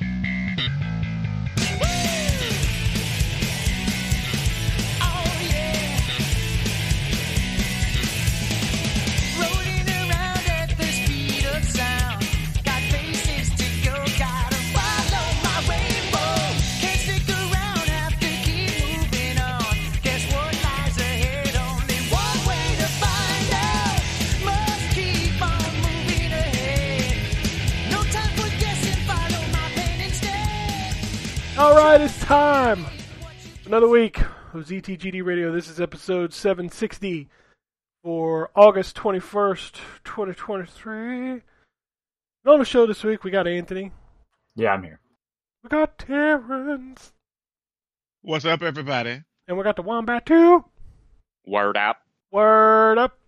Rolling Another week of ZTGD Radio. This is episode 760 for August 21st, 2023. And on the show this week, we got Anthony. Yeah, I'm here. We got Terrence. What's up, everybody? And we got the Wombat too. Word up. Word up.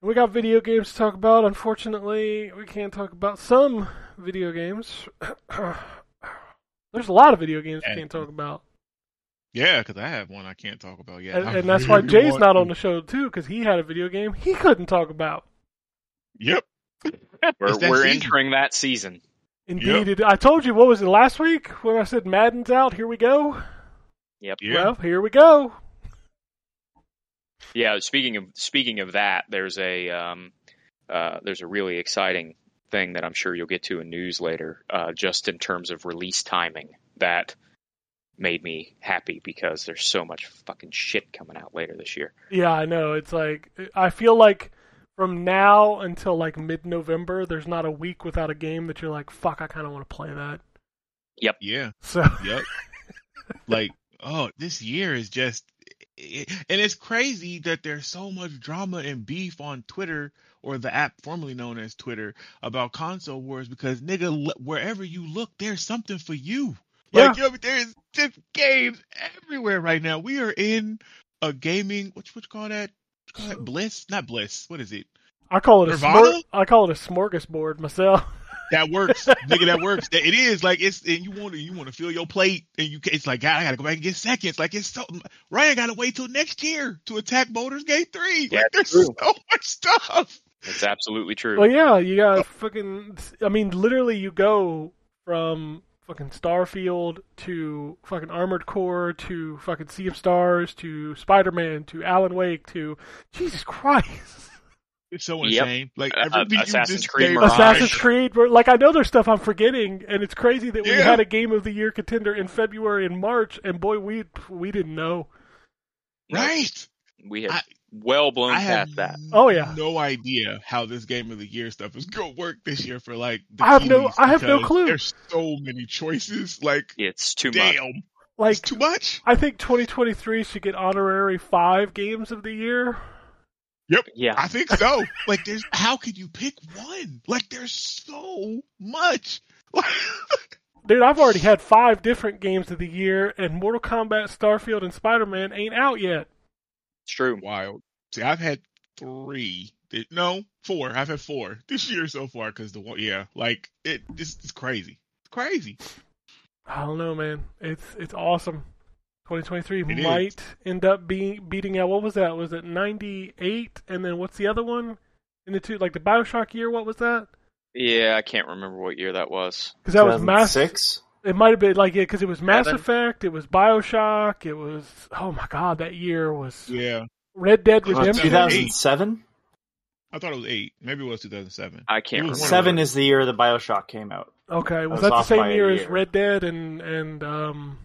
We got video games to talk about. Unfortunately, we can't talk about some video games. There's a lot of video games we can't talk about. Yeah, because I have one I can't talk about yet. And, and that's why Jay's want not to. on the show too, because he had a video game he couldn't talk about. Yep. We're, that we're season. entering that season. Indeed, it, I told you what was it last week when I said Madden's out. Here we go. Yep. Yeah. Well, here we go. Yeah. Speaking of speaking of that, there's a um, uh, there's a really exciting thing that I'm sure you'll get to in news later, uh, just in terms of release timing that made me happy because there's so much fucking shit coming out later this year. Yeah, I know. It's like I feel like from now until like mid-November, there's not a week without a game that you're like, "Fuck, I kind of want to play that." Yep. Yeah. So Yep. like, oh, this year is just, it, and it's crazy that there's so much drama and beef on Twitter or the app formerly known as Twitter about console wars because nigga, wherever you look, there's something for you. Yeah. Like, you know, there's just games everywhere right now. We are in a gaming, what what you call that? What you call that? Bliss? Not bliss. What is it? I call it a smor- I call it a smorgasbord myself. That works, nigga. That works. It is like it's and you want to you want to fill your plate and you ca- it's like God, I gotta go back and get seconds. Like it's so Ryan gotta wait till next year to attack Baldur's Gate three. Yeah, like there's true. so much stuff. It's absolutely true. Well, yeah, you got fucking. I mean, literally, you go from fucking Starfield to fucking Armored Core to fucking Sea of Stars to Spider Man to Alan Wake to Jesus Christ, It's so Yep. insane. Like Uh, everything you Assassin's just Creed named- Mirage. Assassin's Creed. Like I know there's stuff I'm forgetting, and it's crazy that we had a Game of the Year contender in February and March, and boy, we we didn't know. Right. we have I- well blown I have past that. Oh, yeah. no idea how this game of the year stuff is gonna work this year for like. The I have no- I have no clue. There's so many choices. Like It's too much. damn, it's Like too much. I think 2023 should get honorary five games of the year. Yep. Yeah. I think so. like, there's how could you pick one? Like, there's so much. Dude, I've already had five different games of the year, and Mortal Kombat, Starfield, and Spider Man ain't out yet. It's true. Wild. See, I've had three. No, four. I've had four this year so far because the one, yeah, like it. This is crazy. It's crazy. I don't know, man. It's it's awesome. 2023 It is. might end up being beating out. What was that? Was it 98? And then what's the other one? In the two, like the Bioshock year. What was that? Yeah, I can't remember what year that was. Because that was Mass. six. It might have been like yeah, because it was Mass Seven? Effect. It was Bioshock. It was oh my god, that year was Yeah, Red Dead Uh, Redemption. 2007. I thought it was eight. Maybe it was 2007. I can't remember. was one of Seven is the year the Bioshock came out. Okay, was was that the same by a year as. Red Dead and and um?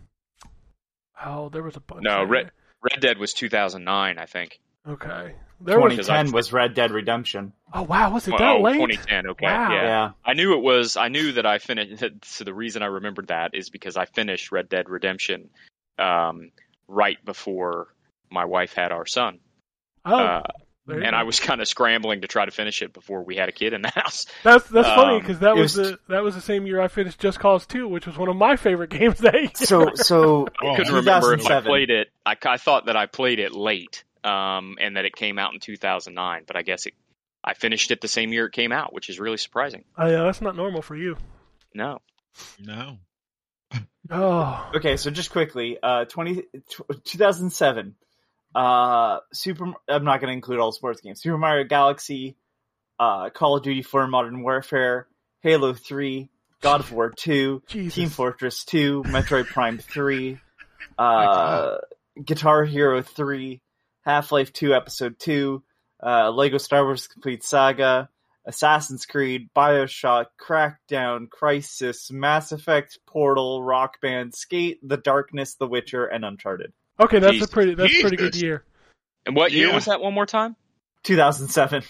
Oh, there was a bunch. No, there. Red Red Dead was 2009, I think. Okay, there 2010 was Red Dead Redemption. Oh wow, was it that oh, late? 2010. Okay, Wow. yeah. Yeah. I knew it was. I knew that I finished. So the reason I remembered that is because I finished Red Dead Redemption um, right before my wife had our son, Oh, uh, and go. I was kind of scrambling to try to finish it before we had a kid in the house. That's that's funny um, because that was, was- the that was the same year I finished Just Cause 2, which was one of my favorite games that year. So so Oh, I couldn't remember if I played it. I, I thought that I played it late, um, and that it came out in 2009. But I guess it, I finished it the same year it came out, which is really surprising. Oh, yeah, that's not normal for you. No, No. Oh, Okay, so just quickly, uh, 20, tw- 2007, uh, Super. I'm not going to include all sports games. Super Mario Galaxy, uh, Call of Duty 4 Modern Warfare, Halo 3, God of War 2, Jesus. Team Fortress 2, Metroid Prime 3, uh, Guitar Hero 3, Half Life 2 Episode 2, uh, Lego Star Wars Complete Saga, Assassin's Creed, Bioshock, Crackdown, Crysis, Mass Effect, Portal, Rock Band, Skate, The Darkness, The Witcher, and Uncharted. Okay, that's Jesus. a pretty that's a pretty good year. And what year Yeah. was that? One more time. 2007.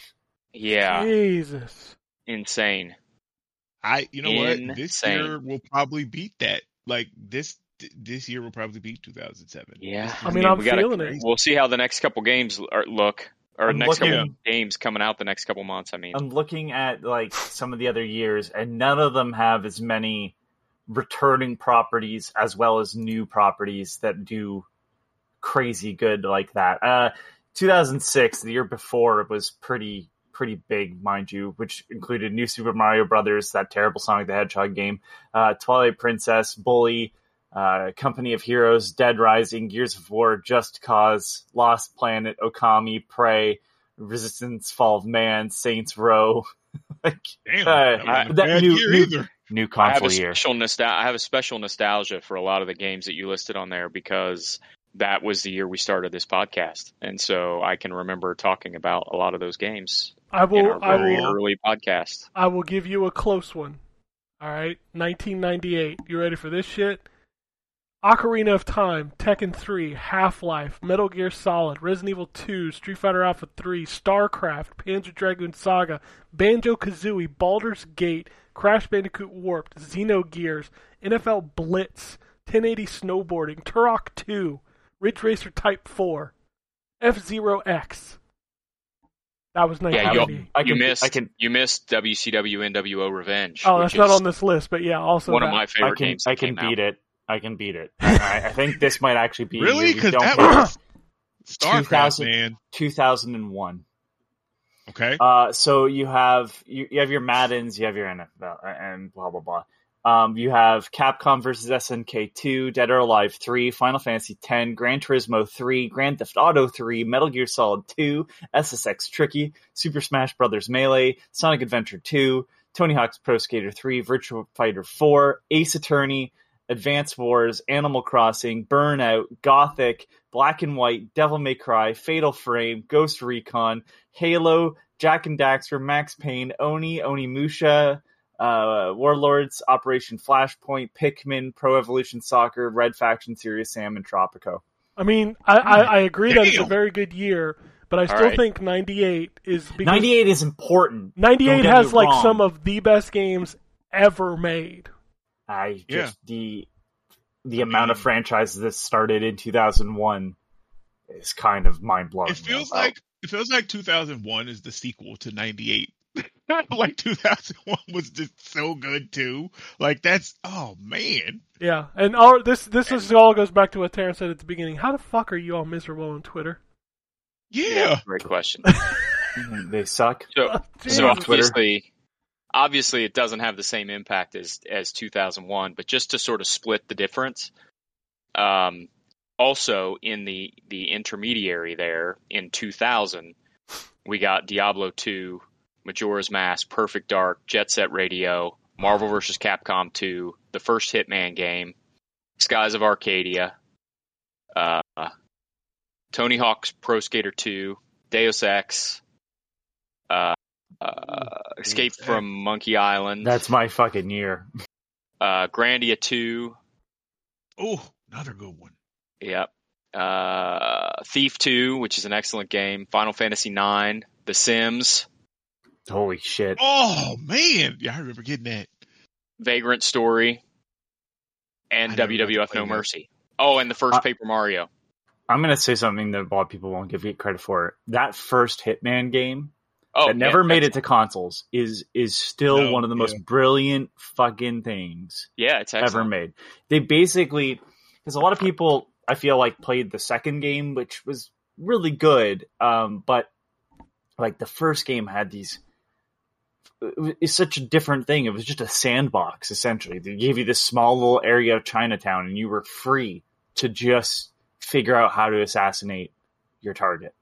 Yeah, Jesus. insane. I you know what? This year will probably beat that. Like this this year will probably be 2007. Yeah, I mean, I'm we gotta- feeling it. We'll see how the next couple games are, look, or I'm next couple looking- games coming out the next couple months. I mean, I'm looking at like some of the other years, and none of them have as many returning properties as well as new properties that do crazy good like that. Uh, 2006, the year before, it was pretty pretty big, mind you, which included New Super Mario Brothers, that terrible Sonic the Hedgehog game, uh, Twilight Princess, Bully. Uh, Company of Heroes, Dead Rising, Gears of War, Just Cause, Lost Planet, Okami, Prey, Resistance, Fall of Man, Saints Row, like Damn, Uh, that wasn't I- a that bad new- new- either. new I have a console year. special nostal- I have a special nostalgia for a lot of the games that you listed on there because that was the year we started this podcast, and so I can remember talking about a lot of those games I in will our I very will early podcast. I will give you a close one. All right, 1998. You ready for this shit? Ocarina of Time, Tekken 3, Half Life, Metal Gear Solid, Resident Evil 2, Street Fighter Alpha 3, StarCraft, Panzer Dragoon Saga, Banjo Kazooie, Baldur's Gate, Crash Bandicoot Warped, Xenogears, NFL Blitz, 1080 Snowboarding, Turok 2, Ridge Racer Type 4, F Zero X. That was Yeah, 1998. you, I missed I can- you missed WCW NWO Revenge. Oh, that's not on this list, but yeah, also one that. of my I favorite can games. I can came beat out. it. I can beat it. I, I think this might actually be Really? Because that was StarCraft, 2000 man. 2001. Okay. Uh, so you have you, you have your Maddens, you have your NFL, and blah blah blah. Um, you have Capcom versus SNK 2, Dead or Alive 3, Final Fantasy 10, Gran Turismo 3, Grand Theft Auto 3, Metal Gear Solid 2, SSX Tricky, Super Smash Bros. Melee, Sonic Adventure 2, Tony Hawk's Pro Skater 3, Virtua Fighter 4, Ace Attorney, Advance Wars, Animal Crossing, Burnout, Gothic, Black and White, Devil May Cry, Fatal Frame, Ghost Recon, Halo, Jak and Daxter, Max Payne, Oni, Onimusha, uh, Warlords, Operation Flashpoint, Pikmin, Pro Evolution Soccer, Red Faction, Serious Sam, and Tropico. I mean, I, I, I agree that it's a very good year, but I still right. think 98 is because 98 is important. 98 has like wrong. some of the best games ever made. I Yeah. just the the amount of mean- franchises that started in 2001 is kind of mind blowing. It feels like it feels like 2001 is the sequel to 98. like 2001 was just so good too. Like that's oh man. Yeah, and our this this is all goes back to what Terrence said at the beginning. How the fuck are you all miserable on Twitter? Yeah. Great question. they suck. So, Jesus. so on Twitter. obviously, obviously, it doesn't have the same impact as as 2001. But just to sort of split the difference, um, also in the the intermediary there in 2000, we got Diablo 2, Majora's Mask, Perfect Dark, Jet Set Radio, Marvel vs. Capcom 2, the first Hitman game, Skies of Arcadia, uh, Tony Hawk's Pro Skater 2, Deus Ex, uh, uh, Escape Deus from Monkey Island, That's my fucking year. uh, Grandia 2, Oh, another good one. yep, uh, Thief 2, which is an excellent game, Final Fantasy 9, The Sims, Holy shit. Oh man. Yeah, I remember getting that. Vagrant Story, and I never got to WWF play No that. Mercy. Oh, and the first Uh, Paper Mario. I'm gonna say something that a lot of people won't give you credit for. That first Hitman game Oh, that never yeah, made it to consoles is is still No, one of the most brilliant fucking things Yeah, it's excellent. ever made. They basically because a lot of people I feel like played the second game, which was really good, um, but like the first game had these. It's such a different thing. It was just a sandbox essentially. They gave you this small little area of Chinatown, and you were free to just figure out how to assassinate your target.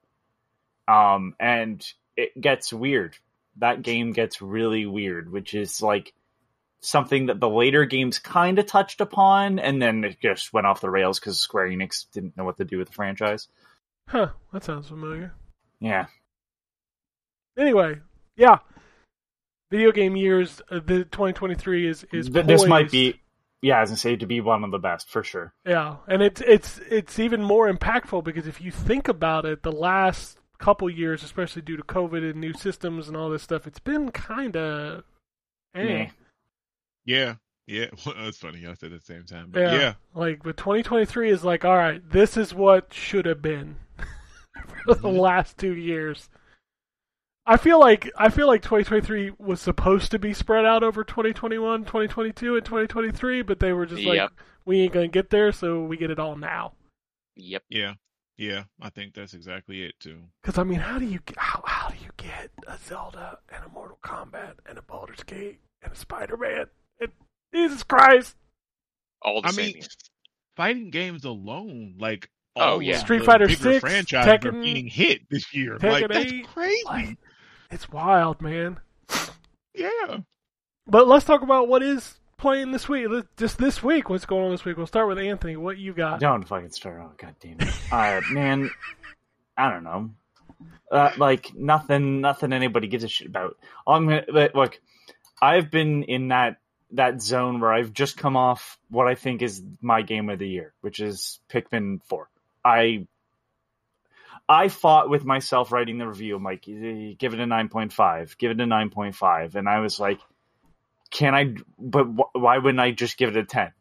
Um, and it gets weird. That game gets really weird, which is like something that the later games kind of touched upon, and then it just went off the rails because Square Enix didn't know what to do with the franchise. Huh, that sounds familiar. Yeah, Anyway, yeah. Video game years, uh, the 2023 is is Th- this might be, yeah, as I say to be one of the best for sure. Yeah, and it's it's it's even more impactful because if you think about it, the last couple years, especially due to COVID and new systems and all this stuff, it's been kind of. Eh. Meh. Yeah, yeah. Well, that's funny. I said at the same time. But Yeah. yeah, Like, but 2023 is like, all right, this is what should have been for the Mm-hmm. last two years. I feel like I feel like 2023 was supposed to be spread out over 2021, 2022, and 2023, but they were just like, we ain't gonna get there, so we get it all now. Yep. yeah, yeah. I think that's exactly it too. Because I mean, how do you how how do you get a Zelda and a Mortal Kombat and a Baldur's Gate and a Spider-Man? And Jesus Christ! All the I same. mean, fighting games alone, like Oh, all yeah. Street the Fighter bigger 6, franchises are Tekken- being hit this year. Tekken like that's 8, crazy. like- It's wild, man. yeah. But let's talk about what is playing this week. Just this week, what's going on this week? We'll start with Anthony. What you got? Don't fucking start. Oh god damn it. Uh, man, I don't know. Uh, like nothing, nothing anybody gives a shit about. I'm gonna. I've been in that that zone where I've just come off what I think is my game of the year, which is Pikmin Four. I I fought with myself writing the review. I'm like, "Eh, give it a nine point five, give it a nine point five, and I was like, can I? But wh- why wouldn't I just give it a ten?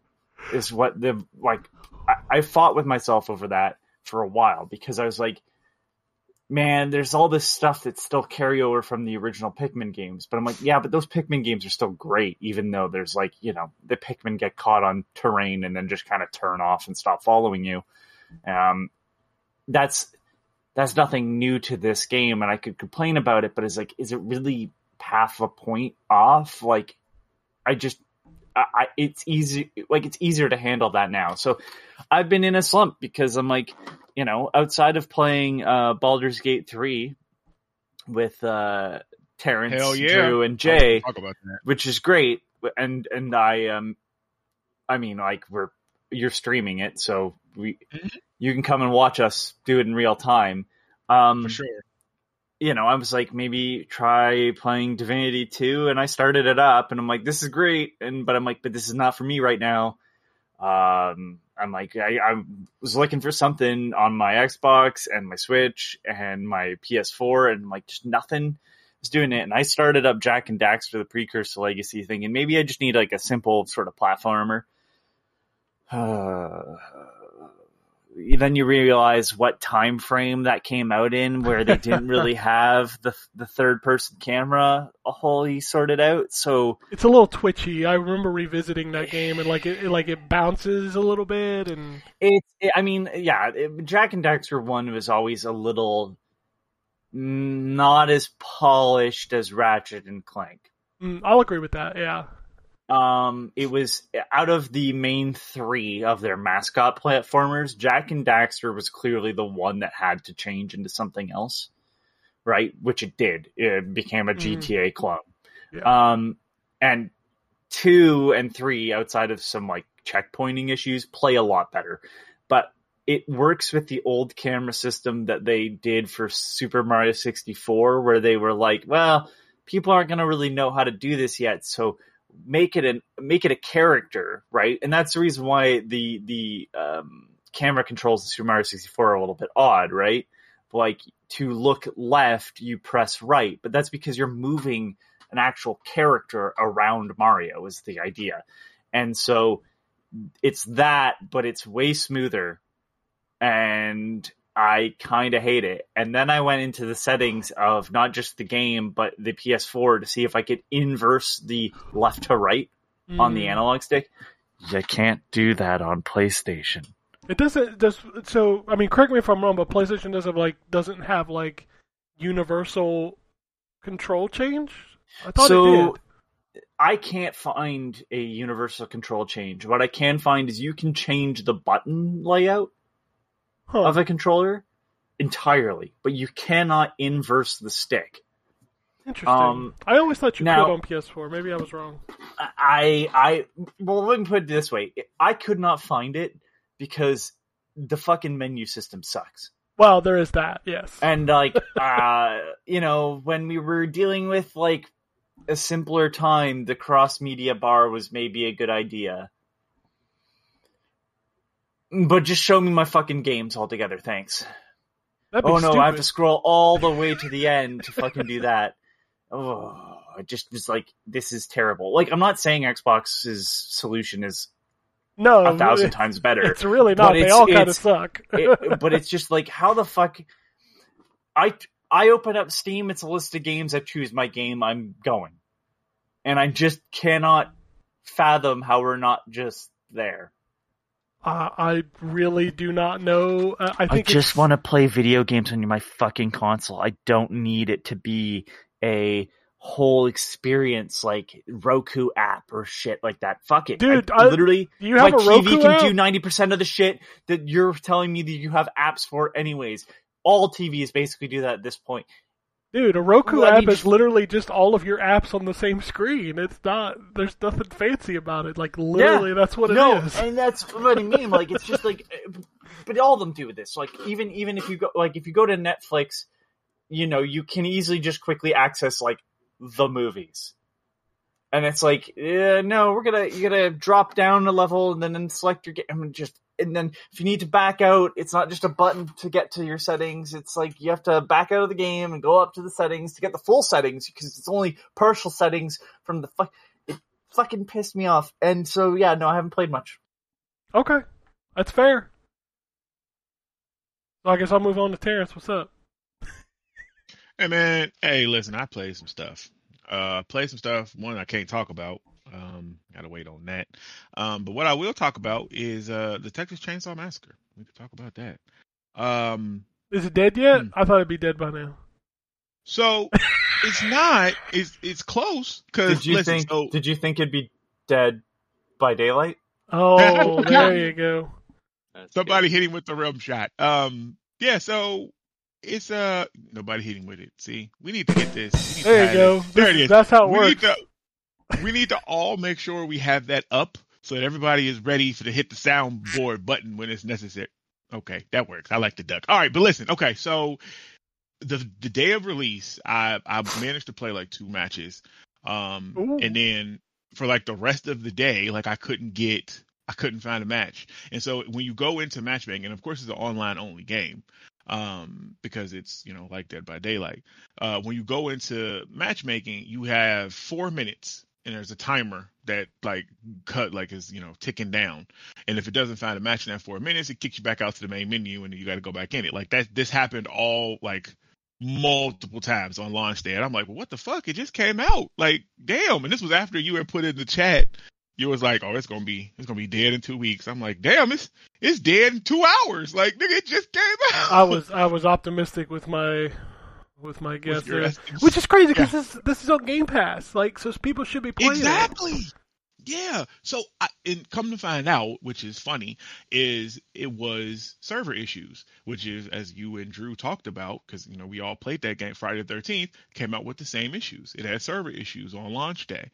Is what the like. I, I fought with myself over that for a while because I was like, man, there's all this stuff that's still carryover from the original Pikmin games. But I'm like, yeah, but those Pikmin games are still great, even though there's like, you know, the Pikmin get caught on terrain and then just kind of turn off and stop following you. Um, that's that's nothing new to this game, and I could complain about it, but it's like, is it really half a point off? Like, I just, I, it's easy, like it's easier to handle that now. So, I've been in a slump because I'm like, you know, outside of playing uh, Baldur's Gate three with uh, Terrence, yeah. Drew, and Jay, Talk about that. which is great. And and I um, I mean, like we're you're streaming it, so we Mhm. you can come and watch us do it in real time. Um, For sure. You know, I was like, maybe try playing Divinity 2, and I started it up, and I'm like, this is great, and but I'm like, but this is not for me right now. Um, I'm like, I, I was looking for something on my Xbox and my Switch and my PS4, and like just nothing was doing it. And I started up Jak and Daxter the Precursor Legacy thing, and maybe I just need like a simple sort of platformer. Uh, then you realize what time frame that came out in where they didn't really have the the third person camera wholly sorted out so It's a little twitchy. I remember revisiting that game and like it, it like it bounces a little bit and it's it, i mean yeah it, jak and daxter one was always a little not as polished as ratchet and clank mm, I'll agree with that. Yeah. Um it was out of the main three of their mascot platformers jak and daxter was clearly the one that had to change into something else right which it did it became a Mhm. gta clone Yeah. um and two and three outside of some like checkpointing issues play a lot better but it works with the old camera system that they did for super mario 64 where they were like well people aren't going to really know how to do this yet so make it an make it a character right and that's the reason why the the um camera controls in super mario 64 are a little bit odd right like to look left you press right but that's because you're moving an actual character around Mario is the idea. And so it's that, but it's way smoother. And I kind of hate it. And then I went into the settings of not just the game, but the PS4 to see if I could inverse the left to right on the Mm. analog stick. You can't do that on PlayStation. It doesn't does so. I mean, correct me if I'm wrong, but PlayStation doesn't like doesn't have like universal control change. I thought it so did. I can't find a universal control change. What I can find is you can change the button layout Huh. of a controller entirely, but you cannot inverse the stick. Interesting. Um, I always thought you now- could on PS4. Maybe I was wrong. I I well let me put it this way. I could not find it because the fucking menu system sucks. Well, there is that. Yes. And like uh you know, when we were dealing with like a simpler time, the cross media bar was maybe a good idea. But just show me my fucking games altogether, thanks. Oh no, I have to scroll all the way to the end to fucking do that. Oh, I just was like, this is terrible. Like, I'm not saying Xbox's solution is no, a thousand times better, It's really not. They all kind of suck. it, but it's just like, how the fuck? I I open up Steam, it's a list of games. I choose my game. I'm going, and I just cannot fathom how we're not just there. Uh, I really do not know. Uh, I I just want to play video games on my fucking console. I don't need it to be a whole experience like Roku app or shit like that. Fuck it, Dude, I, I- literally. Do you have my a Roku TV can app? do ninety percent of the shit that you're telling me that you have apps for, anyways. All TVs basically do that at this point. Dude, a Roku Well, I app mean, is literally just all of your apps on the same screen. It's not. There's nothing fancy about it. Like literally, that's what it is. no, and that's what I mean. Like it's just like, but all of them do this. Like even even if you go like if you go to Netflix, you know you can easily just quickly access like the movies, and it's like eh, no, we're gonna you gotta drop down a level and then, then select your game. and Just and then if you need to back out, it's not just a button to get to your settings. It's like you have to back out of the game and go up to the settings to get the full settings because it's only partial settings from the fuck. It fucking pissed me off, and so yeah, no, I haven't played much. Okay, that's fair. So I guess I'll move on to Terrence. What's up? Hey man, hey, listen, I played some stuff. Uh, played some stuff. One I can't talk about. Um, gotta wait on that. Um, but what I will talk about is uh the Texas Chainsaw Massacre. We can talk about that. Um, Is it dead yet? Hmm. I thought it'd be dead by now. so it's not. It's it's close. Cause Did you listen, think? so Did you think it'd be dead by daylight? Oh, there you go. That's somebody good. hit him with the rim shot. Um, yeah. So it's uh nobody hit him with it. See, we need to get this. We need to There you go. this. There This it is- is. That's how it we works. need to we need to all make sure we have that up so that everybody is ready for to hit the soundboard button when it's necessary. Okay, that works. I like the duck. All right, but listen. Okay, so the the day of release, I I managed to play like two matches, um, Ooh. and then for like the rest of the day, like I couldn't get. I couldn't find a match. And so when you go into matchmaking, and of course it's an online only game, um, because it's, you know, like Dead by Daylight. Uh, when you go into matchmaking, you have four minutes and there's a timer that like cut like is, you know, ticking down. And if it doesn't find a match in that four minutes, it kicks you back out to the main menu and you got to go back in it. Like that, this happened all like multiple times on launch day. And I'm like, well, what the fuck? It just came out. Like, damn. And this was after you had put in the chat you was like, oh, it's gonna be it's gonna be dead in two weeks. I'm like, damn, it's it's dead in two hours. Like, nigga, it just came out. I was I was optimistic with my with my guess your there, estimates. which is crazy because this this is on Game Pass. Like, so people should be playing it. exactly. Yeah. So, I, and come to find out, which is funny, is it was server issues, which is as you and Drew talked about, because you know we all played that game Friday the Thirteenth, came out with the same issues. It had server issues on launch day.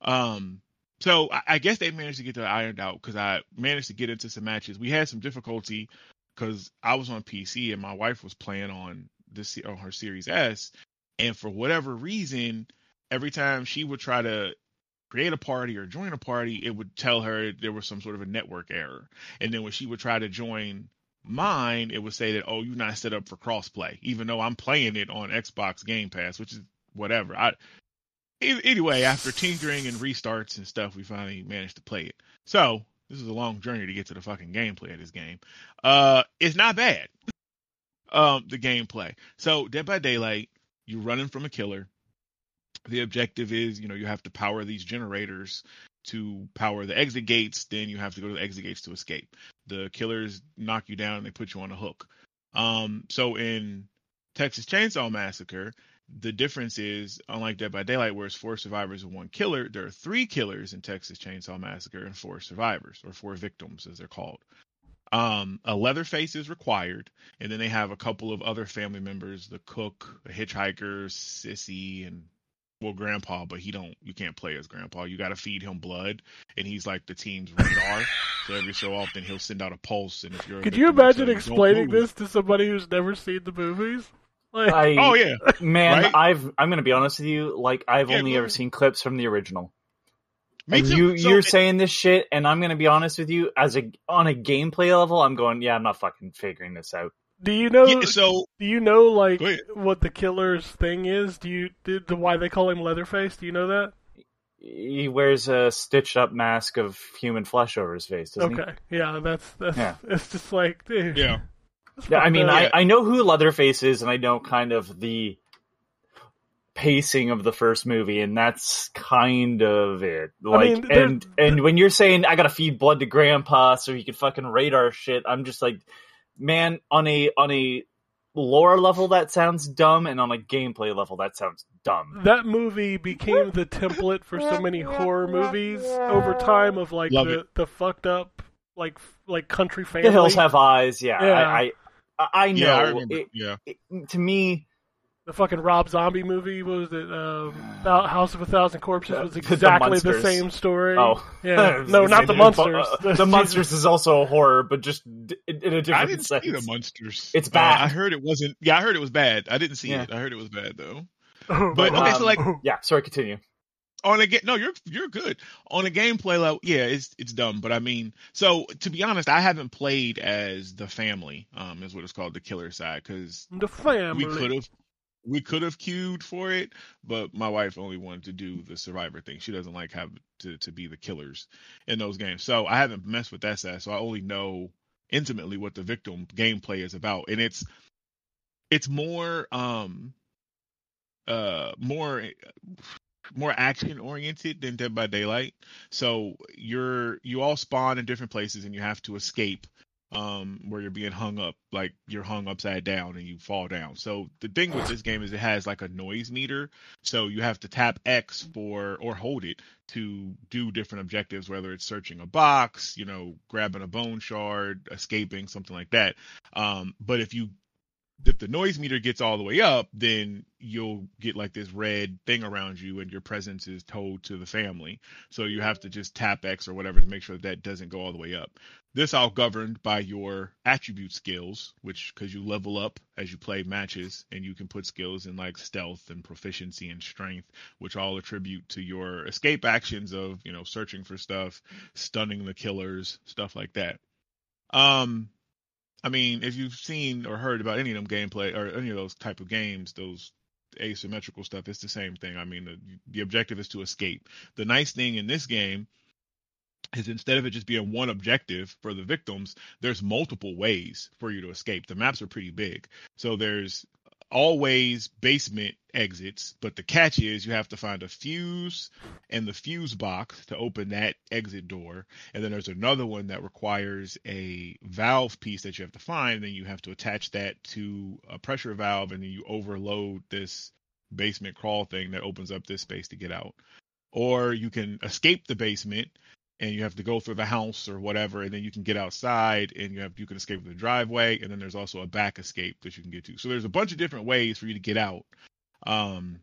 Um, so I, I guess they managed to get that ironed out because I managed to get into some matches. We had some difficulty because I was on PC and my wife was playing on this on her Series S, and for whatever reason, every time she would try to create a party or join a party, it would tell her there was some sort of a network error. And then when she would try to join mine, it would say that, oh, you're not set up for crossplay, even though I'm playing it on Xbox Game Pass, which is whatever. I anyway, after tinkering and restarts and stuff, we finally managed to play it. So this is a long journey to get to the fucking gameplay of this game. Uh, it's not bad. Um, the gameplay. So Dead by Daylight, you're running from a killer. The objective is, you know, you have to power these generators to power the exit gates. Then you have to go to the exit gates to escape. The killers knock you down and they put you on a hook. Um, so in Texas Chainsaw Massacre, the difference is, unlike Dead by Daylight, where it's four survivors and one killer, there are three killers in Texas Chainsaw Massacre and four survivors, or four victims, as they're called. Um, a Leatherface is required, and then they have a couple of other family members: the cook, a hitchhiker, Sissy, and well, grandpa, but he don't. You can't play as grandpa. You got to feed him blood, and he's like the team's radar. so every so often he'll send out a pulse, and if you're a Could you imagine say, explaining this to somebody who's never seen the movies? Like, I, Oh yeah, man, right? I've I'm gonna be honest with you. Like I've Yeah, only ever ahead. seen clips from the original. Me and too. you So, you're it- saying this shit, and I'm gonna be honest with you. As a on a gameplay level, I'm going, yeah, I'm not fucking figuring this out. do you know? yeah, so do you know like what the killer's thing is? Do you did the why they call him Leatherface? Do you know that? He wears a stitched up mask of human flesh over his face, doesn't Okay, yeah, that's that's. Yeah. It's just like, dude. yeah. Yeah, I mean, up. I, I know who Leatherface is, and I know kind of the pacing of the first movie, and that's kind of it. Like, mean, and and when you're saying I gotta feed blood to Grandpa so he can fucking radar shit, I'm just like, man, on a on a lore level that sounds dumb, and on a gameplay level that sounds dumb. Mm. that movie became the template for so many horror movies over time of like Love the, it. the fucked up like like country family. The hills have eyes. Yeah, Yeah. I, I I I know. yeah, I. It- yeah, it- to me, the fucking Rob Zombie movie what was it um, Thou- House of a Thousand Corpses was The- the exactly the, same story. Oh. yeah, no, not the Uh, monsters. The monsters is also a horror, but just d- in a different I didn't sense. see the monsters. It's Uh, bad. I heard it wasn't. Yeah, I heard it was bad. I didn't see Yeah. it. I heard it was bad though. But okay, so like Yeah, sorry, continue. on a game, no, you're you're good on a gameplay level. Yeah, it's it's dumb, but I mean, so to be honest, I haven't played as the family. Um, is what it's called, the killer side, because the family. we could have we could have queued for it, but my wife only wanted to do the survivor thing. She doesn't like have to to be the killers in those games. So I haven't messed with that side, so I only know intimately what the victim gameplay is about, and it's it's more um uh more more action oriented than Dead by Daylight. So you're you all spawn in different places and you have to escape um where you're being hung up like you're hung upside down and you fall down. So the thing with this game is it has like a noise meter. So you have to tap X for or hold it to do different objectives whether it's searching a box, you know, grabbing a bone shard, escaping, something like that. Um but if you if the noise meter gets all the way up, then you'll get like this red thing around you, and your presence is told to the family. So you have to just tap X or whatever to make sure that, that doesn't go all the way up. This all governed by your attribute skills, which because you level up as you play matches, and you can put skills in like stealth and proficiency and strength, which all attribute to your escape actions of you know searching for stuff, stunning the killers, stuff like that. Um, I mean, if you've seen or heard about any of them gameplay or any of those type of games, those asymmetrical stuff, it's the same thing. I mean, the, the objective is to escape. The nice thing in this game is instead of it just being one objective for the victims, there's multiple ways for you to escape. The maps are pretty big. So there's always basement exits, but the catch is you have to find a fuse and the fuse box to open that exit door. And then there's another one that requires a valve piece that you have to find. Then you have to attach that to a pressure valve, and then you overload this basement crawl thing that opens up this space to get out. Or you can escape the basement and you have to go through the house or whatever, and then you can get outside and you have you can escape the driveway, and then there's also a back escape that you can get to. So there's a bunch of different ways for you to get out. Um,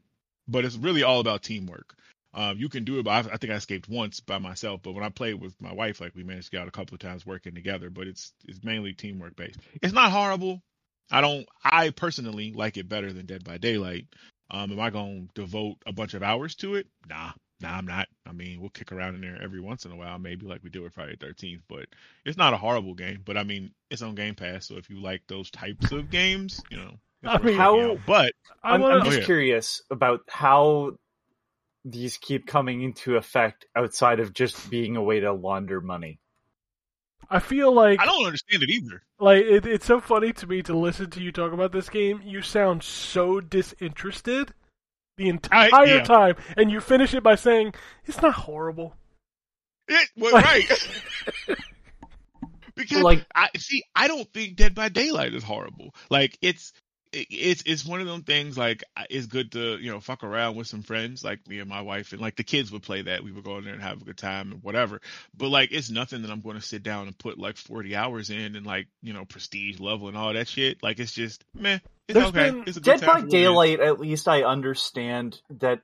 but it's really all about teamwork. Um, you can do it. By, I think I escaped once by myself, but when I played with my wife, like we managed to get out a couple of times working together. But it's it's mainly teamwork based. It's not horrible. I don't. I personally like it better than Dead by Daylight. Um, am I gonna devote a bunch of hours to it? Nah, nah, I'm not. I mean, we'll kick around in there every once in a while, maybe like we did with Friday Thirteenth. But it's not a horrible game. But I mean, it's on Game Pass, so if you like those types of games, you know, I mean- How- out. But I I'm, I'm just curious about how these keep coming into effect outside of just being a way to launder money. I feel like I don't understand it either. like it, it's so funny to me to listen to you talk about this game. You sound so disinterested the entire yeah. time, and you finish it by saying it's not horrible. It, well, right. because Like- I see, I don't think Dead by Daylight is horrible. Like it's it's it's one of them things. Like it's good to you know fuck around with some friends, like me and my wife, and like the kids would play that. We would go in there and have a good time and whatever. But like it's nothing that I'm going to sit down and put like 40 hours in and like you know prestige level and all that shit. Like it's just meh. There's okay. been- it's a good Dead by. Daylight, at least I understand that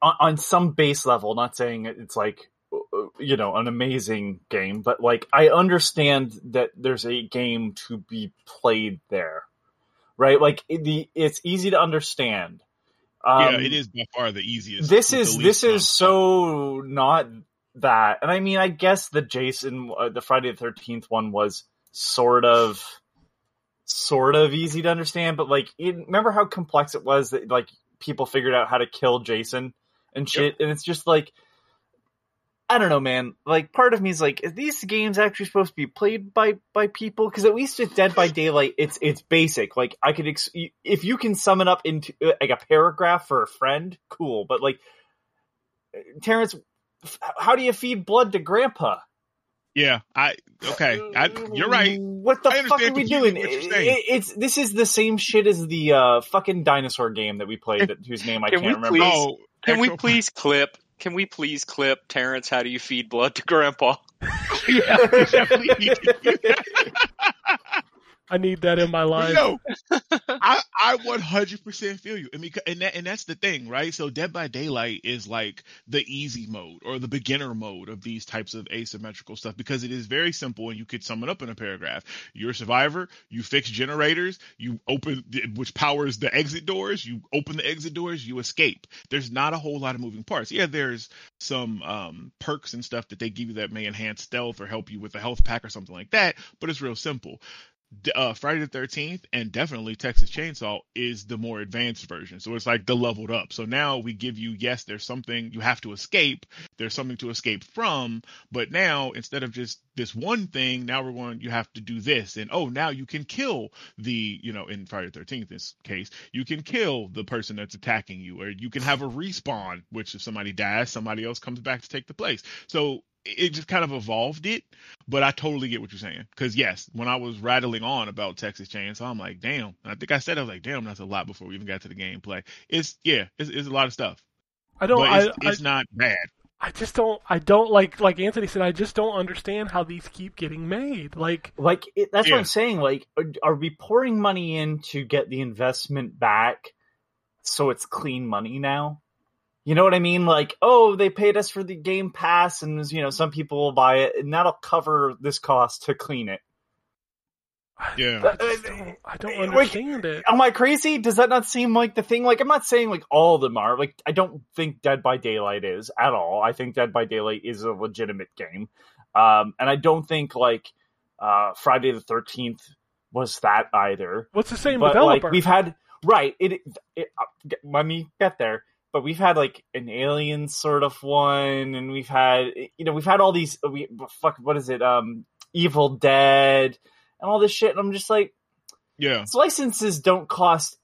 on, on some base level, not saying it's like uh, you know an amazing game, but like I understand that there's a game to be played there, right? Like the it's easy to understand. Um, yeah, it is by far the easiest. this is this least is so not that and i mean i guess the jason uh, the friday the 13th one was sort of sort of easy to understand but like it, remember how complex it was that like people figured out how to kill jason and shit and it's just like I don't know, man. Like, part of me is like, is these games actually supposed to be played by by people? Because at least with Dead by Daylight, it's it's basic. Like, I could ex- if you can sum it up into uh, like a paragraph for a friend, cool. But like, Terrence, f- how do you feed blood to Grandpa? Yeah, I okay. I, you're right. What the fuck are we doing? It- it's this is the same shit as the uh, fucking dinosaur game that we played, that, whose name I Can can't remember. please- Oh, Can we please clip? Can we please clip Terrence? How do you feed blood to Grandpa? yeah, we definitely need to do that. I need that in my life. No, I I 100% feel you. I mean, and that and that's the thing, right? So Dead by Daylight is like the easy mode or the beginner mode of these types of asymmetrical stuff because it is very simple and you could sum it up in a paragraph. You're a survivor. You fix generators. You open which powers the exit doors. You open the exit doors. You escape. There's not a whole lot of moving parts. Yeah, there's some um, perks and stuff that they give you that may enhance stealth or help you with a health pack or something like that, but it's real simple d- uh, Friday the Thirteenth and definitely Texas Chainsaw is the more advanced version. So it's like the leveled up. So now we give you yes, there's something you have to escape. There's something to escape from, but now instead of just this one thing, now we're going. You have to do this, and oh, now you can kill the you know in Friday the Thirteenth this case, you can kill the person that's attacking you, or you can have a respawn, which if somebody dies, somebody else comes back to take the place. So it just kind of evolved it but I totally get what you're saying. Because yes, when I was rattling on about Texas Chainsaw, I'm like, damn. And I think I said I was like, damn, that's a lot before we even got to the gameplay. It's yeah, it's, it's a lot of stuff, I don't. but I, it's, it's not bad. I, I just don't. I don't like. Like Anthony said, I just don't understand how these keep getting made. Like, Like it, that's what I'm saying. Like, are, are we pouring money in to get the investment back, so it's clean money now? You know what I mean? Like, oh, they paid us for the Game Pass, and you know, some people will buy it, and that'll cover this cost to clean it. I, Yeah. I, don't, I don't Like, understand it. Am I crazy? Does that not seem like the thing? Like, I'm not saying like all of them are. Like, I don't think Dead by Daylight is at all. I think Dead by Daylight is a legitimate game, um, and I don't think like uh, Friday the Thirteenth was that either. What's the same but developer? like we've had right it, it uh, let me get there but we've had like an alien sort of one and we've had you know we've had all these we fuck what is it um evil dead and all this shit and i'm just like Yeah, these licenses don't cost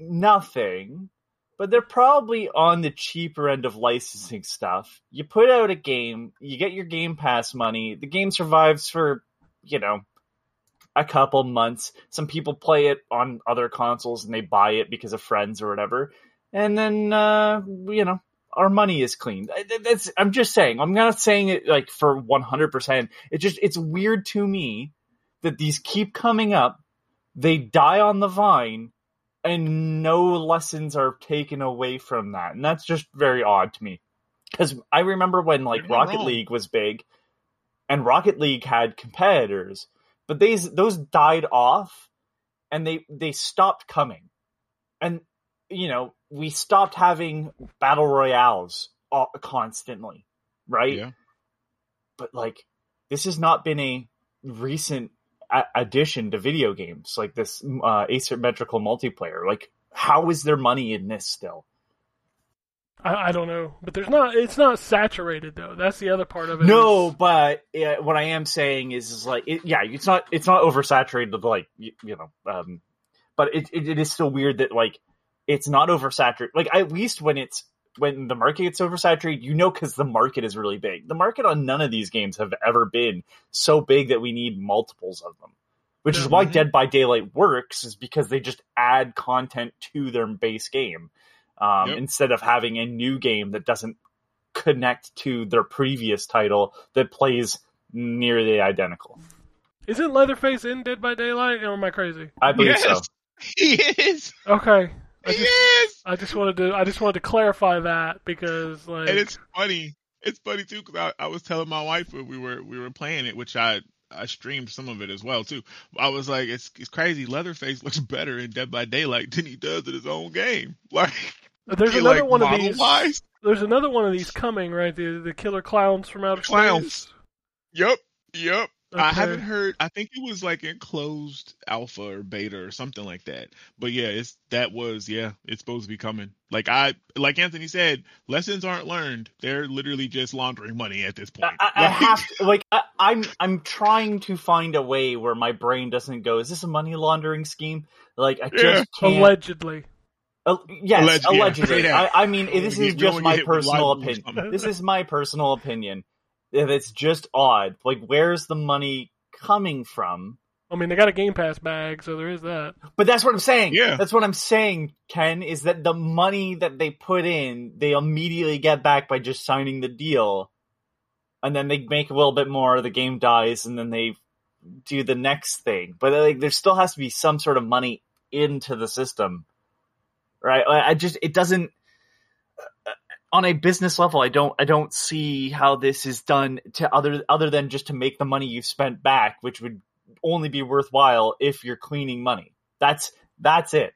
nothing but they're probably on the cheaper end of licensing stuff you put out a game you get your game pass money the game survives for you know a couple months. Some people play it on other consoles and they buy it because of friends or whatever. And then, uh, you know, our money is clean. That's, I'm just saying, I'm not saying it like for 100%. It just, it's weird to me that these keep coming up. They die on the vine and no lessons are taken away from that. And that's just very odd to me. Cause I remember when like You're Rocket wrong. League was big and Rocket League had competitors but these those died off and they they stopped coming and you know we stopped having battle royales uh, constantly right yeah. but like this has not been a recent a- addition to video games like this uh, asymmetrical multiplayer like how is there money in this still I, I don't know, but there's not. It's not saturated though. That's the other part of it. No, is- but uh, what I am saying is, is like, it, yeah, it's not, it's not oversaturated. Like, you, you know, um, but it, it, it is still weird that like it's not oversaturated. Like, at least when it's when the market gets oversaturated, you know, because the market is really big. The market on none of these games have ever been so big that we need multiples of them. Which is why. Dead by Daylight works, is because they just add content to their base game um, Yep. instead of having a new game that doesn't connect to their previous title that plays nearly identical. isn't Leatherface in Dead by Daylight? Or am I crazy? I believe so. He is. Okay, I just, is. I just wanted to, I just wanted to clarify that because like, and it's funny. It's funny too because I, I was telling my wife when we were we were playing it, which I I streamed some of it as well too. I was like, it's it's crazy. Leatherface looks better in Dead by Daylight than he does in his own game. Like there's he, another like, one of these. wise. There's another one of these coming, right? The the killer clowns from outer Clowns. space. Yep, yep. I haven't heard. I think it was like enclosed alpha or beta or something like that. But yeah, it's that was yeah. It's supposed to be coming. Like I, like Anthony said, lessons aren't learned. They're literally just laundering money at this point. I, I Like, have to, like I, I'm I'm trying to find a way where my brain doesn't go. Is this a money laundering scheme? Like I Yeah. just can't. Allegedly. Uh, yes, Alleged- yeah, allegedly. straight out. I, I mean, this is just my personal opinion. This is my personal opinion. That It's just odd. Like, where's the money coming from? I mean, they got a Game Pass bag, so there is that. But that's what I'm saying. Yeah. That's what I'm saying, Ken, is that the money that they put in, they immediately get back by just signing the deal. And then they make a little bit more, the game dies, and then they do the next thing. But like there still has to be some sort of money into the system. Right? I I just it doesn't on a business level, I don't I don't see how this is done to other other than just to make the money you've spent back, which would only be worthwhile if you're cleaning money. That's that's it.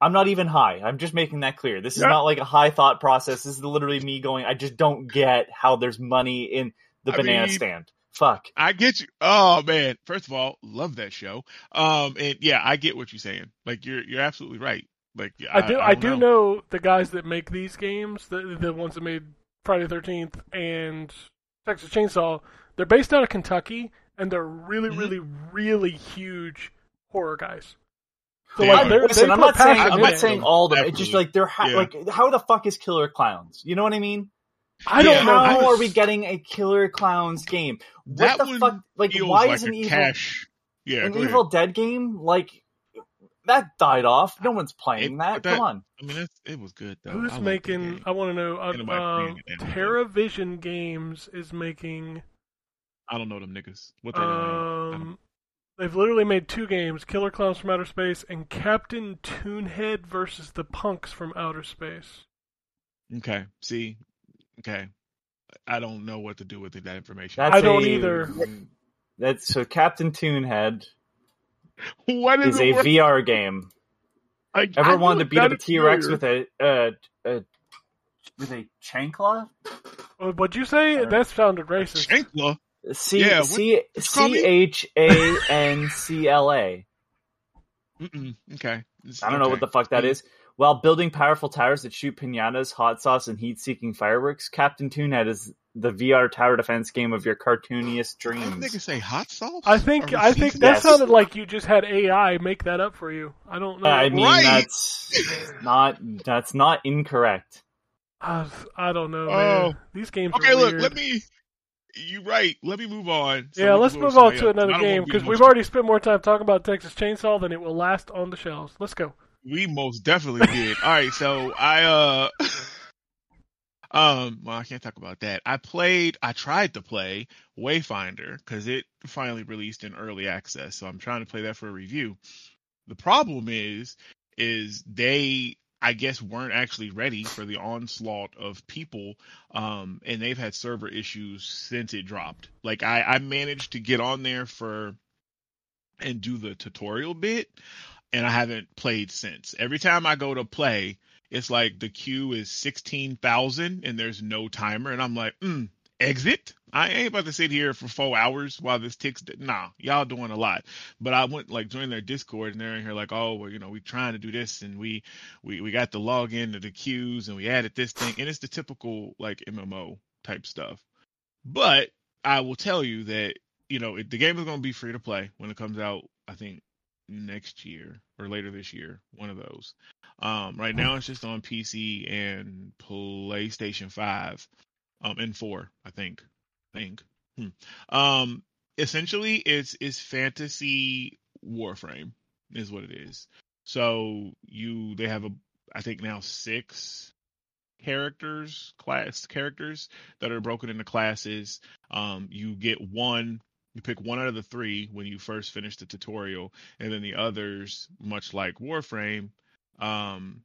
I'm not even high. I'm just making that clear. This is Yeah. not like a high thought process. This is literally me going. I just don't get how there's money in the I banana mean- stand. Fuck. I get you. Oh man! First of all, love that show. Um, and yeah, I get what you're saying. Like you're you're absolutely right. Like I do. I, don't do know. the guys that make these games, the the ones that made Friday Thirteenth and Texas Chainsaw. They're based out of Kentucky, and they're really, Mhm. really, really huge horror guys. So They like, they're, Listen, I'm not saying I'm in not it. saying all of them. It's just like they're ha- Yeah. like how the fuck is Killer Klowns? You know what I mean? I don't Yeah, know. How I are we getting a Killer Klowns game? What That the fuck? Like, why like is an evil cash. Yeah, an go ahead. Evil Dead game like that died off? No one's playing It- that. that- Come on. I mean, it's, it was good though. Who's I making? I want to know. Uh, Ain't nobody uh, playing it. Teravision Games is making. I don't know them niggas. What they doing? Um, they've literally made two games: Killer Klowns from Outer Space and Captain Toonhead versus the Punks from Outer Space. Okay. See. Okay. I don't know what to do with that information. That's I don't a- either. That's so Captain Toonhead what is a it? VR game. I, Ever I wanted to beat up a it T Rex with a uh, uh with a chancla? Uh, What'd you say? Alright. That sounded racist. Chancla? C Yeah, what- C you call me? C H A N C L A. Okay. It's- I don't know what the fuck that is. While building powerful towers that shoot pinatas, hot sauce, and heat-seeking fireworks, Captain Toonhead is the VR tower defense game of your cartooniest Did that dreams. say hot sauce? I think I think that Yes. sounded like you just had AI make that up for you. I don't know. I mean, Right. that's not that's not incorrect. I, I don't know, oh. man. Oh. These games. Okay, are look, weird. let me. You're right. Let me move on. so yeah, let's move on to else. another game wanna be because we've emotional. already spent more time talking about Texas Chainsaw than it will last on the shelves. Let's go. We most definitely did. All right, so I uh um well I can't talk about that. I played I tried to play Wayfinder cuz it finally released in early access. So I'm trying to play that for a review. The problem is is they I guess weren't actually ready for the onslaught of people um and they've had server issues since it dropped. Like I I managed to get on there for and do the tutorial bit and I haven't played since. Every time I go to play, it's like the queue is 16,000 and there's no timer. And I'm like, mm, exit? I ain't about to sit here for four hours while this ticks. Nah, y'all doing a lot. But I went like join their Discord and they're in here like, oh, well, you know, we trying to do this and we, we, we got the login to the queues and we added this thing. And it's the typical like MMO type stuff. But I will tell you that, you know, it, the game is going to be free to play when it comes out, I think next year or later this year, one of those. Um, right now it's just on PC and PlayStation 5, um, and 4, I think. I think. Hmm. Um, essentially it's it's fantasy Warframe is what it is. So you they have a I think now 6 characters, class characters that are broken into classes. Um, you get one you pick one out of the three when you first finish the tutorial, and then the others, much like Warframe, Um,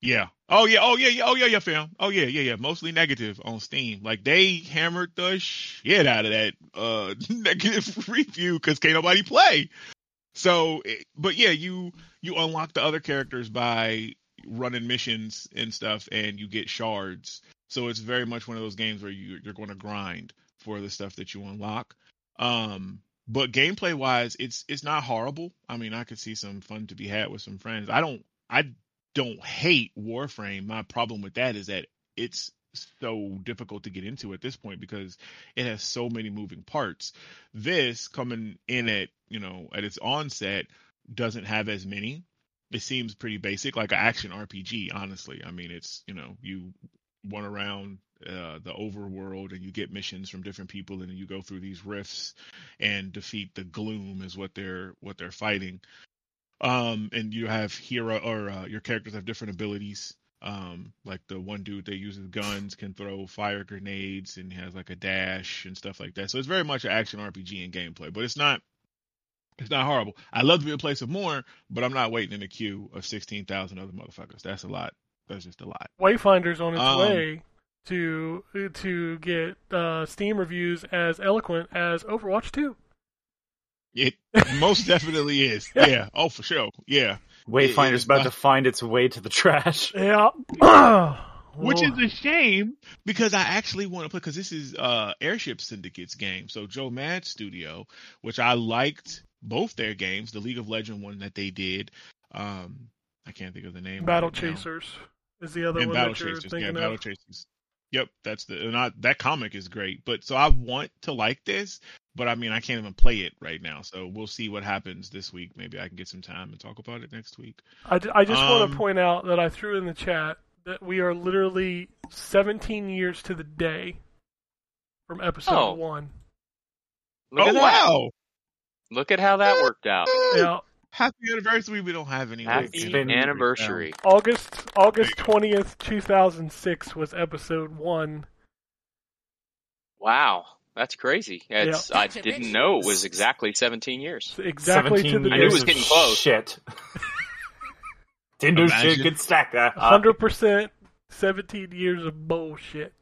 yeah. Oh yeah. Oh yeah. yeah. Oh yeah. Yeah, fam. Oh yeah. Yeah. Yeah. Mostly negative on Steam. Like they hammered the shit out of that uh negative review because can't nobody play. So, but yeah, you you unlock the other characters by running missions and stuff, and you get shards. So it's very much one of those games where you you're going to grind for the stuff that you unlock. Um, but gameplay wise, it's it's not horrible. I mean, I could see some fun to be had with some friends. I don't I don't hate Warframe. My problem with that is that it's so difficult to get into at this point because it has so many moving parts. This coming in at, you know, at its onset doesn't have as many. It seems pretty basic, like an action RPG, honestly. I mean, it's, you know, you run around uh, the overworld and you get missions from different people and you go through these rifts and defeat the gloom is what they're what they're fighting. Um and you have hero or uh, your characters have different abilities. Um like the one dude that uses guns can throw fire grenades and has like a dash and stuff like that. So it's very much an action rpg in gameplay but it's not it's not horrible. I love to be able place of more but i'm not waiting in a queue of 16000 other motherfuckers. That's a lot that's just a lot Wayfinder's on its Um, way to to get uh, Steam reviews as eloquent as Overwatch 2. it most definitely is yeah oh for sure yeah Wayfinder's is about not- to find its way to the trash. Yeah. which is a shame because I actually want to play because this is uh Airship Syndicate's game. So Joe Mad Studio, which I liked both their games, the League of Legend one that they did. Um, I can't think of the name. Battle right now. Chasers is the other and one Battle that you're Chasers. Yeah, thinking Battle of. Chasers. Yep, that's the not that comic is great. But so I want to like this, but I mean I can't even play it right now. So we'll see what happens this week. Maybe I can get some time and talk about it next week. I, d- I just want Um, to point out that I threw in the chat that we are literally 17 years to the day from episode Oh. one. Look oh at that. wow! Look at how that worked out. Yeah, Happy anniversary! We don't have any. Happy It's been- anniversary. August August 20th 2006 was episode one. Wow, that's crazy. It's, I didn't know it was exactly 17 years. Exactly to 17 the I knew it was getting close. Shit. Didn't shit Imagine. could stack that. Uh, uh, hundred percent. 17 years of bullshit.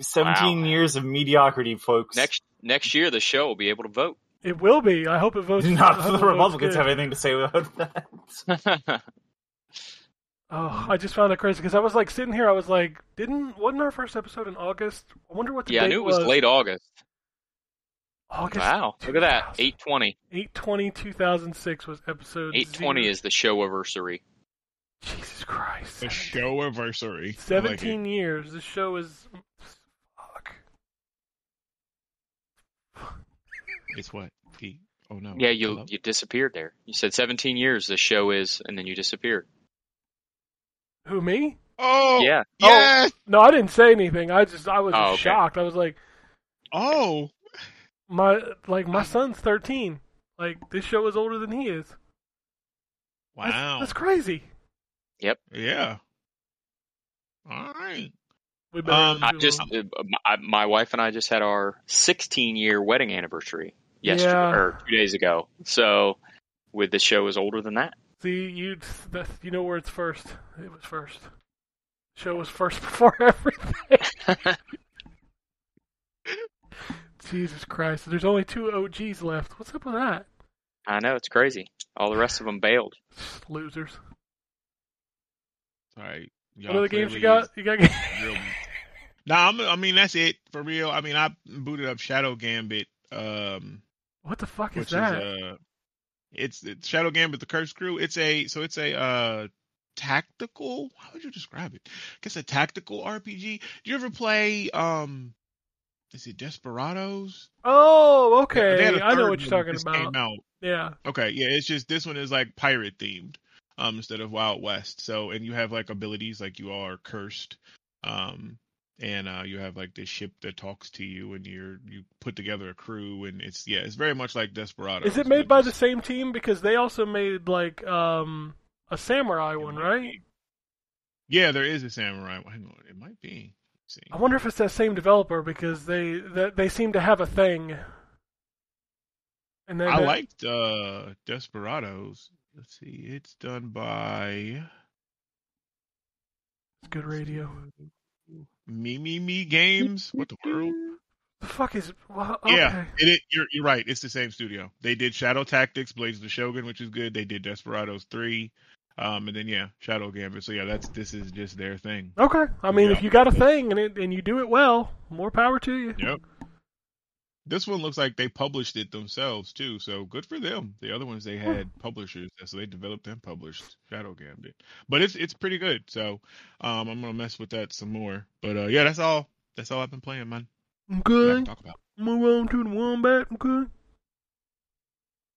17 Wow. years of mediocrity, folks. Next next year, the show will be able to vote. It will be. I hope it votes. Not I for the Republicans have anything to say about that. Oh, I just found it crazy because I was like sitting here. I was like, didn't wasn't our first episode in August? I wonder what the yeah, I knew it was late August. August. Wow, look at that. 820. 820 2006 was episode. 820 is the show anniversary. Jesus Christ. The show anniversary. I like 17 years. The show is. Fuck. It's what? The, oh no. Yeah, you Hello? you disappeared there. You said 17 years the show is, and then you disappeared. Who me? Oh. Yeah. Yes. No, I didn't say anything. I just I was Oh, okay. shocked. I was like, Oh. my like my son's 13. Like this show is older than he is. Wow. That's, crazy. Yep. Yeah. All right. We better Um, I just uh, my, my wife and I just had our 16 year wedding anniversary yesterday Yeah. or two days ago. So, with the show is older than that. see you. You know where it's first. It was first. Show was first before everything. Jesus Christ! There's only two OGs left. What's up with that? I know it's crazy. All the rest of them bailed. Losers. All right. what other games you got? You got. Real... Nah, I'm, I mean that's it for real. I mean I booted up Shadow Gambit, um, what the fuck is that? is uh, it's, it's Shadow Gambit: The Curse Crew. It's a so it's a uh tactical. How would you describe it? I guess a tactical RPG. Do you ever play um? Is it Desperados? oh, okay. a I know what you're talking about. Came out. Yeah. Okay, yeah, it's just this one is like pirate themed, um, instead of Wild West. So, and you have like abilities like you are cursed, um, and uh, you have like this ship that talks to you, and you're you put together a crew, and it's yeah, it's very much like Desperado. Is it made by the same team? Because they also made like um a samurai one, right? Yeah, there is a samurai. Hang on, it might be. See. I wonder if it's that same developer because they that they seem to have a thing. And then I that- liked uh Desperados. Let's see, it's done by It's good radio. Mimimi Games. What the world? The fuck is? Well, okay. Yeah, it, it, you're you're right. It's the same studio. They did Shadow Tactics, Blades of the Shogun, which is good. They did Desperados three, um, and then yeah, Shadow Gambit. So yeah, that's this is just their thing. Okay. I mean, Yeah. if you got a thing and it, and you do it well, more power to you. Yep. This one looks like they published it themselves too, so good for them. The other ones they had publishers, so they developed and published Shadow Gambit. But it's it's pretty good. So um, I'm gonna mess with that some more. But uh, yeah, that's all. That's all I've been playing, man. Nothing Okay. to talk about. Move on to the wombat. Okay.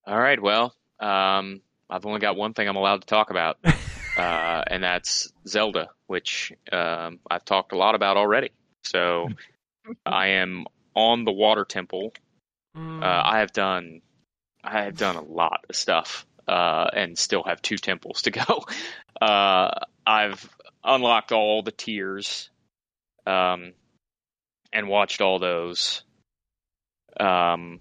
All right. Well, um, I've only got one thing I'm allowed to talk about, uh, and that's Zelda, which um, I've talked a lot about already. So I am on the Water Temple. Mm. Uh, I have done, I have done a lot of stuff, uh, and still have two temples to go. Uh, I've unlocked all the tiers, um, and watched all those. Um,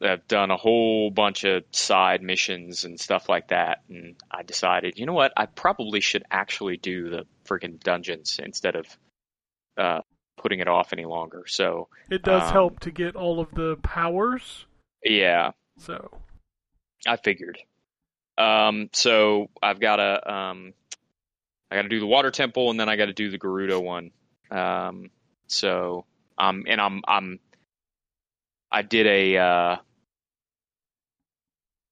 I've done a whole bunch of side missions and stuff like that, and I decided, you know what, I probably should actually do the freaking dungeons instead of uh, putting it off any longer. So it does um, help to get all of the powers. yeah, So I figured. Um, so I've got to um, I got to do the water temple, and then I got to do the Gerudo one. Um, so um, and I'm I'm I did a uh,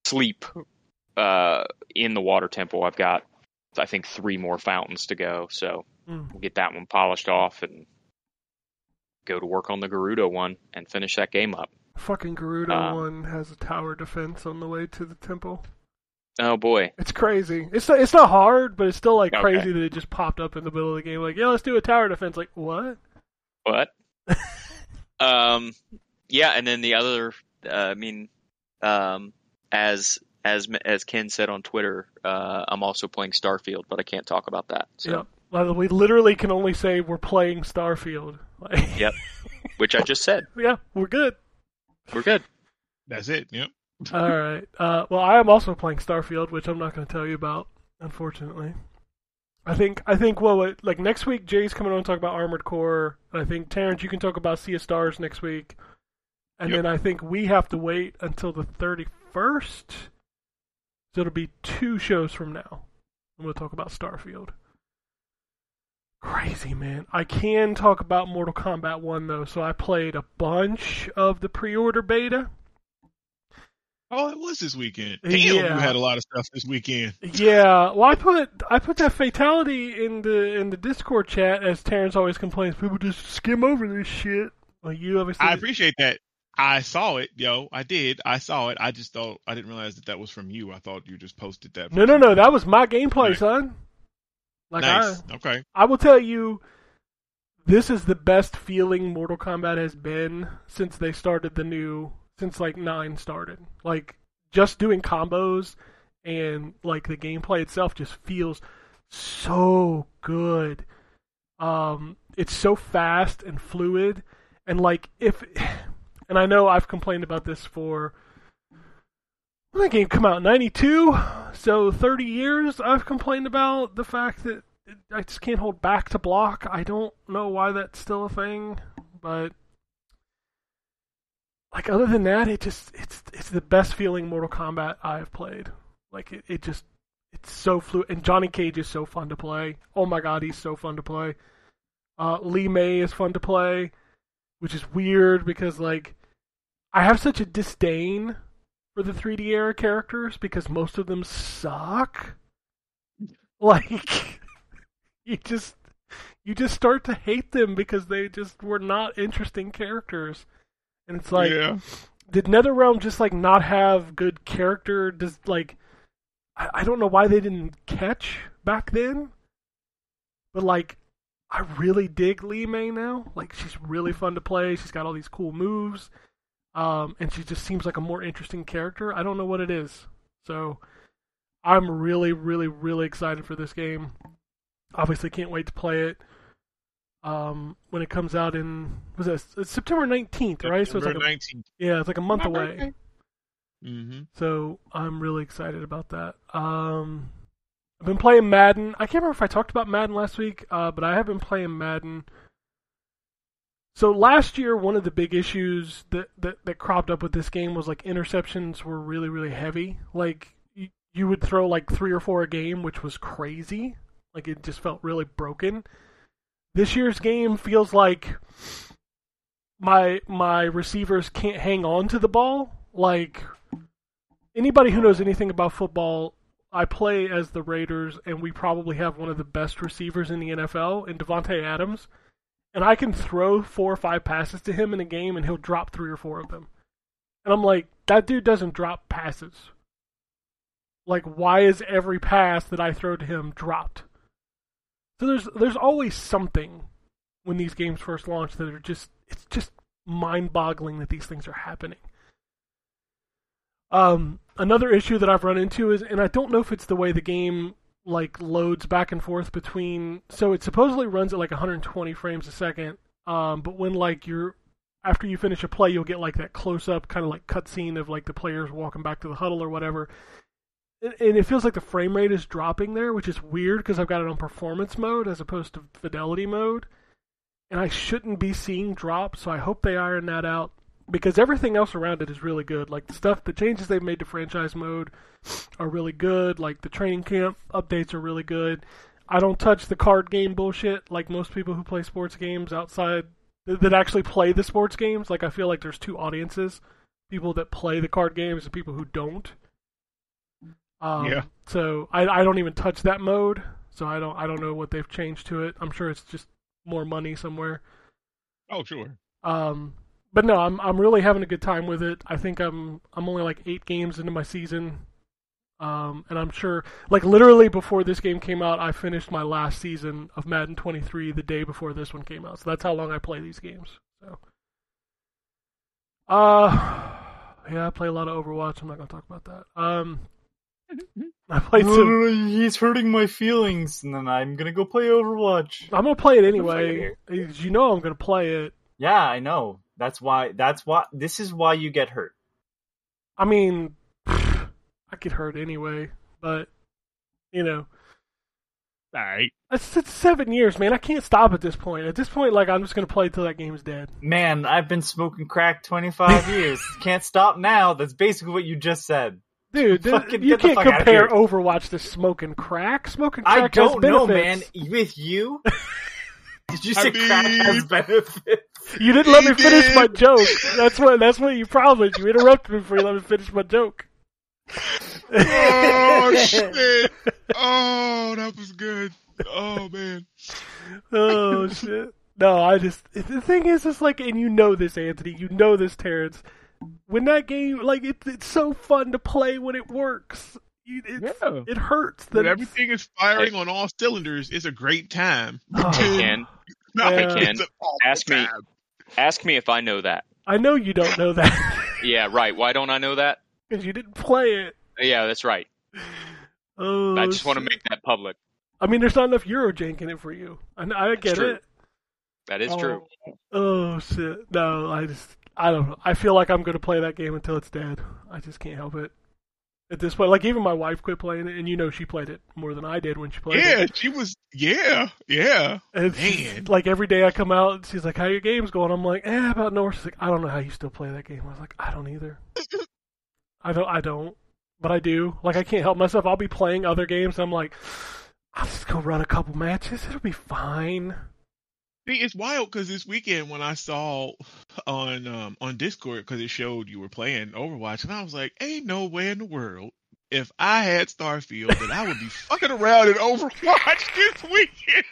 sleep uh in the water temple. I've got I think three more fountains to go, so mm. we'll get that one polished off and go to work on the Gerudo one and finish that game up. fucking Gerudo Uh, one has a tower defense on the way to the temple. Oh boy. It's crazy. It's not, it's not hard, but it's still like Okay. crazy that it just popped up in the middle of the game. Like, yeah, let's do a tower defense. Like, what? What? um, yeah, and then the other, uh, I mean, um, as as as Ken said on Twitter, uh, I'm also playing Starfield, but I can't talk about that. So, Yep. Well, we literally can only say we're playing Starfield. Like, Yep. which I just said, yeah, we're good. we're good. That's it. Yep. All right. Uh, well, I am also playing Starfield, which I'm not going to tell you about, unfortunately. I think I think well, what, like next week, Jay's coming on to talk about Armored Core. I think Terrence, you can talk about Sea of Stars next week, and Yep. then I think we have to wait until the 31st. So it'll be two shows from now. I'm going to talk about Starfield. Crazy man. I can talk about Mortal Kombat 1 though. So I played a bunch of the pre-order beta. Oh, it was this weekend. Damn, Yeah. you had a lot of stuff this weekend. Yeah, well, I put I put that fatality in the in the Discord chat as Terrence always complains. People just skim over this shit. Well, you obviously. I appreciate that. I saw it, yo. I did. I saw it. I just thought I didn't realize that that was from you. I thought you just posted that. no, no, no. That was my gameplay, Right. son. Like nice. I, Okay. I will tell you, this is the best feeling Mortal Kombat has been since they started the new since like nine started. Like just doing combos and like the gameplay itself just feels so good. Um, it's so fast and fluid, and like if, and I know I've complained about this for. That game come out in '92, so 30 years. I've complained about the fact that I just can't hold back to block. I don't know why that's still a thing, but like other than that, it just it's it's the best feeling Mortal Kombat I've played. Like it, it just it's so fluid, and Johnny Cage is so fun to play. Oh my god, he's so fun to play. Uh, Li Mei is fun to play, which is weird because like I have such a disdain for the 3D era characters because most of them suck. Like you just you just start to hate them because they just were not interesting characters. And it's like yeah. did NetherRealm just like not have good character? Does like I, I don't know why they didn't catch back then, but like I really dig Li Mei now. Like she's really fun to play. She's got all these cool moves, um, and she just seems like a more interesting character. I don't know what it is, so I'm really, really, really excited for this game. Obviously, can't wait to play it. Um, when it comes out in was that it's September 19th, right? So it's like a, yeah, it's like a month My away. birthday. Mm-hmm. So I'm really excited about that. Um, I've been playing Madden. I can't remember if I talked about Madden last week, uh, but I have been playing Madden. So last year, one of the big issues that, that, that cropped up with this game was like interceptions were really really heavy. Like you, would throw like three or four a game, which was crazy. Like it just felt really broken. This year's game feels like my my receivers can't hang on to the ball. Like anybody who knows anything about football, I play as the Raiders, and we probably have one of the best receivers in the NFL, in Davante Adams. And I can throw four or five passes to him in a game, and he'll drop three or four of them. And I'm like, that dude doesn't drop passes. Like, why is every pass that I throw to him dropped? So there's there's always something when these games first launch that are just it's just mind-boggling that these things are happening. Um, another issue that I've run into is, and I don't know if it's the way the game like loads back and forth between. So it supposedly runs at like 120 frames a second. Um, but when like you're after you finish a play, you'll get like that close-up kind of like cutscene of like the players walking back to the huddle or whatever. And, and it feels like the frame rate is dropping there, which is weird because I've got it on performance mode as opposed to fidelity mode. And I shouldn't be seeing drops, so I hope they iron that out because everything else around it is really good. Like the stuff, the changes they've made to franchise mode are really good. Like the training camp updates are really good. I don't touch the card game bullshit like most people who play sports games outside that actually play the sports games. Like I feel like there's two audiences: people that play the card games and people who don't. Um, Yeah. So I I don't even touch that mode. So I don't I don't know what they've changed to it. I'm sure it's just more money somewhere. Oh, sure. Um, but no, I'm I'm really having a good time with it. I think I'm I'm only like eight games into my season, um, and I'm sure like literally before this game came out, I finished my last season of Madden 23 the day before this one came out. So that's how long I play these games. So, uh, yeah, I play a lot of Overwatch. I'm not gonna talk about that. Um, I played some. He's hurting my feelings, and then I'm gonna go play Overwatch. I'm gonna play it anyway. You know I'm gonna play it. Yeah, I know. That's why. That's why. This is why you get hurt. I mean, I get hurt anyway, but you know, All right. it's, it's seven years, man. I can't stop at this point. At this point, like I'm just gonna play till that game's dead. Man, I've been smoking crack 25 years. Can't stop now. That's basically what you just said. Dude, th- Fucking you can't compare. Overwatch to smoking crack. Smoking crack I don't has know, man. With you, did you I say crack has mean- benefits? You didn't let me He finish my joke. That's what. That's what you promised. You interrupted me before you let me finish my joke. Oh shit! Oh, that was good. Oh man. oh shit. No, I just the thing is, it's like, and you know this, Anthony. You know this, Terrence. When that game, like, it, it's so fun to play when it works. It's, Yeah. It hurts. That When everything is firing on all cylinders, it's a great time. Oh, Ken, No, Yeah. it's an awful Ask me. Ask me if I know that. I know you don't know that Yeah, right. Why don't I know that? because you didn't play it. Yeah, that's right. Oh, I just want to make that public. I mean, there's not enough Eurojank in it for you. I, I get it. That is oh, true. Oh shit! No, I just I don't know. I feel like I'm gonna play that game until it's dead. I just can't help it. At this point, like even my wife quit playing it, and you know she played it more than I did when she played Yeah, it. Yeah, she was. Yeah, yeah. And Man. like every day I come out, she's like, "How your game's going?" I'm like, "Eh, about nowhere." She's like, "I don't know how you still play that game." I was like, "I don't either. I don't. I don't. But I do. Like I can't help myself. I'll be playing other games. And I'm like, I'll just go run a couple matches. It'll be fine. See, it's wild because this weekend when I saw on um, on Discord because it showed you were playing Overwatch, and I was like, "Ain't no way in the world if I had Starfield that I would be fucking around in Overwatch this weekend."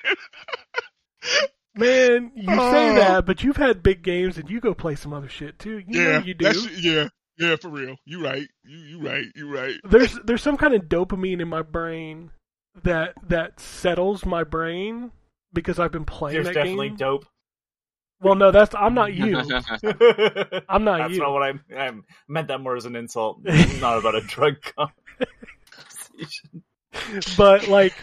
Man, you say Oh. that, but you've had big games and you go play some other shit too. You yeah, know you do. that's yeah, yeah, for real. You right. You you right. You right. There's there's some kind of dopamine in my brain that that settles my brain because I've been playing There's that definitely game. dope. Well, no, that's I'm not you. I'm not you. That's not what I, I meant. That more as an insult, not about a drug conversation. but like,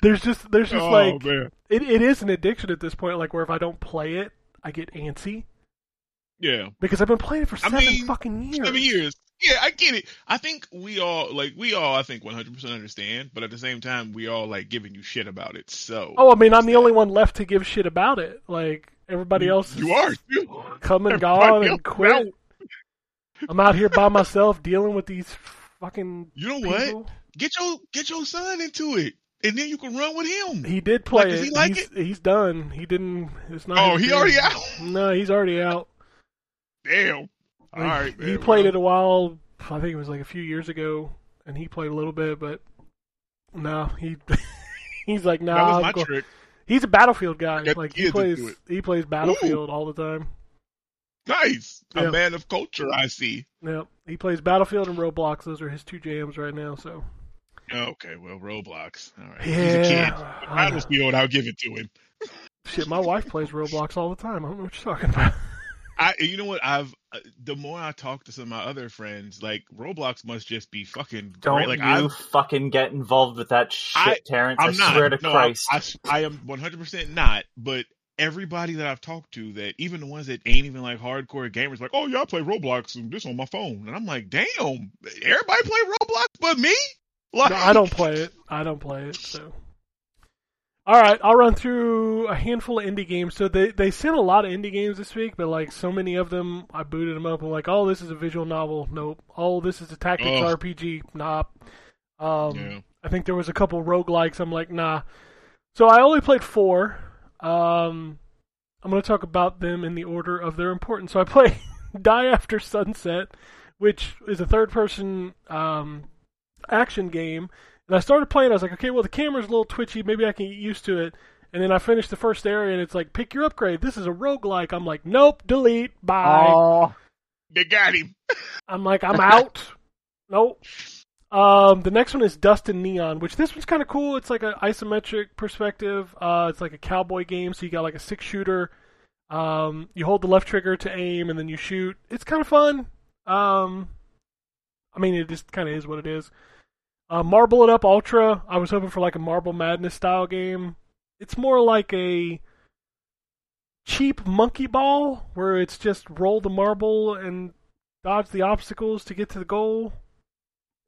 there's just there's just oh like man. it, it is an addiction at this point. Like where if I don't play it, I get antsy Yeah. because I've been playing it for I seven mean, fucking years. Seven years. Yeah, I get it. I think we all like we all I think 100% understand, but at the same time we all like giving you shit about it. So Oh, I mean, I'm the only one left to give shit about it. Like everybody else, you are too. come and gone and quit. out. I'm out here by myself dealing with these fucking You know what? people. Get your get your son into it, and then you can run with him. He did play Like, does it. he like he's, he's done. He didn't. It's not. Oh, he already out. No, he's already out. Damn. All Like, right, man. he played well, it a while. I think it was like a few years ago, and he played a little bit, but no, he he's like, nah. That was I'm my go-" trick. He's a Battlefield guy. Like he plays. He plays Battlefield all the time. Nice. A man of culture, I see. Yeah, he plays Battlefield and Roblox. Those are his two jams right now. So Okay, well, Roblox. All right. yeah, He's a kid. Battlefield, I'll give it to him. shit. My wife plays Roblox all the time. I don't know what you're talking about. I, you know what? I've Uh, the more I talk to some of my other friends, like Roblox must just be fucking Don't great. Like you I've, fucking get involved with that shit, I- Terrence. I'm I not. swear to no, Christ. I, I, I am 100 percent not. But everybody that I've talked to, that even the ones that ain't even like hardcore gamers, like, oh yeah, I play Roblox and this on my phone, and I'm like, damn, everybody play Roblox but me. Like, No, I don't play it. I don't play it. So, all right, I'll run through a handful of indie games. So they they sent a lot of indie games this week, but like so many of them, I booted them up. I'm like, oh, this is a visual novel. Nope. Oh, this is a tactics. RPG. Nah. Um, Yeah. I think there was a couple roguelikes. I'm like, nah. So I only played four. Um, I'm going to talk about them in the order of their importance. So I play Die After Sunset, which is a third person um, action game. And I started playing, I was like, okay, well, the camera's a little twitchy. Maybe I can get used to it. And then I finished the first area, and it's like, pick your upgrade. This is a roguelike. I'm like, nope, delete, bye. Oh, They got him. I'm like, I'm out. nope. Um, the next one is Dust and Neon, which this one's kind of cool. It's like an isometric perspective. Uh, it's like a cowboy game, so you got like a six shooter. Um, you hold the left trigger to aim, and then you shoot. It's kind of fun. Um, I mean, it just kind of is what it is. Uh, Marble It Up Ultra. I was hoping for like a Marble Madness style game. It's more like a cheap monkey ball where it's just roll the marble and dodge the obstacles to get to the goal.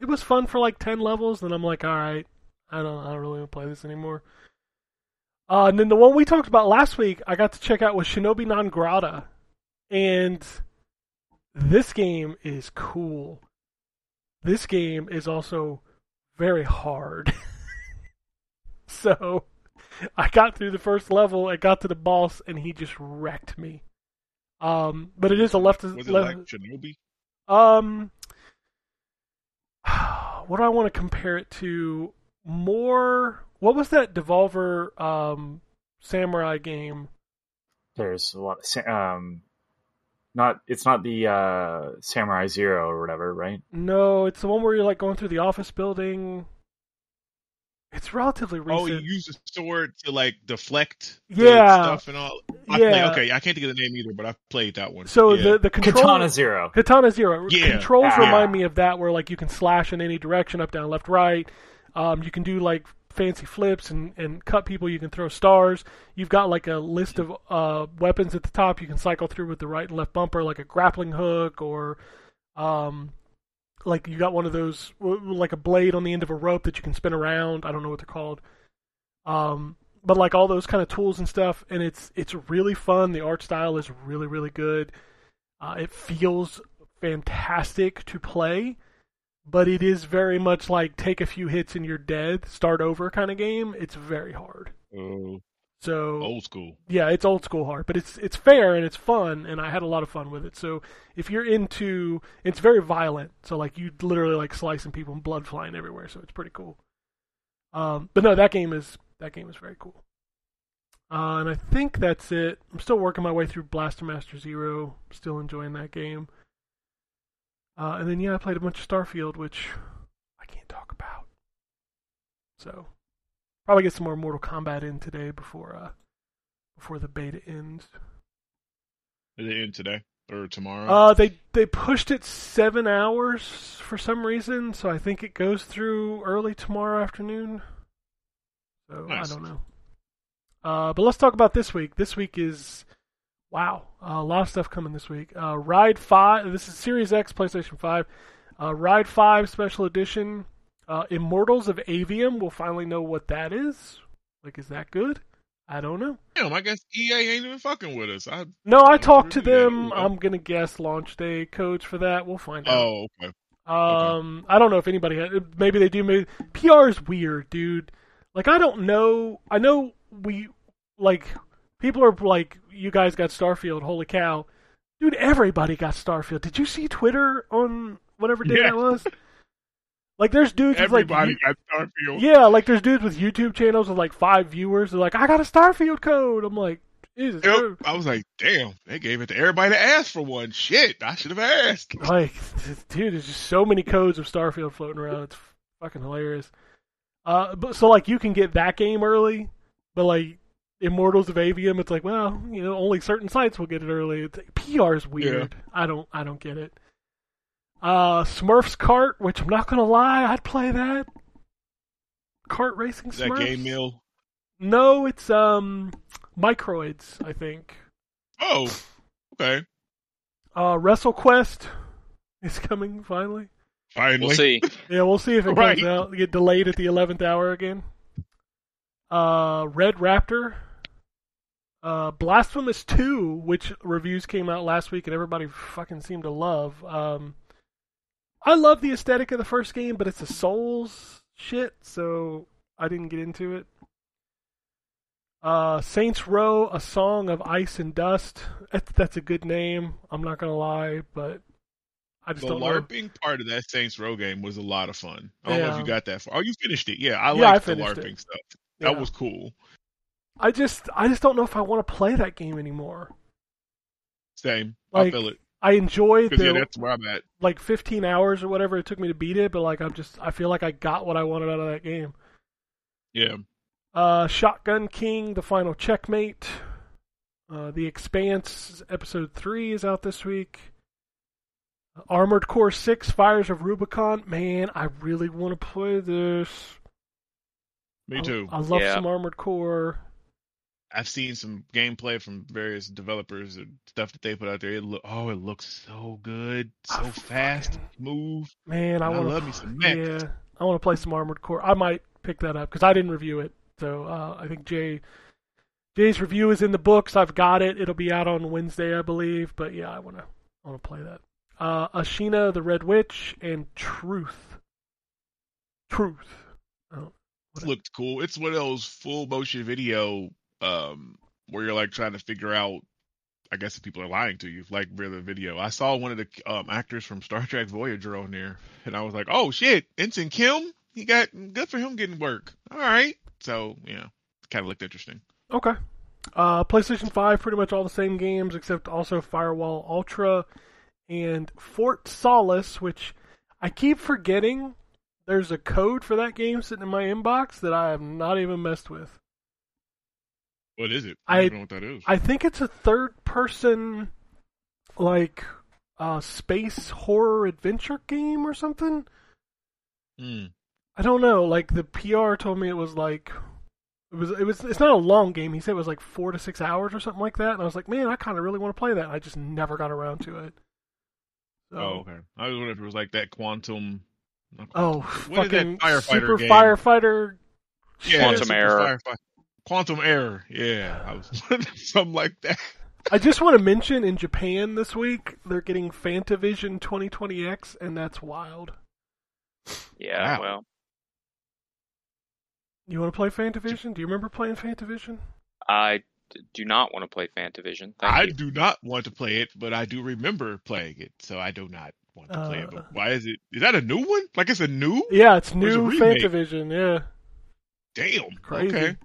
It was fun for like ten levels, then I'm like, all right, I don't, I don't really want to play this anymore. Uh, and then the one we talked about last week, I got to check out was Shinobi Non Grata, and this game is cool. This game is also very hard. so I got through the first level, I got to the boss, and he just wrecked me. Um, but it is a left. Was it left like Shinobi? um, what do I want to compare it to? More. What was that Devolver um samurai game? there's a lot. Of, um, not it's not the uh, Samurai Zero or whatever, right? No, it's the one where you're like going through the office building. It's relatively recent. Oh, you use the sword to like deflect Yeah. stuff and all. I Yeah. play, okay, I can't think of the name either, but I've played that one. so yeah. the the control Katana Zero. Katana Zero. Yeah. Controls Ah. remind me of that, where like you can slash in any direction, up, down, left, right. Um, you can do like fancy flips and, and cut people. You can throw stars. You've got like a list of uh, weapons at the top. You can cycle through with the right and left bumper, like a grappling hook, or um, like you got one of those like a blade on the end of a rope that you can spin around. I don't know what they're called. Um, but like all those kind of tools and stuff, and it's it's really fun. The art style is really really good. Uh, it feels fantastic to play, but it is very much like take a few hits and you're dead, start over kind of game. It's very hard. Oh, So old school. yeah, it's old school hard, but it's it's fair and it's fun, and I had a lot of fun with it. So if you're into, it's very violent. So like you literally like slicing people and blood flying everywhere. So it's pretty cool. Um, but no, that game is that game is very cool. Uh, and I think that's it. I'm still working my way through Blaster Master Zero. Still enjoying that game. Uh, and then yeah, I played a bunch of Starfield, which I can't talk about. So probably get some more Mortal Kombat in today before uh before the beta ends. Is it in today or tomorrow? Uh, they they pushed it seven hours for some reason, so I think it goes through early tomorrow afternoon. So Nice. I don't know. Uh, but let's talk about this week. This week is wow, a lot of stuff coming this week. Uh, Ride Five. This is Series X, PlayStation Five. Uh, Ride 5 Special Edition. Uh, Immortals of Aveum. We'll finally know what that is. Like, is that good? I don't know. Damn, I guess EA ain't even fucking with us. I, No, I talked to that. them. I'm gonna guess launch day codes for that. We'll find out. oh, okay. Um, I don't know if anybody. Had, maybe they do. Maybe PR is weird, dude. Like I don't know. I know we like people are like, you guys got Starfield. Holy cow, dude! Everybody got Starfield. Did you see Twitter on whatever day Yeah. that was? Like, there's dudes with like Everybody got Starfield. yeah, like there's dudes with YouTube channels with like five viewers. They're like, I got a Starfield code. I'm like, Jesus. Yep. I was like, damn, they gave it to everybody to ask for one. Shit, I should have asked. Like, dude, there's just so many codes of Starfield floating around. It's fucking hilarious. Uh, but so like you can get that game early, but like Immortals of Aveum, it's like, well, you know, only certain sites will get it early. It's like, PR is weird. I don't, I don't get it. Uh, Smurfs Kart, which I'm not gonna lie, I'd play that. Kart racing Is that GameMill? No, it's um, Microids, I think. Oh, okay. Uh, WrestleQuest is coming finally. Finally. We'll see. Yeah, we'll see if it Right. comes out. Get delayed at the eleventh hour again. Uh, Red Raptor. Uh, Blasphemous Two, which reviews came out last week and everybody fucking seemed to love. Um, I love the aesthetic of the first game, but it's a Souls shit, so I didn't get into it. Uh, Saints Row: A Song of Ice and Dust. That's, that's a good name. I'm not gonna lie, but I just The don't know. LARPing part of that Saints Row game was a lot of fun. I don't know if you got that far. Oh, you finished it. Yeah, I Yeah, I liked the LARPing it. stuff. Yeah. That was cool. I just I just don't know if I want to play that game anymore. Same. Like, I feel it. I enjoyed Because the yeah, that's where I'm at. like 15 hours or whatever it took me to beat it, but like I'm just I feel like I got what I wanted out of that game. Yeah. Uh, Shotgun King, the final checkmate. Uh, the Expanse episode three is out this week. Armored Core Six, Fires of Rubicon. Man, I really want to play this. Me I- too. I, love Yeah. some Armored Core. I've seen some gameplay from various developers and stuff that they put out there. It look oh, it looks so good, so I fast, fucking- smooth. Man, I I want love me some mech. Yeah, I want to play some Armored Core. I might pick that up because I didn't review it. So uh, I think Jay Jay's review is in the books. I've got it. It'll be out on Wednesday, I believe. But yeah, I want to I want to play that. Uh, Ashina the Red Witch and Truth. Truth. Oh, It looked cool. It's one of those full motion video um where you're like trying to figure out I guess people are lying to you, like real the video. I saw one of the um, actors from Star Trek Voyager on there, and I was like, "Oh shit, Ensign Kim, he got good for him getting work." All right, so yeah, kind of looked interesting. Okay. Uh, PlayStation 5, pretty much all the same games, except also Firewall Ultra and Fort Solis, which I keep forgetting there's a code for that game sitting in my inbox that I have not even messed with. What is it? I- I don't know what that is. I think it's a third person, like, uh, space horror adventure game or something. Hmm. I don't know. Like the PR told me it was like it was it was it's not a long game. He said it was like four to six hours or something like that. And I was like, man, I kind of really want to play that. I just never got around to it. So, Oh, okay. I was wondering if it was like that quantum. not oh, quantum. What is that fucking firefighter super game? firefighter. Yeah, Quantum Super Error. Firefighter. Quantum error. Yeah, I was something like that. I just want to mention in Japan this week they're getting Fantavision 2020X, and that's wild. Yeah, Wow. well, You want to play Fantavision? Do you remember playing Fantavision? I do not want to play Fantavision. Thank I you. do not want to play it, but I do remember playing it, so I do not want to play it. Uh, But why is it? Is that a new one? Like it's a new? Yeah, it's Or it new? Fantavision. Yeah, Damn. crazy. Okay.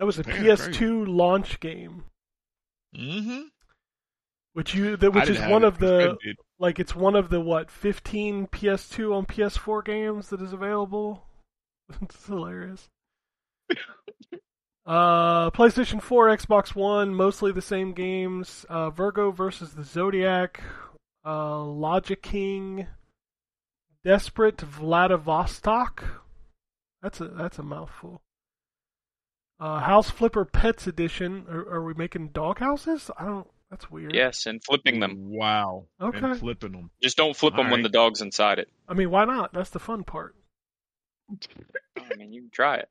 That was a Man, PS2 launch game, Mm-hmm. which you that, which is one of the like it's one of the what 15 PS2 on PS4 games that is available. it's hilarious. uh, PlayStation 4, Xbox One, mostly the same games. Uh, Virgo versus the Zodiac, uh, Logic King, Desperate Vladivostok. That's a that's a mouthful. Uh, House Flipper Pets Edition. Are, are we making dog houses? I don't. That's weird. Yes, and flipping them. Wow. Okay. And flipping them. Just don't flip them when the dog's inside it. I mean, why not? That's the fun part. I mean, you can try it.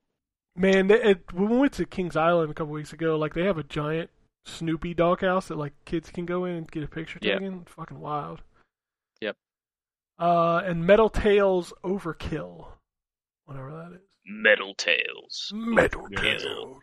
Man, they, it, when we went to Kings Island a couple weeks ago, like they have a giant Snoopy doghouse that like kids can go in and get a picture Yeah. taken. Fucking wild. Yep. Uh, and Metal Tales Overkill, whatever that is. Metal Tales. Metal Yeah. Tales.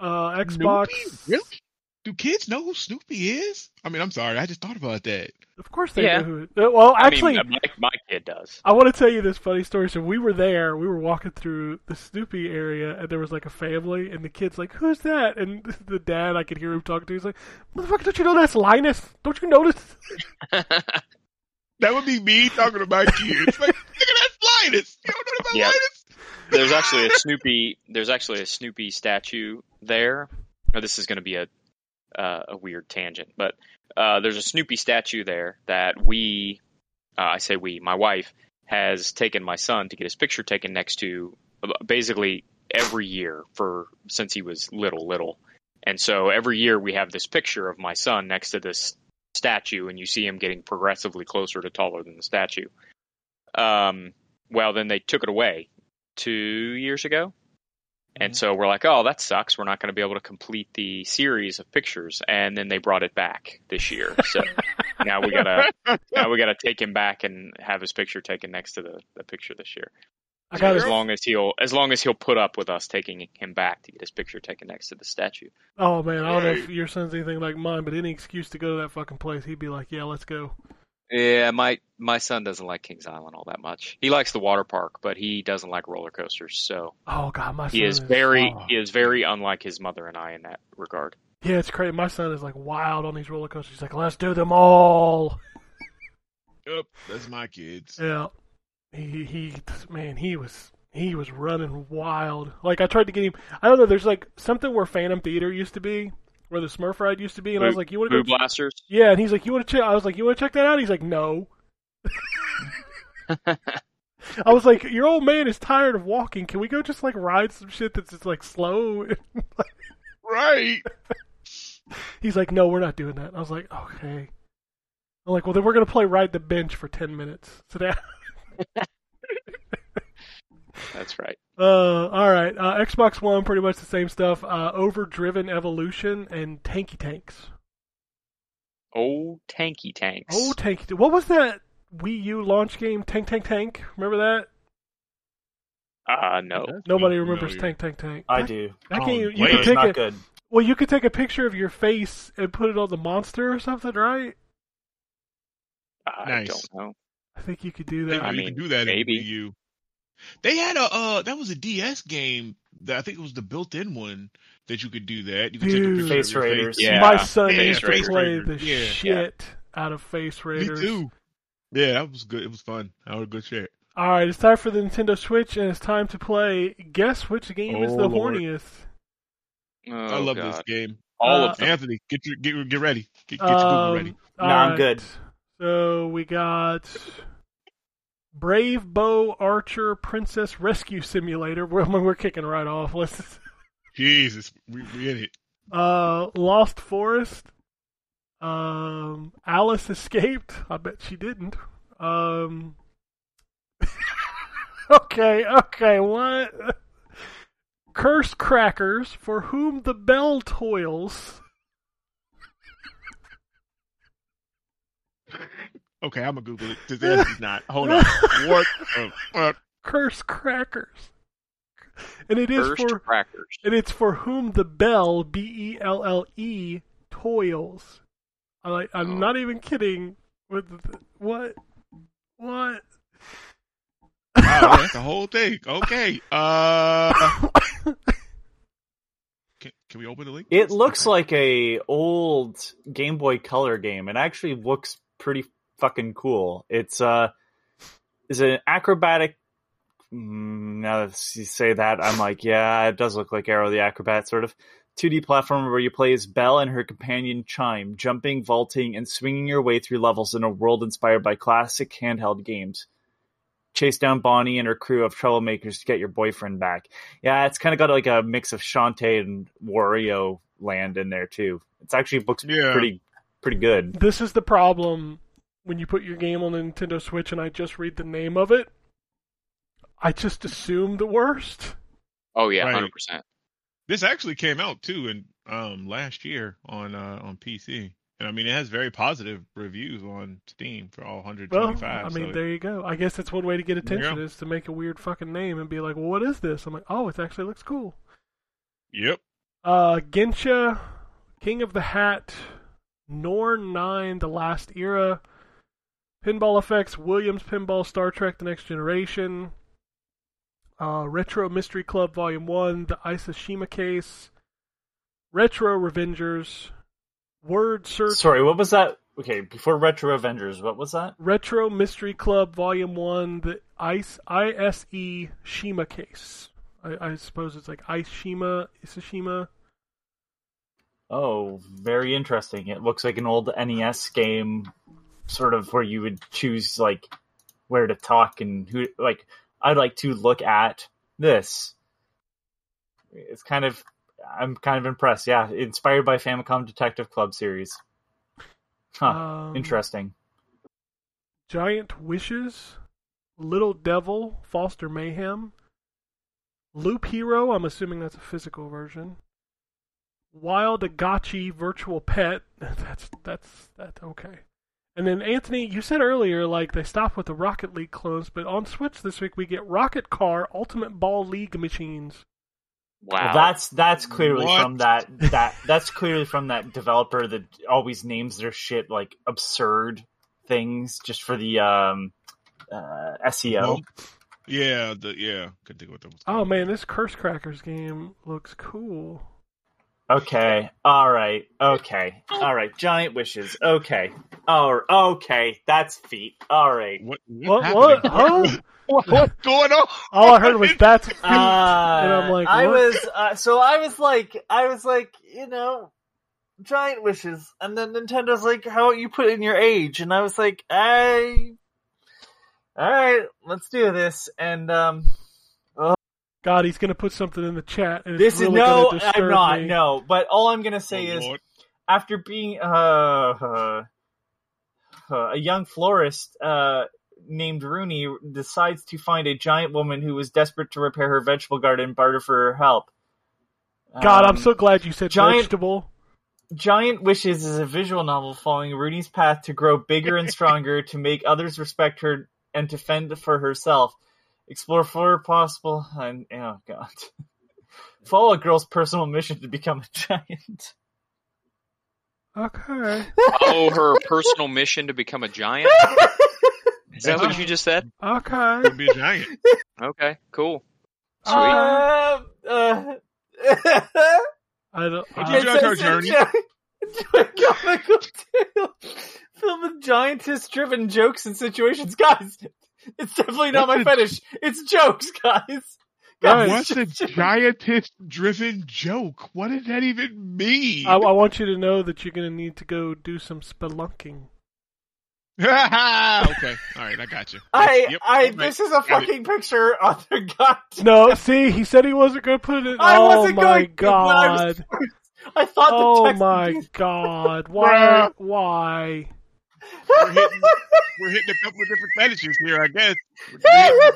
Uh, Xbox. Snoopy? Really? Do kids know who Snoopy is? I mean, I'm sorry, I just thought about that. Of course they Yeah. know who. uh, Well, actually, I mean, my, my kid does. I want to tell you this funny story. So we were there, we were walking through the Snoopy area, and there was like a family, and the kid's like, "Who's that?" And the dad, I could hear him talking to. He's like, "Motherfucker, don't you know that's Linus? Don't you notice?" That would be me talking about kids. like, nigga, that's Linus. You don't know about Yeah. Linus? There's actually a Snoopy. There's actually a Snoopy statue there. Now, this is going to be a uh, a weird tangent, but uh, there's a Snoopy statue there that we, uh, I say we, my wife has taken my son to get his picture taken next to, uh, basically every year for since he was little, little, and so every year we have this picture of my son next to this statue, and you see him getting progressively closer to taller than the statue. Um, well, then they took it away two years ago. And mm-hmm. so we're like, oh, that sucks. We're not going to be able to complete the series of pictures. And then they brought it back this year. So now we gotta now we gotta take him back and have his picture taken next to the, the picture this year. I got as it. long as he'll as long as he'll put up with us taking him back to get his picture taken next to the statue. Oh man, I don't know if your son's anything like mine, but any excuse to go to that fucking place, he'd be like, "Yeah, let's go." Yeah, my my son doesn't like Kings Island all that much. He likes the water park, but he doesn't like roller coasters. So Oh god, my son he is very oh. he is very unlike his mother and I in that regard. Yeah, it's crazy. My son is like wild on these roller coasters. He's like, "Let's do them all." Yep, that's my kids. Yeah, he he man, he was he was running wild. Like I tried to get him. I don't know. There's like something where Phantom Theater used to be, where the Smurf ride used to be, and I was like, "You want to Boo go?" blasters. Yeah, and he's like, "You want to check?" I was like, "You want to check that out?" He's like, "No." I was like, "Your old man is tired of walking. Can we go just like ride some shit that's just like slow?" Right. He's like, "No, we're not doing that." I was like, "Okay." I'm like, "Well, then we're gonna play ride the bench for ten minutes." So that. That's right. Uh, all right. Uh, Xbox One, pretty much the same stuff. Uh, Overdriven Evolution and Tanky Tanks. Oh, tanky tanks. Oh, Tanky. What was that Wii U launch game? Tank Tank Tank. Remember that? uh, no. Nobody No, remembers no, Tank Tank Tank. I That- do. That Oh, game, you wait. could take not a, good. well, you could take a picture of your face and put it on the monster or something, right? I Nice. don't know. I think you could do that. I you mean, can do that maybe. in Wii U. They had a uh that was a DS game that I think it was the built-in one that you could do that. You could take a Dude. picture Face of Raiders. face. Yeah. My son Yeah, used to Face play Raiders. the Yeah. shit out of Face Raiders. Me too. Yeah, that was good. It was fun. That was a good shit. All right, it's time for the Nintendo Switch, and it's time to play. Guess which game is Oh, the Lord. horniest? Oh, I love God. this game. All Uh, of them. Anthony, get your get get ready. Get, get your Google Um, ready. all No, I'm good. So we got Brave Bow Archer Princess Rescue Simulator. We're, we're kicking right off. Let's Jesus, we we in it. uh, Lost Forest. Um, Alice escaped. I bet she didn't. Um, okay, okay, what? Curse Crackers, for whom the Belle toils. Okay, I'm gonna Google it. This is not. Hold on. What? Uh, what? Curse Crackers. And it is First for crackers. and it's for whom the bell B E L L E toils. I like I'm Oh. not even kidding. With the, what? What? Wow, that's the whole thing. Okay. Uh, can, can we open the link? It looks like a old Game Boy Color game. It actually looks pretty fucking cool. It's uh, is an acrobatic. Mm, now that you say that, I'm like, yeah, it does look like Aero the Acro-Bat, sort of. 2D platformer where you play as Belle and her companion Chime, jumping, vaulting, and swinging your way through levels in a world inspired by classic handheld games. Chase down Bonnie and her crew of troublemakers to get your boyfriend back. Yeah, it's kind of got like a mix of Shantae and Wario Land in there too. It's actually looks Yeah. pretty pretty good. This is the problem when you put your game on the Nintendo Switch and I just read the name of it. I just assume the worst. Oh yeah, Right. hundred percent. This actually came out too in um last year on uh on PC. And I mean it has very positive reviews on Steam for all Well, 125. I mean, so there you go. I guess that's one way to get attention is to make a weird fucking name and be like, well, what is this? I'm like, oh, it actually looks cool. Yep. Uh, Gensha, King of the Hat, Norn 9, The Last Era, Pinball Effects, Williams Pinball, Star Trek The Next Generation, uh, Retro Mystery Club Volume 1, The Isashima Case, Retro Revengers, Word Search, Sorry, what was that? Okay, before Retro Avengers, what was that? Retro Mystery Club Volume 1, The Ice, ISE Shima Case. I, I suppose it's like Ice Shima, Isashima. Oh, very interesting. It looks like an old NES game, sort of where you would choose like where to talk and who. Like, I'd like to look at this. It's kind of, I'm kind of impressed. Yeah, inspired by Famicom Detective Club series. Huh. Um, interesting. Giant Wishes, Little Devil, Foster Mayhem, Loop Hero, I'm assuming that's a physical version. Wildagotchi Virtual Pet, that's that's that's okay. And then Anthony, you said earlier like they stopped with the Rocket League clones, but on Switch this week we get Rocket Car Ultimate Ball League machines. Wow. Well, that's that's clearly What? from that that that's clearly from that developer that always names their shit like absurd things just for the um uh, SEO. Well, yeah, the yeah, couldn't think of what that was. Oh man, this Curse Crackers game looks cool. Okay, all right, okay, all right. Giant wishes. Okay, oh, okay. That's feet. All right. What What? what's What? happening? Huh? What- what's going on? All I heard was that's feet. Uh, And I'm like, I was uh, so I was like, I was like, you know, giant wishes, and then Nintendo's like, how about you put in your age? And I was like, I, all right, let's do this. And um, God, he's gonna put something in the chat, and this it's really is no, gonna disturb I'm not, me. no. But all I'm gonna say Oh, is, Lord. after being uh, uh, uh, a young florist uh, named Rooney decides to find a giant woman who is desperate to repair her vegetable garden barter for her help. God, I'm Um, so glad you said giant- vegetable. Giant Wishes is a visual novel following Rooney's path to grow bigger and stronger, to make others respect her, and to fend for herself. Explore four possible and oh god. Follow a girl's personal mission to become a giant. Okay, oh, her personal mission to become a giant. Is that what you just said? okay. Could be a giant. Okay, cool. Sweet. Uh, uh, I don't. What'd I- you judge our journey? Comical tale filled with giantess-driven jokes and situations, guys. It's definitely not my What's fetish. It's jokes, guys. Guys, What's a giantess driven joke? What does that even mean? I, I want you to know that you're gonna need to go do some spelunking. okay, all right, I got you. I, Yep, I, right. this is a Got it. fucking picture on their god. No, see, he said he wasn't gonna put it. in. I oh wasn't my going to, I was- god! I thought the Oh my god! Why? Why? We're hitting, we're hitting a couple of different fetishes here, I guess.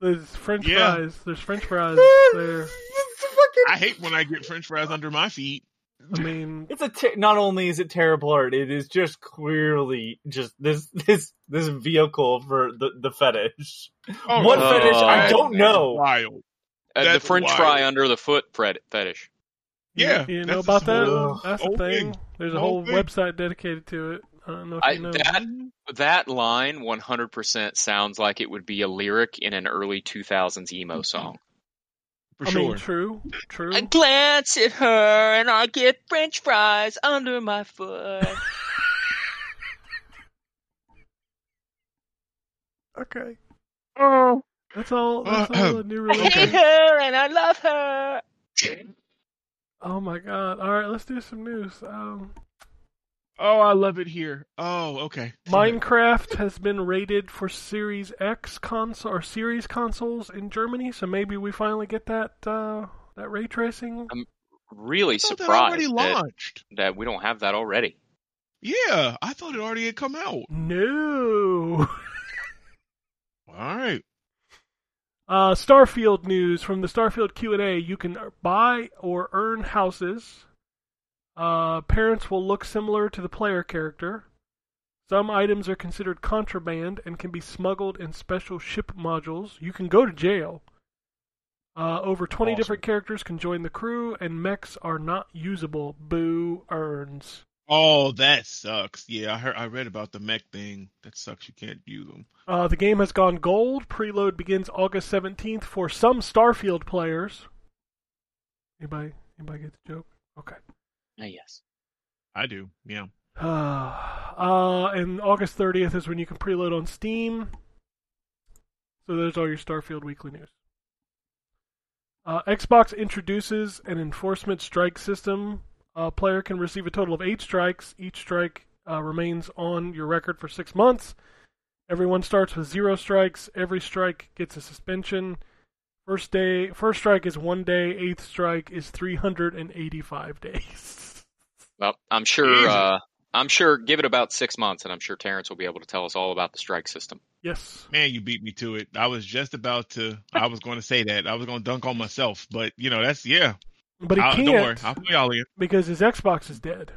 There's French Yeah. fries. There's French fries there. Fucking. I hate when I get French fries under my feet. I mean, It's a ter- not only is it terrible art, it is just clearly just this this this vehicle for the the fetish. Oh, what no. fetish? I That- don't know. Wild. Uh, the That's French wild. fry under the foot fret- fetish. Yeah, you, know that's about a that? small- That's a whole thing. thing. There's a Whole whole thing. website dedicated to it. I don't know if I, you know. that that line 100% sounds like it would be a lyric in an early 2000s emo song. For I sure. mean, true, true. I glance at her and I get French fries under my foot. Okay, oh. that's all. That's all the new I release. hate her and I love her. Oh my god! All right, let's do some news. Um, oh, I love it here. Oh, okay. Minecraft has been rated for Series X console or Series consoles in Germany, so maybe we finally get that uh, that ray tracing. Really I thought that already surprised that, launched. that we don't have that already. Yeah, I thought it already had come out. No. All right. Uh, Starfield news from the Starfield Q&A. You can buy or earn houses. Uh, parents will look similar to the player character. Some items are considered contraband and can be smuggled in special ship modules. You can go to jail. Uh, over 20 Awesome. different characters can join the crew, and mechs are not usable. Boo earns. Oh, that sucks. Yeah, I heard. I read about the mech thing. That sucks. You can't use them. Uh, the game has gone gold. Preload begins August 17th for some Starfield players. Anybody? Anybody get the joke? Okay. Uh, yes. I do. Yeah. Uh, uh, and August 30th is when you can preload on Steam. So there's all your Starfield weekly news. Uh, Xbox introduces an enforcement strike system. A player can receive a total of eight strikes. Each strike uh, remains on your record for six months. Everyone starts with zero strikes. Every strike gets a suspension. First day, first strike is one day. Eighth strike is 385 days. Well, I'm sure. Uh, I'm sure. Give it about six months, and I'm sure Terrence will be able to tell us all about the strike system. yes. Man, you beat me to it. I was just about to. I was going to say that. I was going to dunk on myself, but you know that's yeah. But he I'll- can't don't worry. I'll put y'all in. because his Xbox is dead.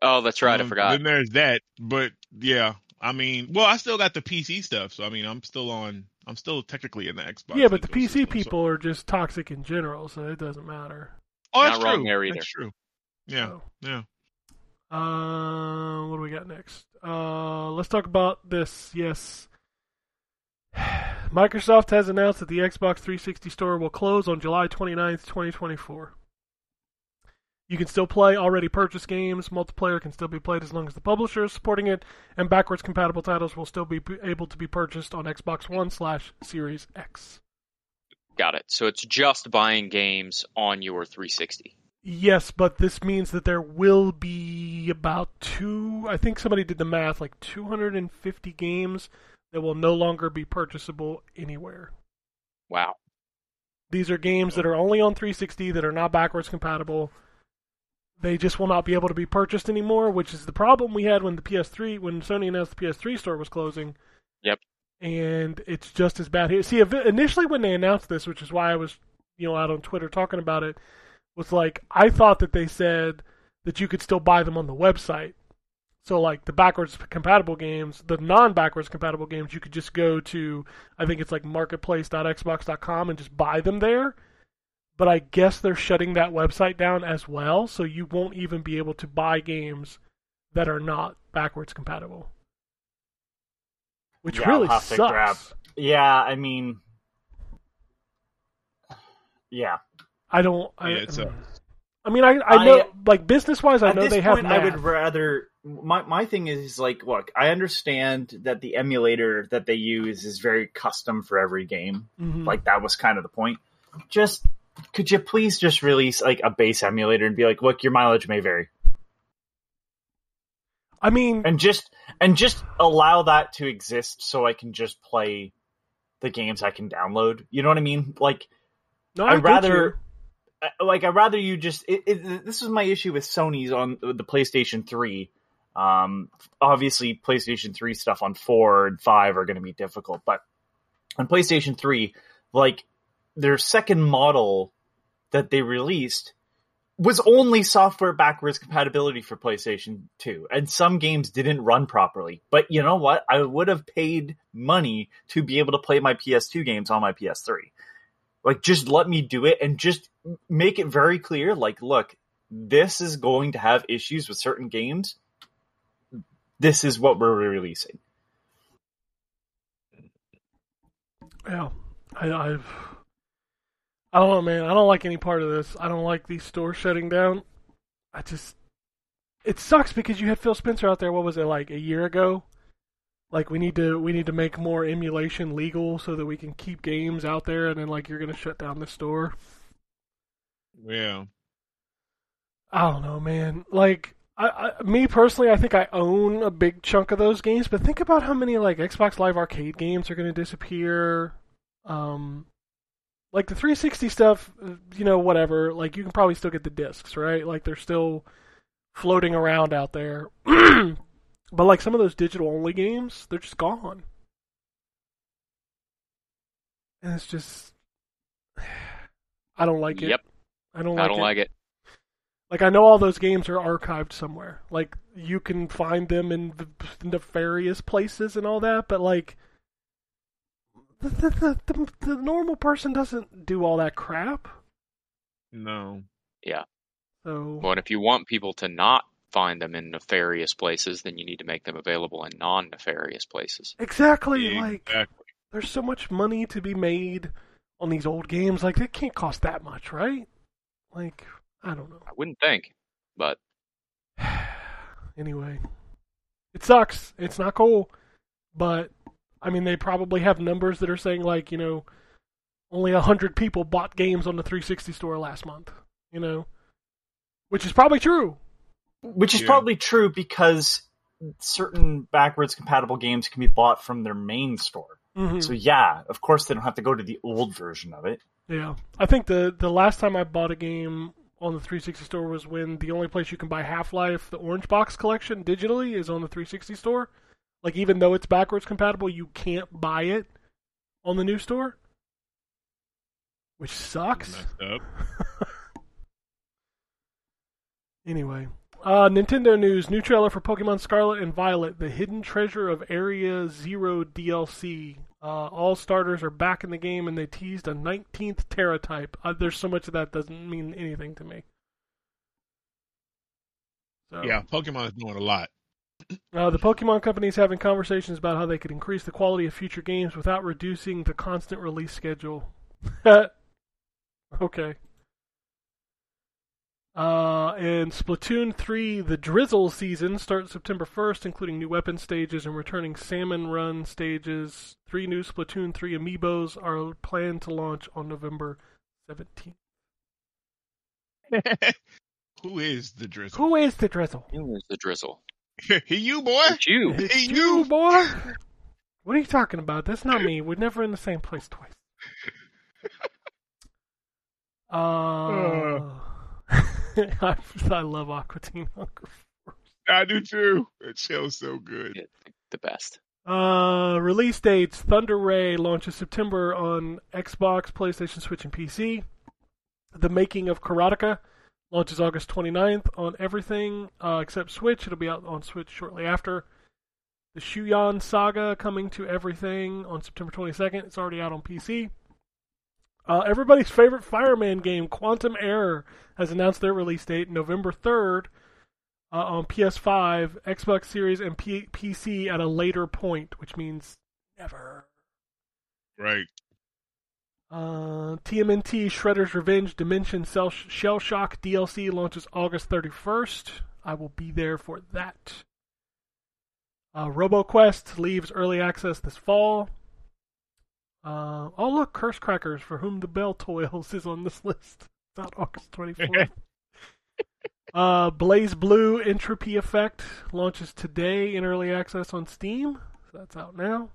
Oh, that's right. I Um, forgot. Then there's that. But yeah, I mean, well, I still got the PC stuff, so I mean, I'm still on. I'm still technically in the Xbox. yeah, but the PC so- people are just toxic in general, so it doesn't matter. Oh, that's Not wrong true. there either. That's true. Yeah, So, yeah. uh, what do we got next? Uh, let's talk about this. Yes. Microsoft has announced that the Xbox 360 store will close on July 29th, 2024. You can still play already purchased games. Multiplayer can still be played as long as the publisher is supporting it, and backwards compatible titles will still be able to be purchased on Xbox One slash Series X. Got it. So it's just buying games on your 360. Yes, but this means that there will be about two. I think somebody did the math, like 250 games that will no longer be purchasable anywhere. Wow. These are games that are only on 360 that are not backwards compatible. They just will not be able to be purchased anymore, which is the problem we had when the PS3, when Sony announced the PS3 store was closing. Yep. And it's just as bad here. See, initially when they announced this, which is why I was, you know, out on Twitter talking about it, was like I thought that they said that you could still buy them on the website. So like the backwards compatible games, the non-backwards compatible games, you could just go to I think it's like marketplace.xbox.com and just buy them there. But I guess they're shutting that website down as well, so you won't even be able to buy games that are not backwards compatible. Which Yeah, I'll really sucks. grab- Yeah, I mean, yeah. I don't. I, Yeah, a- I mean, I, I know, I- like business wise, I know this they have point, I would rather. My my thing is like, look, I understand that the emulator that they use is very custom for every game. Mhm. Like that was kind of the point. Just could you please just release like a base emulator and be like, look, your mileage may vary, I mean, and just and just allow that to exist so I can just play the games I can download. You know what I mean? Like. no, I'd rather- you. Like I'd rather you just. It, it, this is my issue with Sony's on the PlayStation Three. Um, obviously, PlayStation Three stuff on four and five are going to be difficult, but on PlayStation Three, like their second model that they released was only software backwards compatibility for PlayStation 2, and some games didn't run properly. But you know what? I would have paid money to be able to play my PS2 games on my PS3. Like, just let me do it and just make it very clear. Like, look, this is going to have issues with certain games. This is what we're releasing. Yeah, I, I've. I don't know, man. I don't like any part of this. I don't like these stores shutting down. I just. It sucks because you had Phil Spencer out there. What was it like a year ago? Like we need to we need to make more emulation legal so that we can keep games out there, and then like you're gonna shut down the store. Yeah. I don't know, man. Like, I, I, me personally, I think I own a big chunk of those games. But think about how many like Xbox Live Arcade games are going to disappear. Um, like the 360 stuff, you know, whatever. Like you can probably still get the discs, right? Like they're still floating around out there. but like some of those digital only games, they're just gone. And it's just I don't like it. Yep. I don't like I don't it. like it. Like I know all those games are archived somewhere. Like you can find them in the nefarious places and all that, but like the the, the, the, the normal person doesn't do all that crap. No. Yeah. So Well, and if you want people to not find them in nefarious places, then you need to make them available in non-nefarious places. exactly like Exactly. there's so much money to be made on these old games. Like it can't cost that much, right? Like I don't know. I wouldn't think, but anyway, it sucks. It's not cool, but I mean, they probably have numbers that are saying like you know, only a hundred people bought games on the 360 store last month. You know, which is probably true. Which is Yeah. probably true because certain backwards compatible games can be bought from their main store. hmm So yeah, of course they don't have to go to the old version of it. Yeah, I think the the last time I bought a game on the 360 store was when the only place you can buy Half Life, the Orange Box collection, digitally is on the 360 store. Like even though it's backwards compatible, you can't buy it on the new store, which sucks. Anyway, uh, Nintendo news: new trailer for Pokemon Scarlet and Violet, the hidden treasure of Area Zero DLC. Uh, all starters are back in the game, and they teased a 19th Tera type. Uh, there's so much of that doesn't mean anything to me. So, Yeah, Pokemon is doing a lot. Uh, the Pokemon Company is having conversations about how they could increase the quality of future games without reducing the constant release schedule. okay. Uh, and Splatoon 3, the Drizzle season starts September 1st, including new weapon stages and returning Salmon Run stages. Three new Splatoon 3 amiibos are planned to launch on November 17th. Who is the drizzle? Who is the Drizzle? who is the drizzle? he you boy? It's you. It's Hey, you, you. boy. What are you talking about? That's not me. We're never in the same place twice. Uh, I, I love Aqua Teen Hunger Force. I do too. It shows so good. Yeah, the best. Uh, release dates: Thunder Ray launches September on Xbox, PlayStation, Switch, and PC. The Making of Karateka launches August 29th on everything uh, except Switch. It'll be out on Switch shortly after. The Shuyan Saga coming to everything on September 22nd. It's already out on PC. Uh, everybody's favorite Fireman game, Quantum Error, has announced their release date November 3rd uh, on PS5, Xbox Series, and P- PC at a later point, which means never. Right. Uh, TMNT Shredder's Revenge Dimension Cell Shell Shock DLC launches August 31st. I will be there for that. Uh, RoboQuest leaves early access this fall. Uh, oh look, Curse Crackers, for whom the Belle toils, is on this list. It's out August 24th. uh, BlazBlue Entropy Effect launches today in early access on Steam. So that's out now.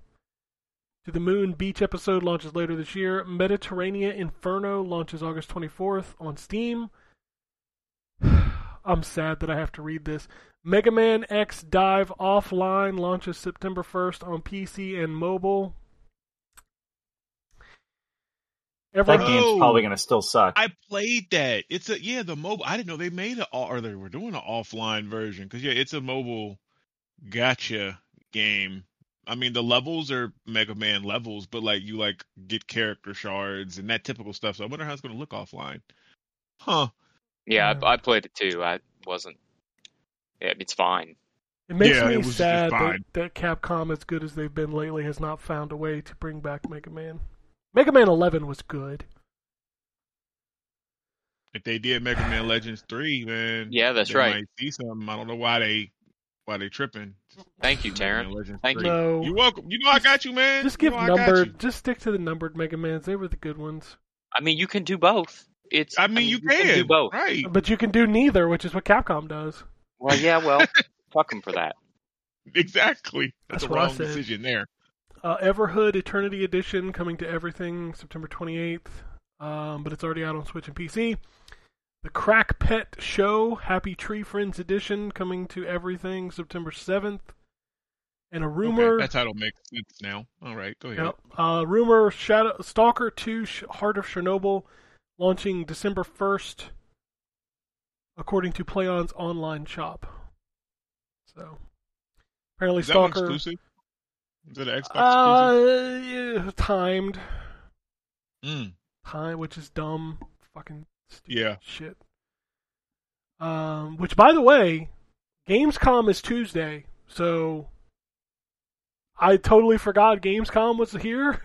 To the Moon Beach episode launches later this year. Mediterranean Inferno launches August 24th on Steam. I'm sad that I have to read this. Mega Man X Dive Offline launches September 1st on PC and mobile. That game's Oh. probably gonna still suck. I played that. It's a yeah, the mobile. I didn't know they made it or they were doing an offline version because yeah, it's a mobile gacha game. I mean, the levels are Mega Man levels, but like you like get character shards and that typical stuff. So I wonder how it's going to look offline. Huh? Yeah, Yeah. I, I played it too. I wasn't. Yeah, it's fine. It makes Yeah, me it was sad that, that Capcom, as good as they've been lately, has not found a way to bring back Mega Man. Mega Man 11 was good. If they did Mega Man Legends three, man, Yeah, that's they right. Might see something. I don't know why they why they tripping. Thank you, Mega Taryn. Thank you. No. You're welcome. You know I got you, man. Just You give know numbered. Just stick to the numbered Mega Mans. They were the good ones. I mean, you can do both. It's. I mean, you can, do both. right? But you can do neither, which is what Capcom does. Well, yeah. Well, fuck them for that. Exactly. That's, That's a wrong decision there. Uh, Everhood Eternity Edition coming to everything September 28th, um, but it's already out on Switch and PC. The Crackpet Show Happy Tree Friends Edition coming to everything September 7th. And a rumor. Okay, that title makes sense now. All right, go ahead. Yep. Uh, rumor Shadow Stalker 2 Heart of Chernobyl launching December 1st, according to Plaion's online shop. So, apparently, Is Stalker. exclusive? Is it an Xbox Uh, yeah, timed. exclusive? Mm, Time, which is dumb. Fucking stupid yeah. shit. Um, which, by the way, Gamescom is Tuesday, so I totally forgot Gamescom was here.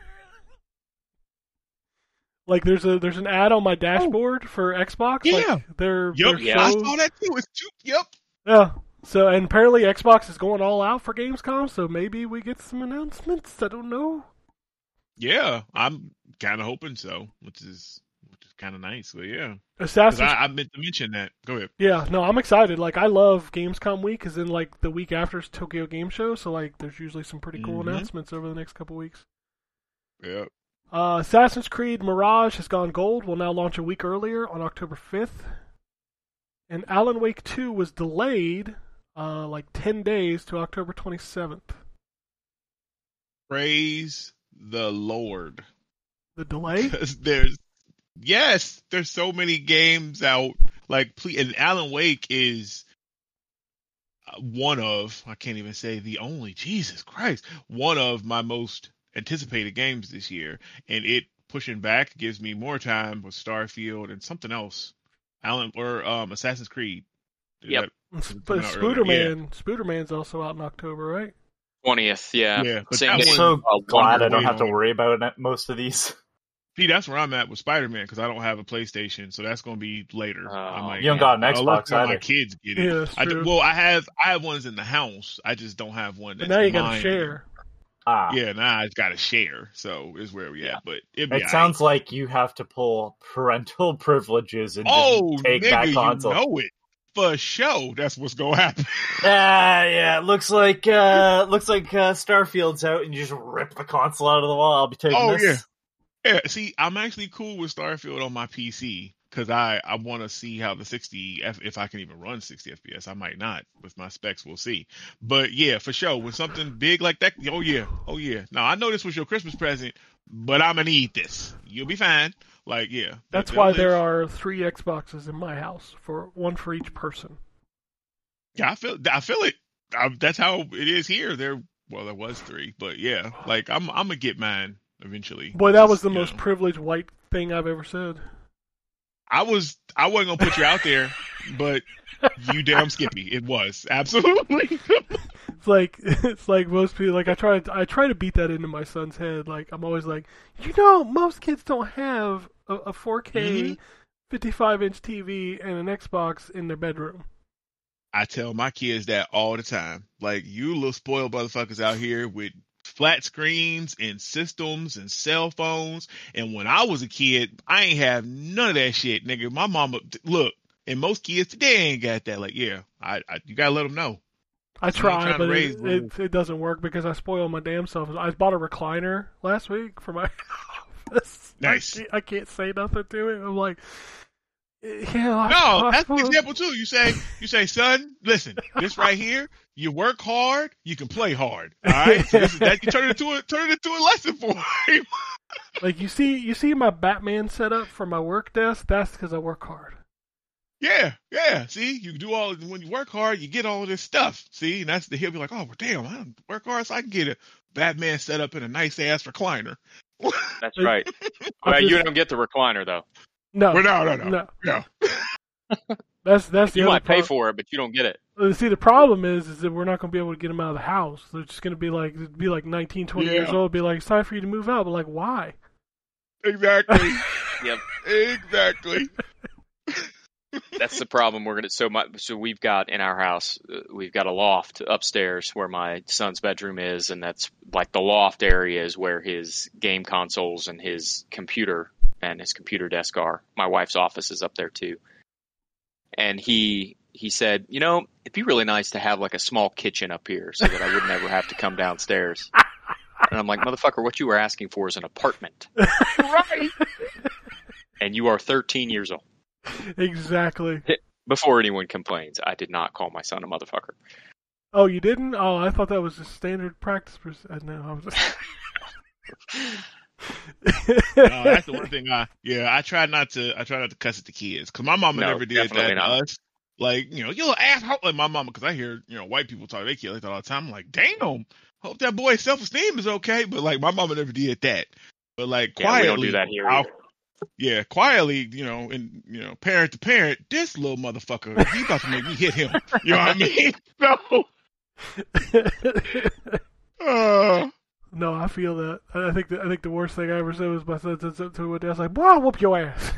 like, there's a there's an ad on my dashboard for Xbox. Oh. Yeah. like, they're, Yep. they're Yeah. I saw that too. It's too. Yep. yeah. So, and apparently Xbox is going all out for Gamescom, so maybe we get some announcements. I don't know. Yeah, I'm kind of hoping so, which is kind of nice. But yeah, Assassin's I, I meant to mention that. Go ahead. Yeah, no, I'm excited. Like, I love Gamescom week, because then like the week after is Tokyo Game Show, so like there's usually some pretty cool Mhm. announcements over the next couple weeks. Yeah. Uh, Assassin's Creed Mirage has gone gold. Will now launch a week earlier on October 5th, and Alan Wake 2 was delayed uh, like 10 days to October 27th. Praise the Lord. The delay? There's yes, there's so many games out. Like, please, and Alan Wake is uh, one of I can't even say the only. Jesus Christ, one of my most anticipated games this year, and it pushing back gives me more time with Starfield and something else. Alan or um Assassin's Creed. Yep. And Coming Sp- out Spooderman's also out in October, right? Twentieth, yeah. Yeah, but Same I'm so glad I don't have to worry about it, most of these. See, that's where I'm at with Spider Man because I don't have a PlayStation, so that's going to be later. Oh, I might, You don't got an Xbox let my either. kids get it. Yeah, that's I d- well, I have I have ones in the house. I just don't have one. But That's now you gotta mine. share. Ah, Yeah, now I've got to share. So is where we Yeah. at. But it'd be it sounds like you have to pull parental privileges and oh just take nigga, that you console. know it for sure. That's what's gonna happen. Ah, yeah, it looks like uh looks like uh, Starfield's out, and you just rip the console out of the wall. I'll be taking Oh, this. yeah, see, I'm actually cool with Starfield on my PC because I I want to see how the 60 F, if I can even run 60 FPS. I might not with my specs. We'll see. But yeah, for sure, with something big like that, oh yeah, oh yeah. Now I know this was your Christmas present, but I'm gonna need this. You'll be fine. Like yeah, That's why live. there are three Xboxes in my house, for one for each person. Yeah, I feel I feel it. I, that's how it is here. There, well, there was three, but yeah, like I'm I'm gonna get mine eventually. Boy, that was the most know. privileged white thing I've ever said. I was I wasn't gonna put you out there, but you damn Skippy, it was absolutely. It's like it's like most people. Like I try, I try to beat that into my son's head. Like I'm always like, you know, most kids don't have a, a 4K, Mhm. 55 inch TV and an Xbox in their bedroom. I tell my kids that all the time. Like you little spoiled motherfuckers out here with flat screens and systems and cell phones. And when I was a kid, I ain't have none of that shit, nigga. My mama, look, and most kids today ain't got that. Like, yeah, I, I you gotta let them know. I So try, but raise it, it, it doesn't work because I spoil my damn self. I bought a recliner last week for my office. Nice. I can't, I can't say nothing to it. I'm like, eh, yeah. No, I that's the suppose- example too. You say, you say, son, listen, this right here, you work hard, you can play hard. All right, so this is that. You turn it into a turn it into a lesson for him. Like you see, you see my Batman setup for my work desk. That's because I work hard. Yeah, yeah. See, you do all when you work hard, you get all of this stuff. See, and that's the he'll be like, oh, well, damn, I don't work hard, so I can get a Batman set up in a nice ass recliner. That's Like, right. I'm Well, you don't get the recliner though. no, Well, no, no, no, no. no. That's that's the You other might pay for it, but you don't get it. See, the problem is, is that we're not going to be able to get them out of the house. They're just going to be like, be like 19, 20 years old. Be like, it's time for you to move out. But like, why? Exactly, Yep. exactly. That's the problem. We're gonna so my so we've got in our house uh, we've got a loft upstairs where my son's bedroom is, and that's like the loft area is where his game consoles and his computer and his computer desk are. My wife's office is up there too. And he he said, you know, it'd be really nice to have like a small kitchen up here so that I would never have to come downstairs. And I'm like, motherfucker, what you were asking for is an apartment, right. and you are 13 years old. exactly. Before anyone complains, I did not call my son a motherfucker. Oh, you didn't? Oh, I thought that was a standard practice. For, uh, no, I was. No, that's the one thing I yeah I try not to I try not to cuss at the kids because my mama No, never did that definitely to not. us. Like you know you little asshole like my mama because I hear you know white people talk to their kids like that all the time. I'm like damn, hope that boy's self esteem is okay. But like my mama never did that. But like Yeah, we quietly, don't do that here. I'll- yeah, quietly, you know, and you know, parent to parent, this little motherfucker, he about to make me hit him. You know what I mean? So, uh, no, I feel that. I I think the, I think the worst thing I ever said was my son said something to my dad. I was like, "Boy, I'll whoop your ass."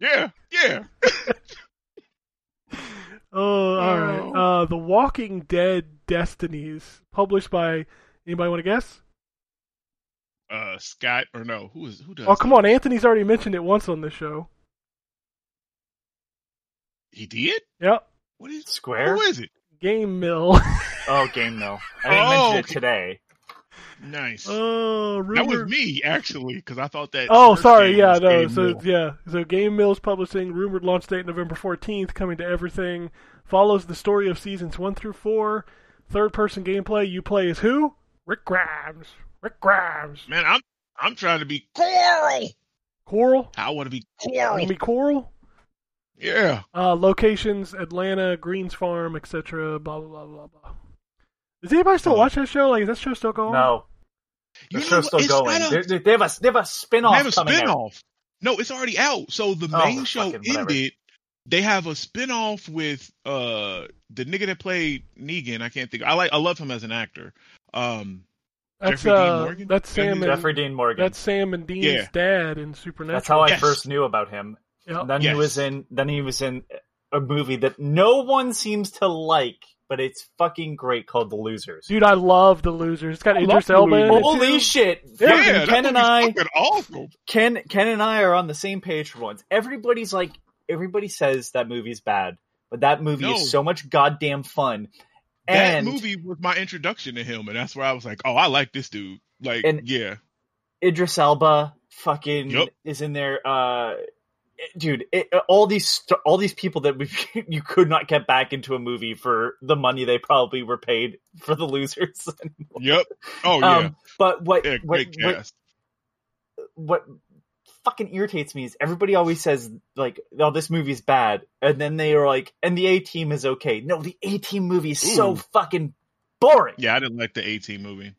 yeah, yeah. Oh, all right. Uh, The Walking Dead Destinies, published by anybody want to guess? Uh, Scott or no? Who is who does? Oh, come on, Anthony's already mentioned it once on this show. He did. Yep, What is? Square? Who is it? GameMill. Oh, GameMill. I didn't Oh, mention it okay. today. Nice. oh, rumor. that was me actually, because I thought that. Oh, sorry. Yeah, no. Game So Mill. yeah, so GameMill's publishing rumored launch date November fourteenth, coming to everything. Follows the story of seasons one through four. Third person gameplay. You play as who? Rick Grimes. Rick Grimes. man, I'm I'm trying to be Coral. Coral. I want to be Coral. You mean Coral? Yeah. Uh, locations: Atlanta, Greene's Farm, etc. Blah blah blah blah blah. Does anybody still Oh. watch that show? Like, is that show still going? No, You the know show's what? still going. not a- They, they- they have a they have a spin-off They have a coming out. spinoff. No, it's already out. So the Oh, main show fucking whatever. ended. They have a spinoff with uh the nigga that played Negan. I can't think. I like. I love him as an actor. Um, that's Jeffrey Dean uh, Morgan? that's Sam and Jeffrey Dean Morgan. that's Sam and Dean's Yeah. dad in Supernatural. That's how I Yes. first knew about him. Yep. Then he was in. Then he was in a movie that no one seems to like, but it's fucking great called The Losers. Dude, I love the losers. It's got I love Idris Elba. in it, Holy too. shit! Yeah, Ken that and I, fucking awesome. Ken, Ken and I are on the same page for once. Everybody's like, everybody says that movie's bad, but that movie No. is so much goddamn fun. That And movie was my introduction to him, and that's where I was like, "Oh, I like this dude." Like, And- yeah, Idris Elba fucking Yep. is in there. Uh, dude, it, all these all these people that we you could not get back into a movie for the money they probably were paid for the losers. yep. Oh yeah, Um, but what yeah, what, what what fucking irritates me is everybody always says like, "Oh, this movie's bad," and then they are like, "And the A Team is okay." No, the A Team movie is so fucking boring. Yeah, I didn't like the A Team movie.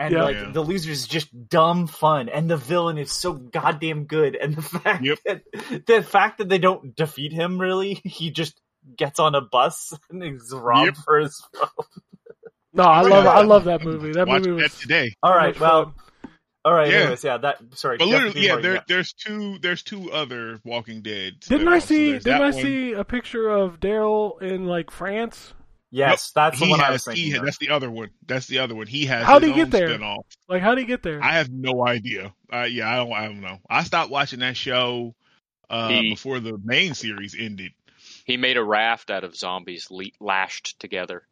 And Yeah. like Yeah. the loser is just dumb fun, and the villain is so goddamn good. And the fact Yep. that the fact that they don't defeat him really, he just gets on a bus and is robbed Yep. for his phone. No, I love yeah. I love that movie. That Watch movie that today. All so right, much well, fun. all right. Yeah. Anyways, yeah, that sorry. But literally, yeah, Morgan, there, there's two, there's two other Walking Dead. Didn't I spinoffs. So see? Didn't I one. see a picture of Daryl in like France? Yes, that's the He one I was thinking. he, of. that's the other one. That's the other one. He has. How'd his he get own there? Spinoff. Like, how would he get there? I have no idea. Uh, yeah, I don't. I don't know. I stopped watching that show uh, He- before the main series ended. He made a raft out of zombies le- lashed together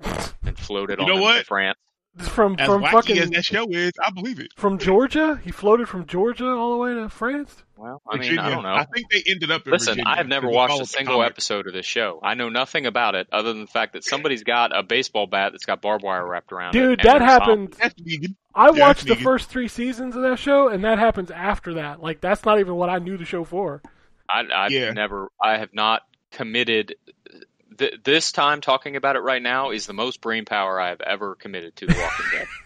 and floated You on know what? to France. from As from wacky fucking as that show is, I believe it. from Georgia. He floated from Georgia all the way to France. Well, I mean, Virginia. I don't know. I think they ended up in Listen, Virginia, I have never watched a single comic. episode of this show. I know nothing about it other than the fact that somebody's got a baseball bat that's got barbed wire wrapped around it. Dude, that there's happened. That's. I Yeah, watched the first three seasons of that show, and that happens after that. Like, that's not even what I knew the show for. I, I've Yeah. never, I have not committed. Th- this time talking about it right now is the most brain power I have ever committed to The Walking Dead.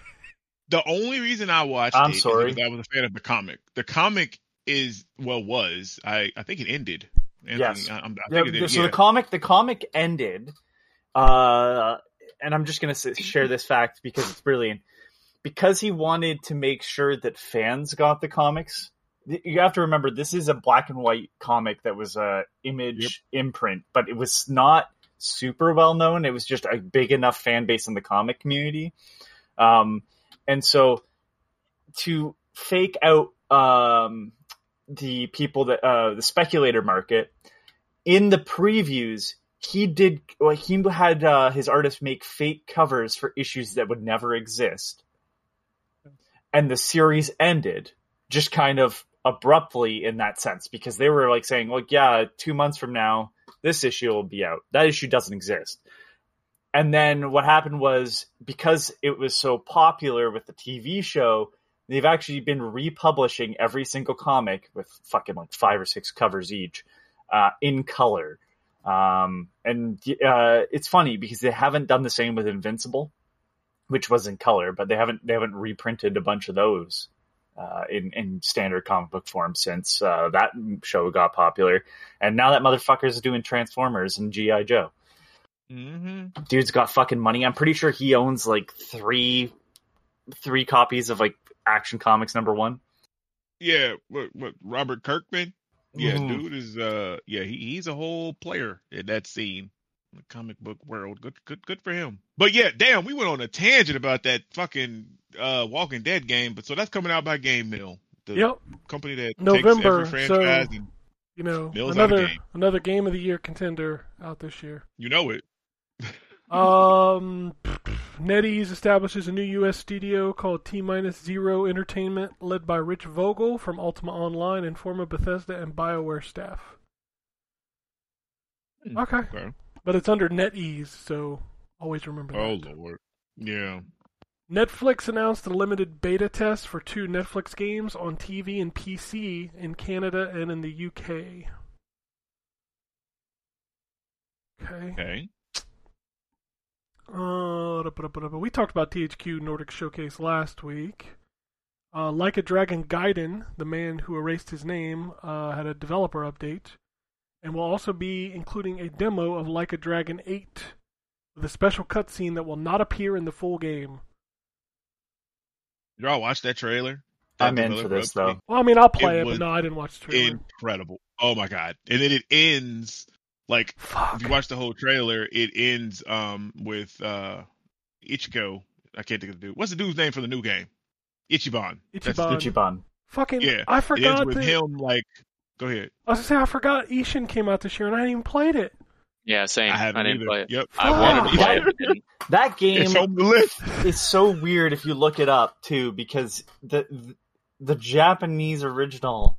The only reason I watched I'm it is sorry. because I was a fan of the comic. The comic is well was I I think it ended. Anthony, Yes. I, I'm- I Yeah, think it did. so yeah. the comic the comic ended uh and i'm just going to share this fact because it's brilliant because he wanted to make sure that fans got the comics you have to remember this is a black and white comic that was a image imprint but it was not super well known. It was just a big enough fan base in the comic community. Um and so to fake out um the people that uh the speculator market in the previews he did well, he had uh, his artist make fake covers for issues that would never exist. And the series ended just kind of abruptly in that sense because they were like saying, "Like, yeah, two months from now, this issue will be out." That issue doesn't exist. And then what happened was because it was so popular with the TV show, they've actually been republishing every single comic with fucking like five or six covers each uh, in color. Um, and uh, it's funny because they haven't done the same with Invincible, which was in color, but they haven't they haven't reprinted a bunch of those uh, in in standard comic book form since uh, that show got popular. And now that motherfucker's doing Transformers and GI Joe. Mm-hmm. Dude's got fucking money. I'm pretty sure he owns like three three copies of like Action Comics number one. Yeah, what, what Robert Kirkman? Yeah, Mhm. dude is uh yeah, he, he's a whole player in that scene. The comic book world. Good good good for him. But yeah, damn, we went on a tangent about that fucking uh Walking Dead game, but so that's coming out by GameMill. The Yep. company that November, takes every so- franchise and You know, another game. another game of the year contender out this year. you know it. Um, NetEase establishes a new U.S. studio called T Minus Zero Entertainment, led by Rich Vogel from Ultima Online and former Bethesda and BioWare staff. Hmm, Okay, Okay. But it's under NetEase, so always remember that. Oh lord. Yeah. Netflix announced a limited beta test for two Netflix games on TV and PC in Canada and in the UK. Okay. Okay. Uh, da- ba- da- ba- da- we talked about THQ Nordic Showcase last week. Uh, like a Dragon Gaiden, the man who erased his name, uh, had a developer update, and we'll also be including a demo of Like a Dragon 8 with a special cutscene that will not appear in the full game. Did y'all watch that trailer? I'm That in for this, though. Well, I mean, I'll play It it, but no, I didn't watch the trailer. Incredible. Oh my god. And then it ends like Fuck. if you watch the whole trailer, it ends um with uh Ichiko. I can't think of the dude. What's the dude's name for the new game? Ichiban. That's- Ichiban. Ichiban. Fucking, yeah. I It ends forgot with that. him like go ahead. I was gonna say I forgot Ishin came out this year, and I hadn't even played it. Yeah, same. I I, didn't either. play it. Yep. I wanted to play it. That game It's on the list. is so weird if you look it up too, because the the Japanese original,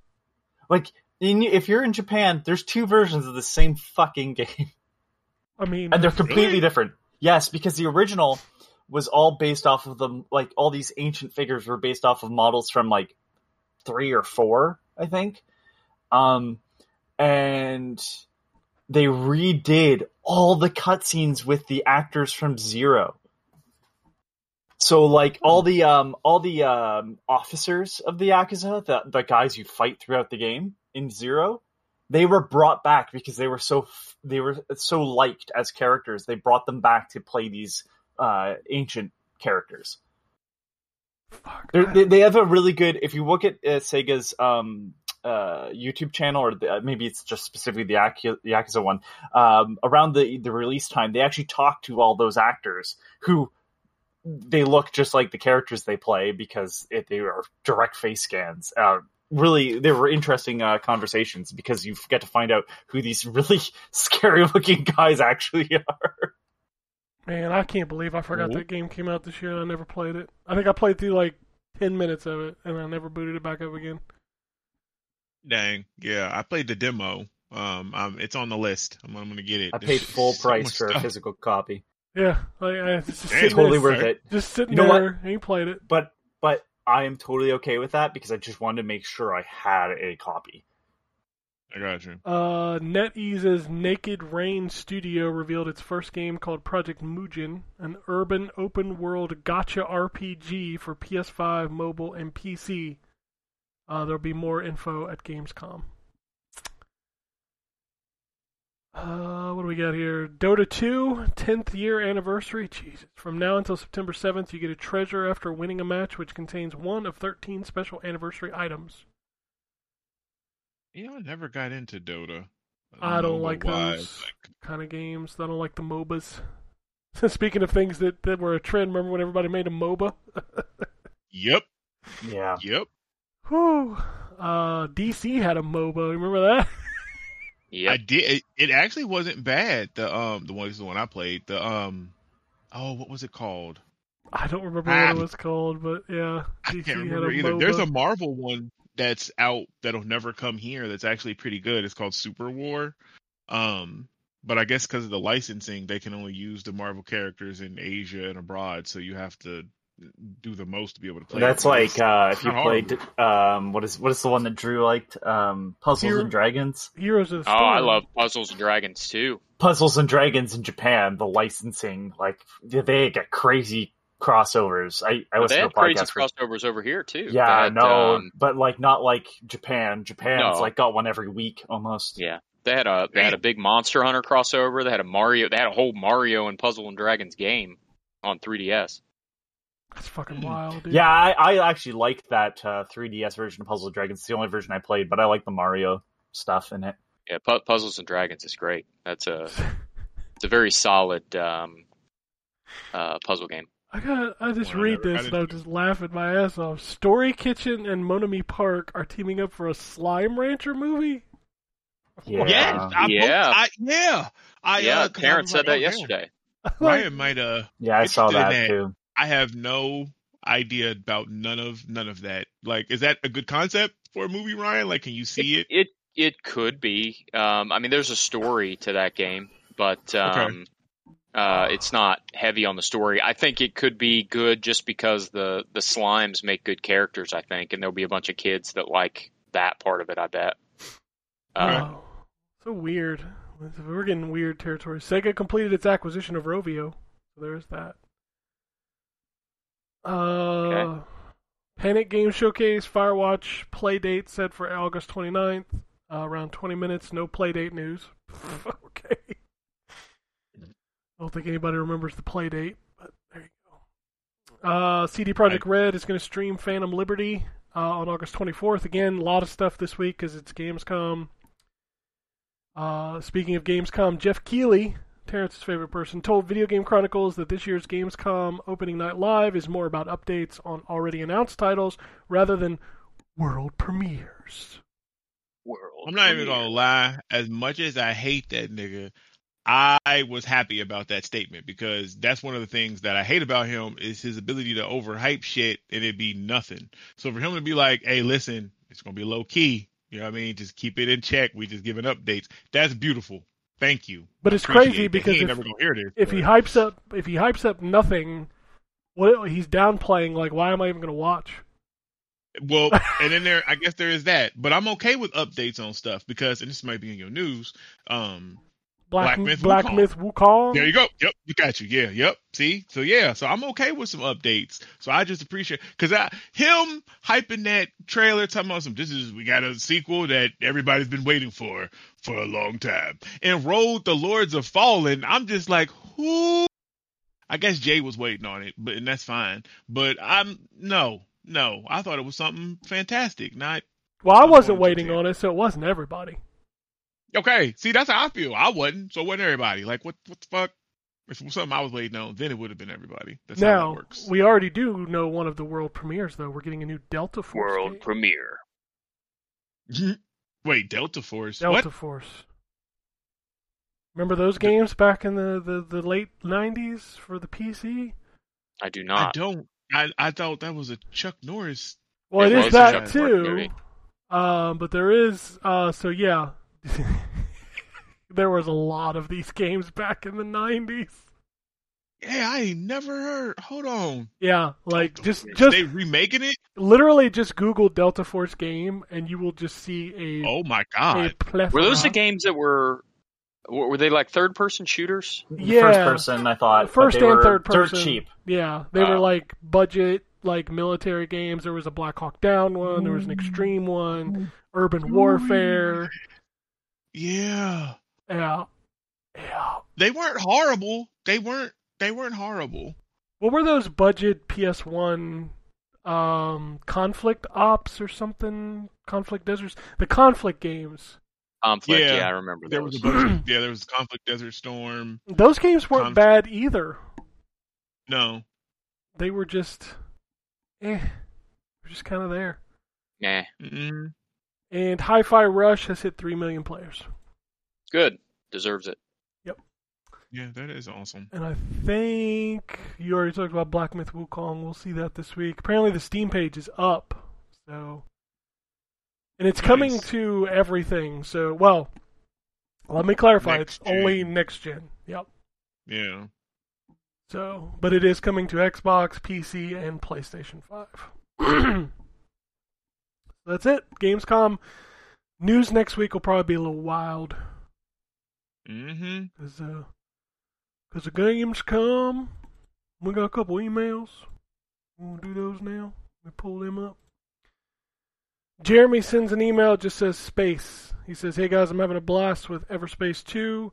like in, if you're in Japan, there's two versions of the same fucking game, I mean, and they're completely Really? different. Yes, because the original was all based off of the like all these ancient figures were based off of models from like three or four, I think, um, and they redid all the cutscenes with the actors from Zero. So like all the um all the um officers of the Yakuza, the the guys you fight throughout the game in Zero, they were brought back because they were so they were so liked as characters. They brought them back to play these uh ancient characters. They're, they they have a really good. If you look at uh, Sega's um, uh, YouTube channel, or the, maybe it's just specifically the Yaku- Yakuza one, um, around the the release time, they actually talk to all those actors who they look just like the characters they play because it, they are direct face scans. Uh, really, they were interesting uh, conversations because you get to find out who these really scary looking guys actually are. Man, I can't believe I forgot that game came out this year and I never played it. I think I played through like ten minutes of it and I never booted it back up again. Dang. Yeah, I played the demo. Um, um, it's on the list. I'm, I'm gonna get it. I paid full price much for a physical copy. Yeah, like I it's just Hey, sitting Totally worth it. just sitting You know what? there and you played it. but but I am totally okay with that because I just wanted to make sure I had a copy. I got you. Uh, NetEase's Naked Rain Studio revealed its first game called Project Mugen, an urban open world gacha RPG for PS5, mobile, and PC. Uh, there'll be more info at Gamescom. Uh, what do we got here? Dota 2, 10th year anniversary. Jesus. From now until September 7th, you get a treasure after winning a match, which contains one of 13 special anniversary items. You know, I never got into Dota. I don't like MOBA-wise, those like- kind of games. I don't like the MOBAs. Speaking of things that, that were a trend, remember when everybody made a MOBA? Yep. Yeah. Yep. Whew. Uh, DC had a MOBA. Remember that? yeah, I did. It, it actually wasn't bad. The um, the one this is the one I played. The um, oh, what was it called? I don't remember Ah. what it was called, but yeah, I DC can't had remember a either. MOBA. There's a Marvel one that's out that'll never come here. That's actually pretty good. It's called Super War. Um, but I guess because of the licensing, they can only use the Marvel characters in Asia and abroad. So you have to do the most to be able to play. That's like uh, if you not played um, what is what is the one that Drew liked? Um, Puzzles Hero- and Dragons. Heroes of the Oh, I love Puzzles and Dragons too. Puzzles and Dragons in Japan. The licensing, like they get crazy crossovers. I I But listen they had a crazy podcast. For, crossovers over here too. yeah, had, no, um, but like not like Japan. Japan's No. like got one every week almost. yeah, they had a they had a big Monster Hunter crossover. They had a Mario. They had a whole Mario and Puzzle and Dragons game on 3DS. That's fucking wild, dude. Yeah, I, I actually liked that uh, 3DS version of Puzzle Dragons. It's the only version I played, but I like the Mario stuff in it. Yeah, Pu- Puzzles and Dragons is great. That's a it's a very solid um, uh, puzzle game. I got. I just Well, read I this and I'm just laughing my ass off. Story Kitchen and Monomi Park are teaming up for a Slime Rancher movie. Yeah. Yes, I, Yeah. I, yeah. I, yeah, uh, 'cause I Karen said like, that oh, yesterday. Ryan might uh Yeah, I saw that that. too. I have no idea about none of none of that. Like, is that a good concept for a movie, Ryan? Like, can you see it? It it could be. Um, I mean, there's a story to that game, but um, uh, it's not heavy on the story. I think it could be good just because the the slimes make good characters. I think, and there'll be a bunch of kids that like that part of it. I bet. Uh, Wow. So weird. We're getting weird territory. Sega completed its acquisition of Rovio. So there's that. Uh, Okay. Panic Game Showcase, Firewatch play date set for August 29th. Uh, around 20 minutes, no play date news. okay. I don't think anybody remembers the play date, but there you go. Uh, CD Projekt Red is going to stream Phantom Liberty uh, on August 24th. Again, a lot of stuff this week because it's Gamescom. Uh, speaking of Gamescom, Geoff Keighley, Terrence's favorite person, told Video Game Chronicles that this year's Gamescom opening night live is more about updates on already announced titles rather than world premieres. world. I'm not even gonna lie. As much as I hate that nigga, I was happy about that statement because that's one of the things that I hate about him is his ability to overhype shit and it be nothing. So for him to be like, "Hey, listen, it's gonna be low key," you know what I mean? Just keep it in check. We just giving updates. That's beautiful. Thank you. But it's crazy because if- never gonna this. If he hypes up, if he hypes up nothing, what he's downplaying. Like, why am I even going to watch? Well, and then there, I guess there is that, but I'm okay with updates on stuff because, and this might be in your news. Um, Black, Black Myth Black Wukong. Myth Wukong. there you go. Yep, you got you. Yeah, yep. See, so yeah, so I'm okay with some updates. So I just appreciate because I him hyping that trailer, talking about some. This is we got a sequel that everybody's been waiting for for a long time, and rolled the Lords of Fallen. I'm just like, who? I guess Jay was waiting on it, but and that's fine. But I'm no, no. I thought it was something fantastic, not well, I wasn't waiting on it, so it wasn't everybody. Okay, see, that's how I feel. I wasn't, so it wasn't everybody. Like, what, what the fuck? If it was something I was waiting on, then it would have been everybody. That's how now that works. we already do know one of the world premieres, though. We're getting a new Delta Force. world game. premiere. Wait, Delta Force. Delta what? Force. Remember those games back in the, the, the late '90s for the PC? I do not. I not. don't. I I thought that was a Chuck Norris. Well, It it is that too. Um, but there is. Uh, so yeah, there was a lot of these games back in the '90s. Yeah, I ain't never heard. Hold on. Yeah, like Delta just Force. just they remaking it. literally just Google Delta Force game, and you will just see a Oh my god. plethora. Were those the games that were? Were were they like third person shooters? Yeah. First person, I thought. First and were third dirt person. cheap. Yeah, they were Oh. like budget, like military games. There was a Black Hawk Down one. There was an Extreme one. Urban Warfare. Yeah, Yeah, yeah. they weren't horrible. They weren't. They weren't horrible. What were those budget PS1 um conflict ops or something? Conflict deserts. The conflict games. Conflict. Yeah, Yeah, I remember There those. was a bunch. Of, yeah, there was Conflict Desert Storm. Those games weren't Conf- bad either. No, They were just eh. They're just kind of there. Nah, Mm-mm. And Hi-Fi Rush has hit 3 million players. good. Deserves it. Yeah, that is awesome. And I think you already talked about Black Myth Wukong. We'll see that this week. Apparently, the Steam page is up. So and it's coming to everything. So, well, let me clarify: Next it's only next gen. Yep. Yeah. So, but it is coming to Xbox, PC, and PlayStation Five. That's it. Gamescom news next week will probably be a little wild Mm-hmm. because uh, 'cause the games come. We got a couple emails. We'll do those now. We pull them up. Jeremy sends an email. It just says space. He says, "Hey guys, I'm having a blast with Everspace 2.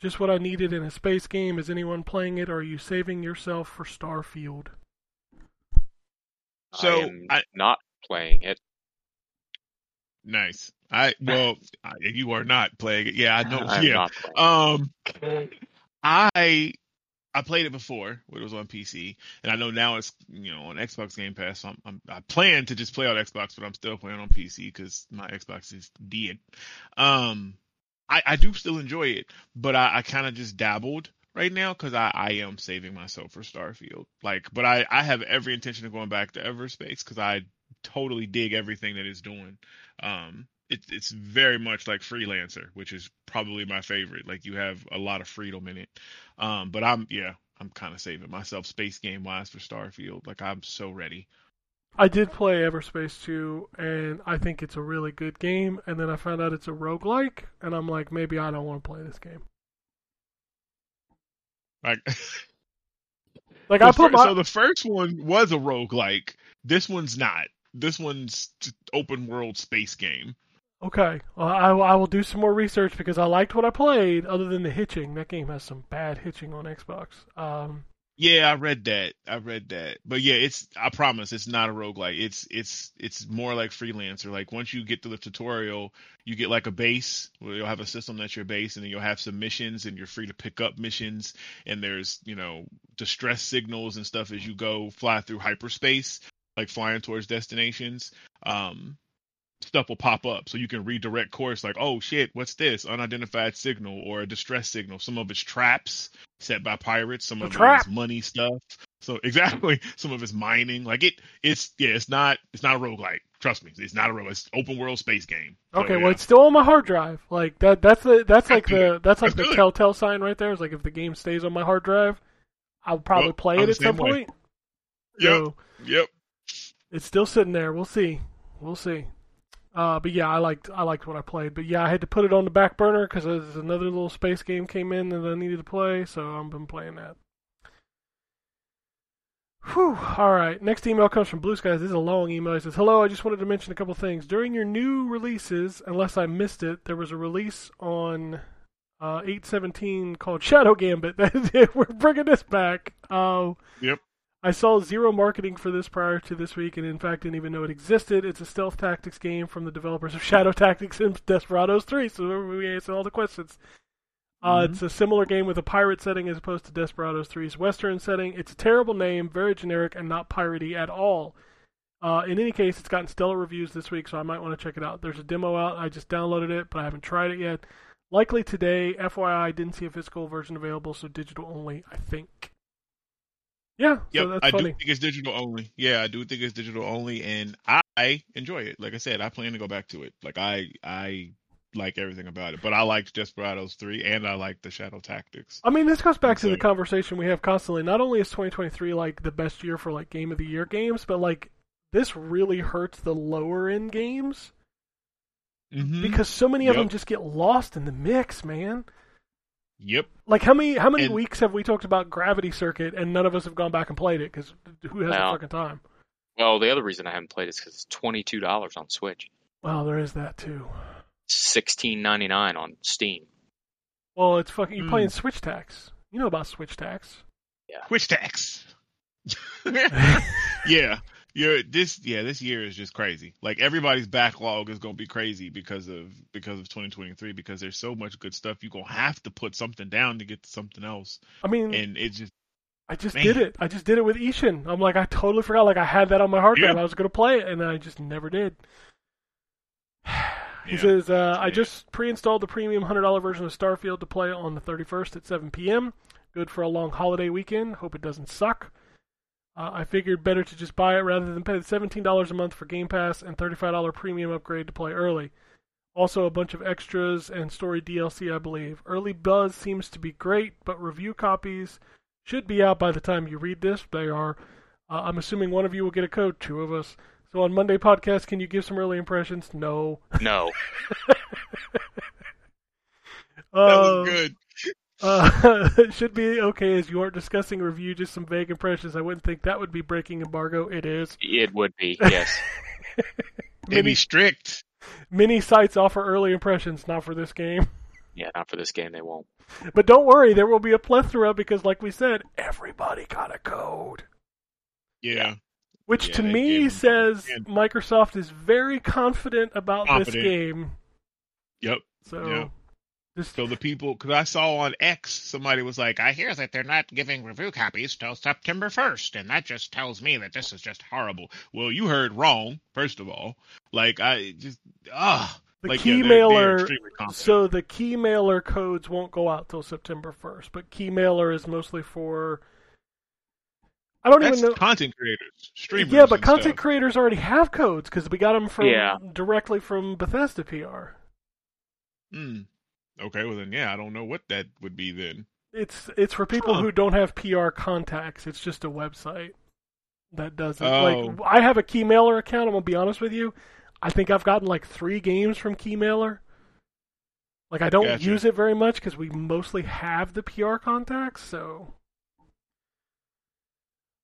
Just what I needed in a space game. Is anyone playing it, or are you saving yourself for Starfield?" So, I am I- not playing it. Nice. I well, I, you are not playing it. Yeah, I know. I'm yeah. not playing. Um, I I played it before when it was on PC, and I know now it's you know on Xbox Game Pass. So I'm, I'm I plan to just play on Xbox, but I'm still playing on PC because my Xbox is dead. Um, I I do still enjoy it, but I, I kind of just dabbled right now because I I am saving myself for Starfield. Like, but I I have every intention of going back to Everspace because I totally dig everything that it's doing. Um, it's it's very much like freelancer, which is probably my favorite. Like you have a lot of freedom in it. Um, but I'm yeah, I'm kind of saving myself space game wise for Starfield. Like I'm so ready. I did play Everspace 2, and I think it's a really good game. And then I found out it's a roguelike, and I'm like, maybe I don't want to play this game. Like Like the I put my so the first one was a roguelike. This one's not. This one's open world space game. Okay, well, I, I will do some more research because I liked what I played. Other than the hitching, that game has some bad hitching on Xbox. Um, Yeah, I read that. I read that. But yeah, it's I promise it's not a roguelike. It's it's it's more like freelancer. Like once you get to the tutorial, you get like a base where you'll have a system that's your base and then you'll have some missions and you're free to pick up missions and there's, you know, distress signals and stuff as you go fly through hyperspace, like flying towards destinations. Um stuff will pop up so you can redirect course like oh shit what's this unidentified signal or a distress signal some of it's traps set by pirates some of trap. it is money stuff so exactly some of it's mining like it it's yeah it's not it's not a roguelike trust me it's not a rogue it's open world space game okay, yeah. well, it's still on my hard drive. Like that. That's the that's like the that's like That's the good. telltale sign right there. Is like if the game stays on my hard drive, I'll probably Well, play it at some way. point. Yep. So yep it's still sitting there. We'll see. We'll see. Uh, but yeah, I liked I liked what I played. But yeah, I had to put it on the back burner because another little space game came in that I needed to play, so I've been playing that. Whew. All right. Next email comes from Blue Skies. This is a long email. He says, "Hello. I just wanted to mention a couple things. During your new releases, unless I missed it, there was a release on uh, 817 called Shadow Gambit. We're bringing this back. Uh, Yep. I saw zero marketing for this prior to this week, and in fact didn't even know it existed. It's a stealth tactics game from the developers of Shadow Tactics and Desperados 3. So we answered all the questions. Uh, Mhm. It's a similar game with a pirate setting as opposed to Desperados 3's Western setting. It's a terrible name, very generic, and not piratey at all. Uh, in any case, it's gotten stellar reviews this week, so I might want to check it out. There's a demo out. I just downloaded it, but I haven't tried it yet. Likely today. FYI, didn't see a physical version available, so digital only, I think. Yeah, Yep, so that's I funny. do think it's digital only. Yeah, I do think it's digital only, and I enjoy it. Like I said, I plan to go back to it. Like I, I like everything about it. But I liked Desperados three, and I liked the Shadow Tactics. I mean, this goes back to the conversation we have constantly. Not only is 2023 like the best year for like game of the year games, but like this really hurts the lower end games Mm-hmm. because so many of Yep. them just get lost in the mix, man. Yep. Like how many how many And- weeks have we talked about Gravity Circuit and none of us have gone back and played it because who has the fucking time? Well, the other reason I haven't played is because it's twenty two dollars on Switch, Well, there is that too. sixteen ninety nine on Steam. Well, it's fucking you're Hmm. playing Switch Tax. You know about Switch Tax. Yeah. Switch tax. yeah. You're this yeah, this year is just crazy. Like everybody's backlog is gonna be crazy because of because of twenty twenty three because there's so much good stuff you're gonna have to put something down to get to something else. I mean, And it just I just Man. did it. I just did it with Ishin. I'm like, I totally forgot. Like, I had that on my hard drive. Yeah. I was going to play it, and I just never did. he Yeah. says, uh, I just pre-installed the premium $100 version of Starfield to play on the 31st at 7 p.m. Good for a long holiday weekend. Hope it doesn't suck. Uh, I figured better to just buy it rather than pay the $17 a month for Game Pass and $35 premium upgrade to play early. Also, a bunch of extras and story DLC, I believe. Early buzz seems to be great, but review copies should be out by the time you read this. They are. Uh, I'm assuming one of you will get a code, two of us. So on Monday podcast, can you give some early impressions? No. No. That was good. Uh, it should be okay as you aren't discussing review, just some vague impressions. I wouldn't think that would be breaking embargo. It is. It would be, yes. Maybe Many, strict. many sites offer early impressions, not for this game. Yeah, not for this game, they won't. But don't worry, there will be a plethora because, like we said, everybody got a code. Yeah. Which Yeah, to me gave 'em says and- Microsoft is very confident about this game. Yep. So, Yeah. Just So the people, because I saw on X, somebody was like, "I hear that they're not giving review copies till September 1st, and that just tells me that this is just horrible." Well, you heard wrong. First of all, like I just ah, the like key yeah, they're- they're mailer. So the Keymailer codes won't go out till September 1st, but Keymailer is mostly for. I don't That's even know. content creators, streamers. Yeah, but content stuff. creators already have codes because we got them from Yeah. directly from Bethesda PR. Hmm. Okay, well then, yeah, I don't know what that would be then. It's it's for people who don't have PR contacts. It's just a website that does it. Oh. Like I have a Keymailer account. I'm gonna be honest with you. I think I've gotten like three games from Keymailer. Like I don't Gotcha. use it very much because we mostly have the PR contacts. So,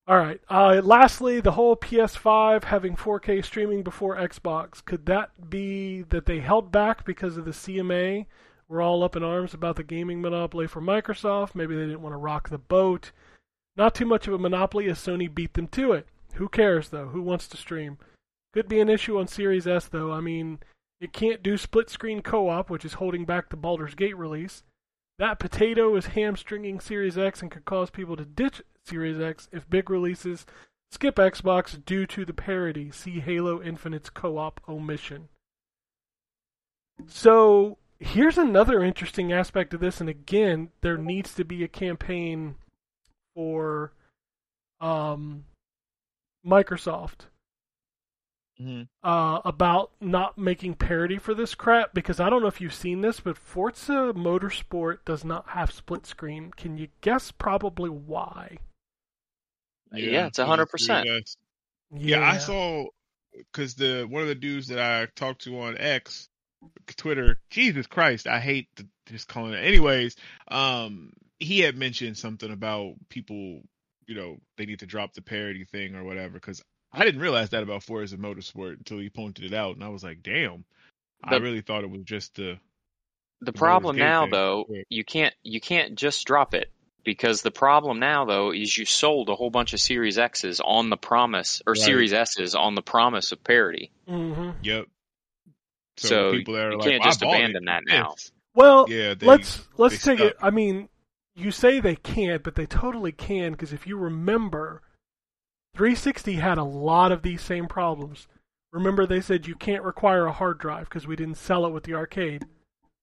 all right. Uh, lastly, the whole PS5 having 4K streaming before Xbox. Could that be that they held back because of the CMA? We're all up in arms about the gaming monopoly for Microsoft. Maybe they didn't want to rock the boat. Not too much of a monopoly as Sony beat them to it. Who cares though? Who wants to stream? Could be an issue on Series S though. I mean, it can't do split screen co op, which is holding back the Baldur's Gate release. That potato is hamstringing Series X and could cause people to ditch Series X if big releases skip Xbox due to the parity. See Halo Infinite's co op omission. So, here's another interesting aspect of this, and again, there needs to be a campaign for um, Microsoft Mm-hmm. uh, about not making parity for this crap because I don't know if you've seen this, but Forza Motorsport does not have split screen. Can you guess probably why? Yeah, it's so 100%. the three of us- Yeah, I saw because the one of the dudes that I talked to on X, Twitter, Jesus Christ, I hate to just calling it. Anyways, um, he had mentioned something about people, you know, they need to drop the parody thing or whatever. Because I didn't realize that about Forza Motorsport until he pointed it out, and I was like, damn. I really thought it was just the The Baldur's problem now, thing. though, Yeah. you can't you can't just drop it because the problem now, though, is you sold a whole bunch of Series X's on the promise or Right. Series S's on the promise of parity. hmm yep. So people that are you like, can't "Well, just bought it abandon that now." Well, Yeah, they, let's let's they take it. I mean, you say they can't, but they totally can because if you remember, 360 had a lot of these same problems. Remember, they said you can't require a hard drive because we didn't sell it with the arcade,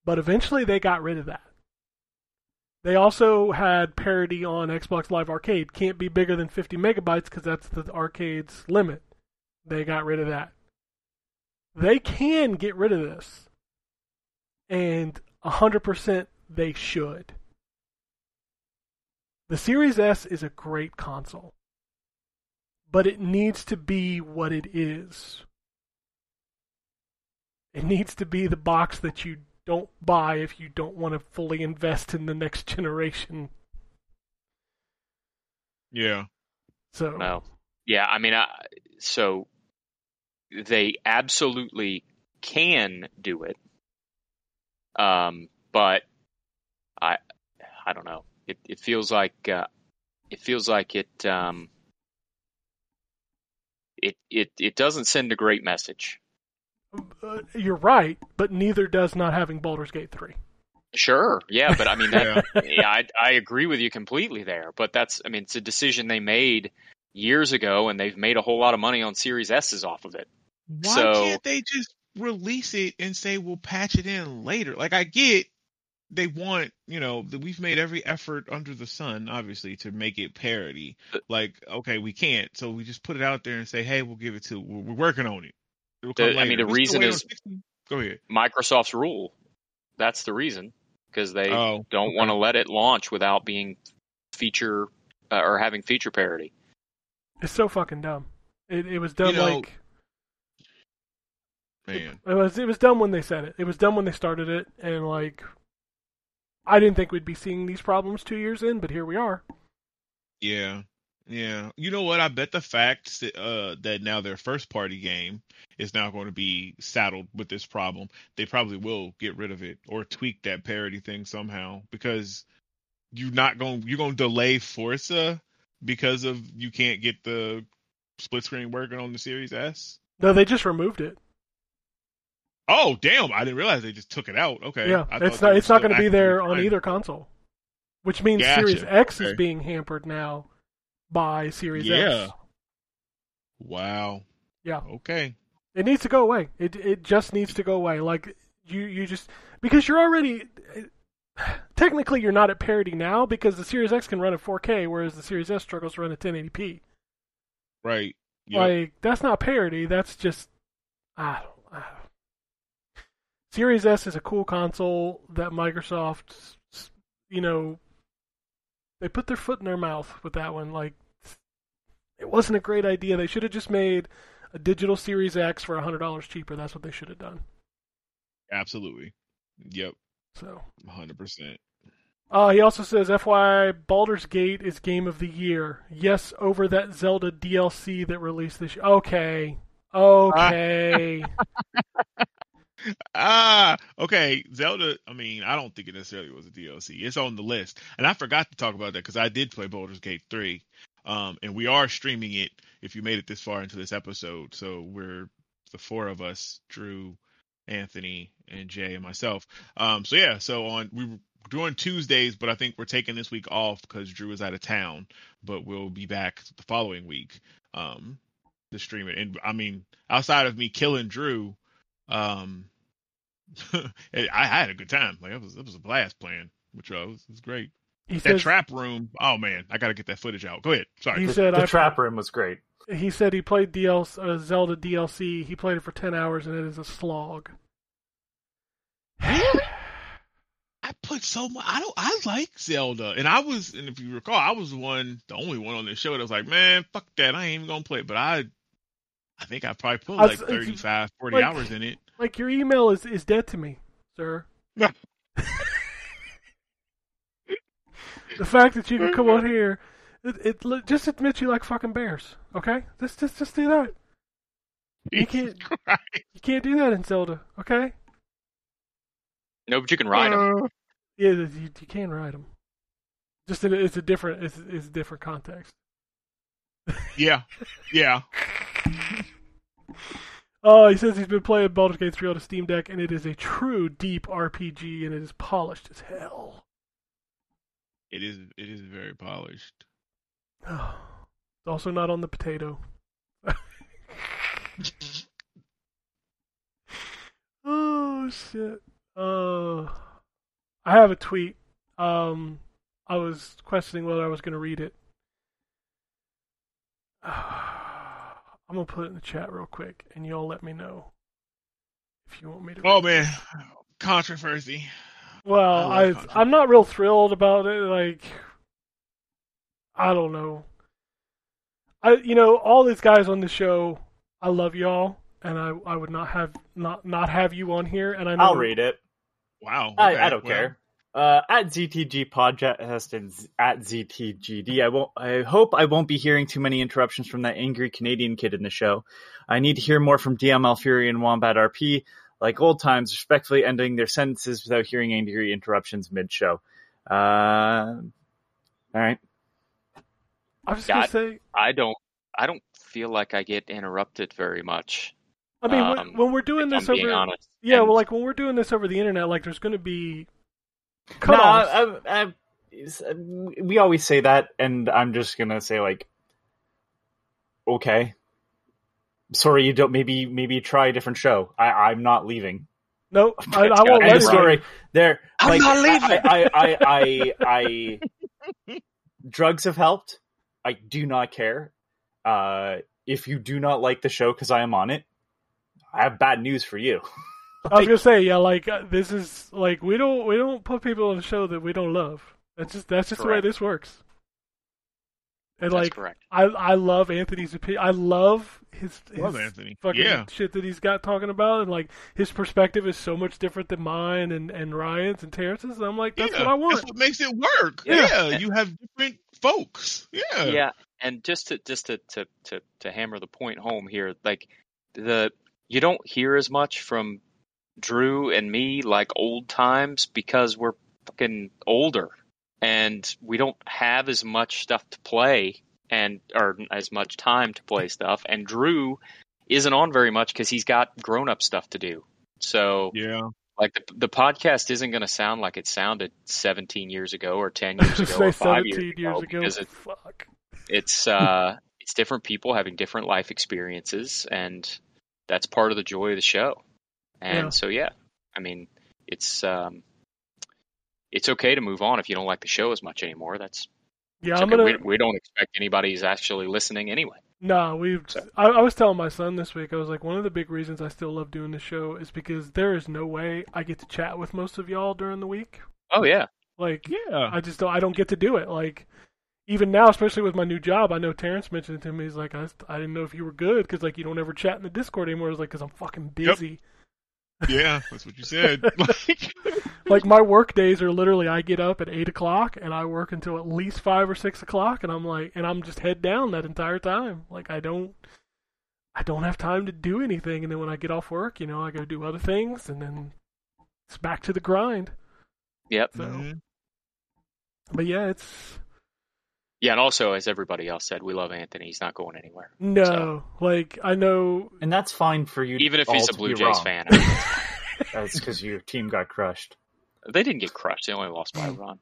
but eventually they got rid of that. They also had parity on Xbox Live Arcade. Can't be bigger than 50 megabytes because that's the arcade's limit. They got rid of that. They can get rid of this. And 100% they should. The Series S is a great console. But it needs to be what it is. It needs to be the box that you don't buy if you don't want to fully invest in the next generation. Yeah. So No. Yeah, I mean, I, so they absolutely can do it. Um, but I, I don't know. It it feels like uh, it feels like it um, it it it doesn't send a great message. uh, you're right, but neither does not having Baldur's Gate 3. Sure, yeah, but I mean, that, Yeah. yeah, I, I agree with you completely there. But that's, I mean, it's a decision they made years ago, and they've made a whole lot of money on Series S's off of it. Why So- can't they just release it and say we'll patch it in later? Like I get they want you know that we've made every effort under the sun, obviously, to make it parody. Like, okay, we can't, so we just put it out there and say, hey, we'll give it to. We're, we're working on it. It'll come The- I mean, the We still reason is- Go ahead. Microsoft's rule. That's the reason because they Oh, don't okay. want to let it launch without being feature uh, or having feature parity. It's so fucking dumb. It it was dumb You know- like man. it was it was dumb when they said it. It was dumb when they started it, and like I didn't think we'd be seeing these problems two years in, but here we are. Yeah. Yeah. You know what? I bet the fact that, uh, that now their first party game is now going to be saddled with this problem, they probably will get rid of it or tweak that parody thing somehow because you're not going you're going to delay Forza because of you can't get the split screen working on the Series S. No, they just removed it. Oh, damn. I didn't realize they just took it out. Okay. yeah, it's not. It's not going to be there on either console, which means Gotcha. Series X is being hampered now by Series Yeah. X. Wow. Yeah. Okay. It needs to go away. It it just needs to go away. Like you you just because you're already technically you're not at parity now because the Series X can run at 4K whereas the Series S struggles to run at 1080p. Right. Yep. Like that's not parity. That's just I don't, I don't. Series S is a cool console that Microsoft, you know, they put their foot in their mouth with that one. Like it wasn't a great idea. They should have just made a digital Series X for hundred dollars cheaper. That's what they should have done. Absolutely. Yep. So. 100%. Uh, he also says, FYI, Baldur's Gate is game of the year. Yes, over that Zelda DLC that released this year. Okay. Okay. Ah, okay. Zelda. I mean, I don't think it necessarily was a DLC. It's on the list, and I forgot to talk about that because I did play Baldur's Gate three, um, and we are streaming it. If you made it this far into this episode, so we're the four of us: Drew, Anthony, and Jay, and myself. Um, so yeah, so on we were doing Tuesdays, but I think we're taking this week off because Drew is out of town. But we'll be back the following week um, to stream it. And I mean, outside of me killing Drew, um, I, I had a good time. Like it was, it was a blast playing with y'all. It was, it was great. he That says, trap room. Oh man, I got to get that footage out. Go ahead. Sorry. he The, said, the I, trap room was great. he said he played DLC, uh, Zelda DLC. He played it for 10 hours and it is a slog. I put so much. I don't. I like Zelda, and I was, and if you recall, I was the one, the only one on this show that was like, man, fuck that. I ain't even gonna play it. But I, I think I probably put like was- 35, 40 like- hours in it. Like, your email is, is dead to me, sir. the fact that you can come on here, it, it just admit you like fucking bears, okay? Just, just, just do that. You can't, you can't do that in Zelda, okay? No, but you can ride them. Uh, Yeah, you, you can ride them. Just in a, it's a different, it's, it's a different context. yeah, yeah. Oh, he says he's been playing Baldur's Gate 3 on a Steam Deck, and it is a true deep RPG, and it is polished as hell. It is. It is very polished. Oh, it's also not on the potato. oh shit. Uh, I have a tweet. Um, I was questioning whether I was going to read it. I'm gonna put it in the chat real quick, and y'all let me know if you want me to. Oh man, controversy. Well, I, I I'm not real thrilled about it. Like, I don't know. I you know all these guys on the show. I love y'all, and I I would not have not not have you on here. And I know I'll read it. Wow. I, I don't well, care. Uh, at ZTG podcast and at ZTGD. I won't. I hope I won't be hearing too many interruptions from that angry Canadian kid in the show. I need to hear more from DM Fury and Wombat RP, like old times, respectfully ending their sentences without hearing angry interruptions mid-show. Uh, all right. I was gonna say. I don't. I don't feel like I get interrupted very much. I mean, when, Um, when we're doing this over, honest. yeah, And well, like when we're doing this over the internet, like there's gonna be No, cutoffs. I, I, I, we always say that, and I'm just gonna say like, okay. Sorry, you don't. Maybe maybe try a different show. I, I'm not leaving. No, I, I won't it. End it. story. There, I'm like, not leaving. I, I, I, I, I, drugs have helped. I do not care. Uh, if you do not like the show because I am on it, I have bad news for you. I was gonna say, yeah, like uh, this is like we don't we don't put people on the show that we don't love. That's just that's just the way this works. And That's like correct. I I love Anthony's opinion. I love his, his Love Anthony. fucking Yeah. shit that he's got talking about, and like his perspective is so much different than mine and and Ryan's and Terrence's. And I'm like, that's yeah, what I want. That's what makes it work. Yeah. Yeah, you have different folks. Yeah. yeah and just to just to, to to to hammer the point home here like the you don't hear as much from drew and me like old times because we're fucking older and we don't have as much stuff to play and or as much time to play stuff and drew isn't on very much because he's got grown-up stuff to do so Yeah. like the, the podcast isn't going to sound like it sounded 17 years ago or 10 years ago or 5 17 years, years ago ago. because it, Fuck. it's uh it's different people having different life experiences and that's part of the joy of the show and Yeah. so yeah i mean it's um it's okay to move on if you don't like the show as much anymore that's Yeah, I'm okay. gonna. we, we don't expect anybody's actually listening anyway Nah, we've. So- I, I was telling my son this week. I was like, one of the big reasons I still love doing this show is because there is no way I get to chat with most of y'all during the week. oh yeah Like, Yeah. I just don't. I don't get to do it. Like, even now, especially with my new job, I know Terrence mentioned it to me. He's like, I, I didn't know if you were good because like you don't ever chat in the Discord anymore. I was like, because I'm fucking Yep. Busy. Yeah. That's what you said. like, Like my work days are literally I get up at eight o'clock and I work until at least five or six o'clock, and I'm like, and I'm just head down that entire time. Like I don't, I don't have time to do anything. And then when I get off work, you know, I go do other things, and then it's back to the grind. yep So, mhm. but yeah, it's yeah and also as everybody else said we love anthony he's not going anywhere no, So- like I know And that's fine for you. even if all he's a blue jays wrong. fan I mean, That's because your team got crushed. they didn't get crushed they only lost by a mm. run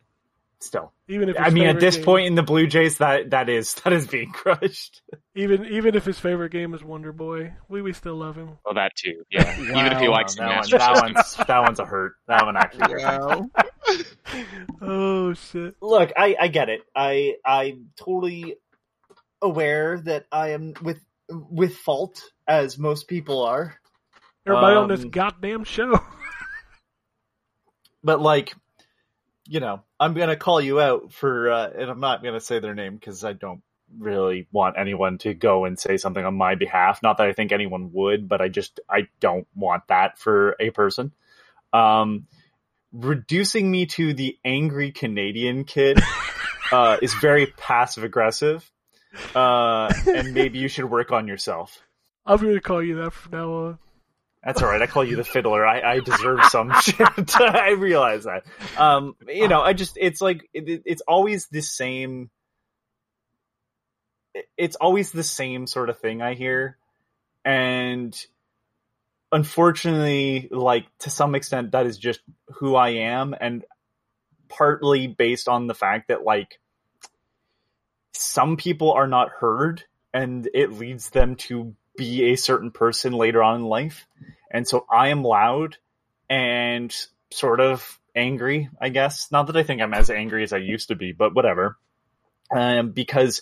Still, even if I mean, at this game- point in the Blue Jays, that that is that is being crushed. even even if his favorite game is Wonder Boy, we we still love him. well that too yeah even if he likes that, one, that one's that one's a hurt. That one actually. hurt. oh shit! Look, I I get it. I I'm totally aware that I am with with fault, as most people are. Everybody on this Um, goddamn show. But like, you know, I'm gonna call you out for, uh, and I'm not gonna say their name because I don't really want anyone to go and say something on my behalf. Not that I think anyone would, but I just I don't want that for a person. Um, reducing me to the angry Canadian kid uh, is very passive aggressive, uh, and maybe you should work on yourself. I'm gonna call you that from now on. That's all right. I call you the fiddler. I, I deserve some shit. I realize that. Um, you know, I just it's like it, it's always the same. It's always the same sort of thing I hear, and unfortunately, like to some extent, that is just who I am, and partly based on the fact that like some people are not heard, and it leads them to be a certain person later on in life. And so I am loud and sort of angry, I guess. Not that I think I'm as angry as I used to be, but whatever. Um, because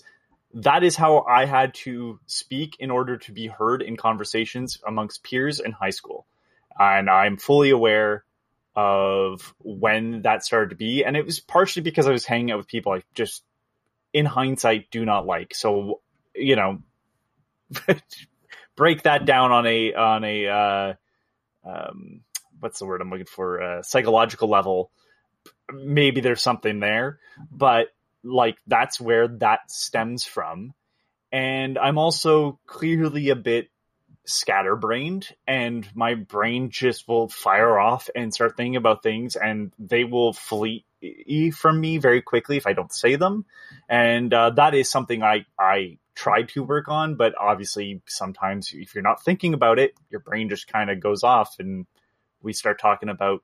that is how I had to speak in order to be heard in conversations amongst peers in high school. And I'm fully aware of when that started to be. And it was partially because I was hanging out with people I just, in hindsight, do not like. So, you know, break that down on a on a uh, um, what's the word I'm looking for uh, psychological level. Maybe there's something there, but like that's where that stems from. And I'm also clearly a bit scatterbrained, and my brain just will fire off and start thinking about things, and they will flee from me very quickly if I don't say them. And uh, that is something I I try to work on, but obviously sometimes if you're not thinking about it, your brain just kind of goes off and we start talking about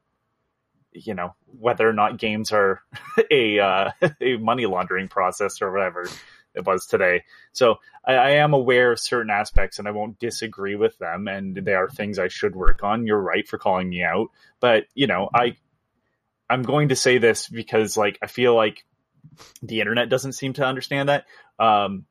you know whether or not games are a uh, a money laundering process or whatever. it was today. So I, I am aware of certain aspects, and I won't disagree with them. And they are things I should work on. You're right for calling me out, but you know, I I'm going to say this because like I feel like the internet doesn't seem to understand that. Um,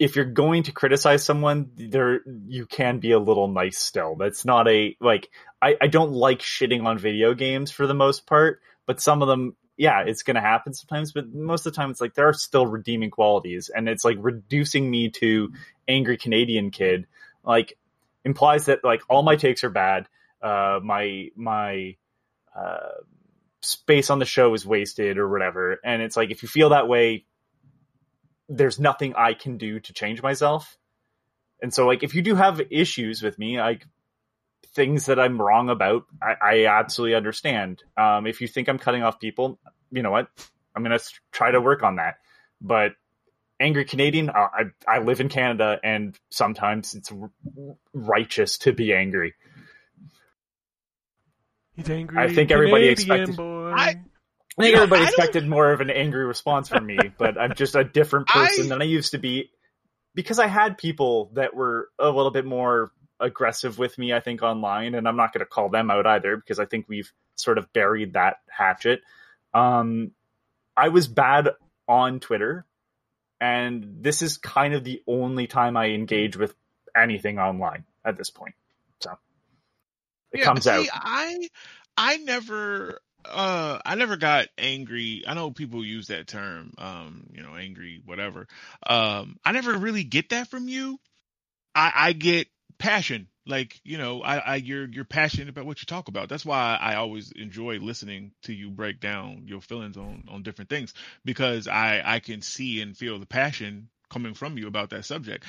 if you're going to criticize someone, there you can be a little nice still. That's not a like I, I don't like shitting on video games for the most part, but some of them, yeah, it's gonna happen sometimes, but most of the time it's like there are still redeeming qualities and it's like reducing me to angry Canadian kid, like implies that like all my takes are bad. Uh my my uh space on the show is wasted or whatever. And it's like if you feel that way, there's nothing I can do to change myself. And so like if you do have issues with me, like things that I'm wrong about, I, I absolutely understand. Um, if you think I'm cutting off people, you know what? I'm gonna try to work on that. But angry Canadian, uh, I I live in Canada, and sometimes it's r- righteous to be angry. He's angry. I think everybody Canadian expected- Boy. I- I think know, everybody I don't- expected more of an angry response from me, but I'm just a different person I- than I used to be because I had people that were a little bit more aggressive with me, I think, online, and I'm not going to call them out either because I think we've sort of buried that hatchet. Um, I was bad on Twitter, and this is kind of the only time I engage with anything online at this point. So it Yeah, comes see, out. I I never uh I never got angry. I know people use that term, um, you know, angry, whatever. Um, I never really get that from you. I I get passion. Like, you know, I, I you're you're passionate about what you talk about. That's why I always enjoy listening to you break down your feelings on on different things because I I can see and feel the passion coming from you about that subject.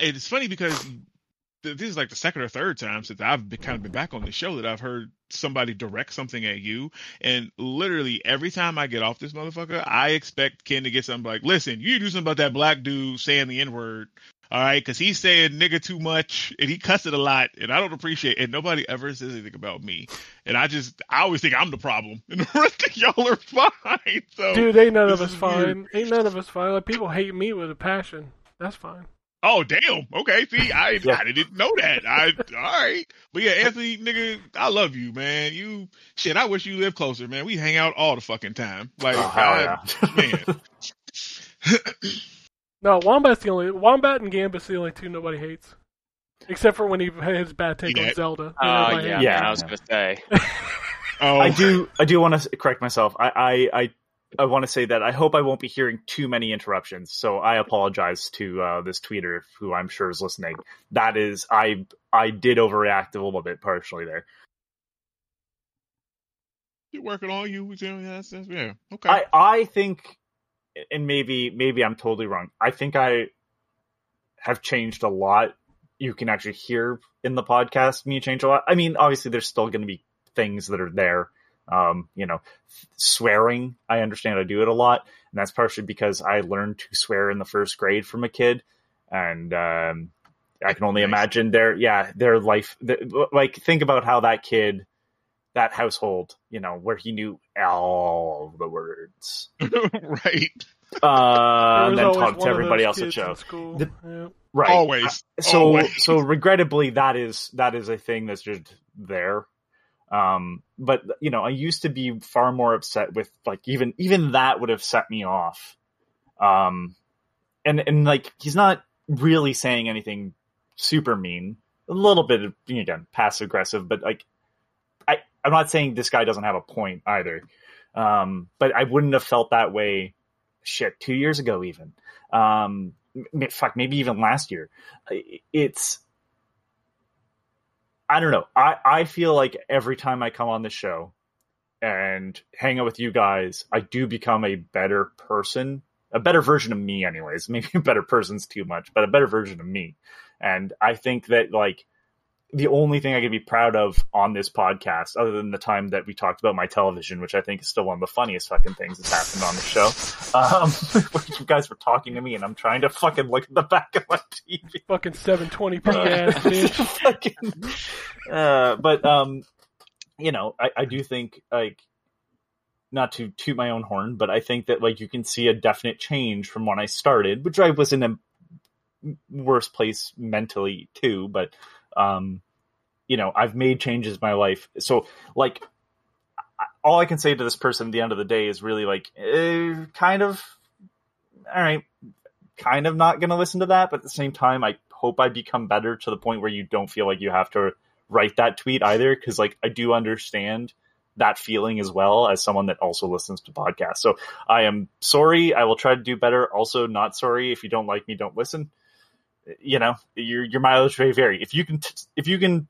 It's funny because this is like the second or third time since I've been kind of been back on the show that I've heard somebody direct something at you, and literally every time I get off this motherfucker, I expect Ken to get something like, "Listen, you do something about that black dude saying the n word." All right, because he's saying nigga too much and he cussed it a lot, and I don't appreciate. it. And nobody ever says anything about me, and I just I always think I'm the problem, and the rest of y'all are fine. So, Dude, ain't none of us is weird. fine. Ain't none of us fine. Like people hate me with a passion. That's fine. Oh damn. Okay. See, I Yeah. I didn't know that. I all right. But yeah, Anthony, nigga, I love you, man. You shit. I wish you lived closer, man. We hang out all the fucking time. Like, Oh, hell I- yeah. man. No, Wombat's the only Wombat and Gambit's the only two nobody hates. Except for when he had his bad take Yeah. on Zelda. Oh Everybody yeah, Yeah. I was gonna say. Oh, I do. I do want to correct myself. I I I, I want to say that I hope I won't be hearing too many interruptions. So I apologize to uh, this tweeter who I'm sure is listening. That is, I I did overreact a little bit partially there. You're working on you. Yeah, that's, that's, yeah. Okay. I I think, and maybe maybe I'm totally wrong. I think I have changed a lot. You can actually hear in the podcast me change a lot. I mean, obviously, there's still going to be things that are there. Um, you know, swearing. I understand I do it a lot, and that's partially because I learned to swear in the first grade from a kid, and um, I can only Nice. imagine their yeah their life. The, like think about how that kid, that household, you know, where he knew all the words, right. uh, and then always taught one to everybody else at kids show. The- Yeah. Right. Always. so Always. so regrettably that is that is a thing that's just there um but you know i used to be far more upset with like even even that would have set me off. Um and and like he's not really saying anything super mean. A little bit of again passive aggressive but like i i'm not saying this guy doesn't have a point either. Um but i wouldn't have felt that way shit two years ago even. Um fuck maybe even last year. It's I don't know. I, I feel like every time I come on the show and hang out with you guys, I do become a better person, a better version of me, anyways. Maybe a better person's too much, but a better version of me. And I think that like the only thing I can be proud of on this podcast, other than the time that we talked about my television, which I think is still one of the funniest fucking things that's happened on the show, um, you guys were talking to me and I'm trying to fucking look at the back of my TV. Fucking 720p ass bitch. Fucking- uh, but um, you know, I, I do think like not to toot my own horn, but I think that like you can see a definite change from when I started, which I was in a worse place mentally too. But um, you know, I've made changes in my life, so like all I can say to this person at the end of the day is really like, eh, kind of, all right, kind of not going to listen to that, but at the same time, I hope I become better to the point where you don't feel like you have to write that tweet either, because like I do understand that feeling as well as someone that also listens to podcasts. So I am sorry. I will try to do better. Also, not sorry if you don't like me, don't listen. You know, your your mileage may vary. If you can, t- if you can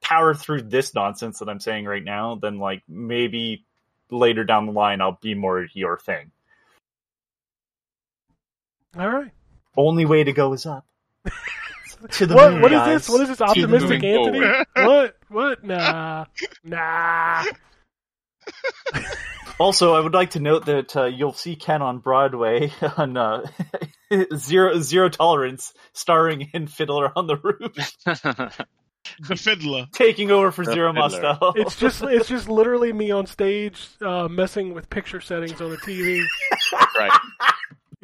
power through this nonsense that I'm saying right now, then like maybe later down the line I'll be more your thing. All right. Only way to go is up. to the What moon, what is this? What is this optimistic Anthony? forward. what? What? Nah. Nah. Also, I would like to note that uh, you'll see Ken on Broadway on uh, Zero Zero Tolerance, starring in Fiddler on the Roof, The fiddler. taking over for The Zero Fiddler. Mostel. It's just it's just literally me on stage uh, messing with picture settings on the TV. right.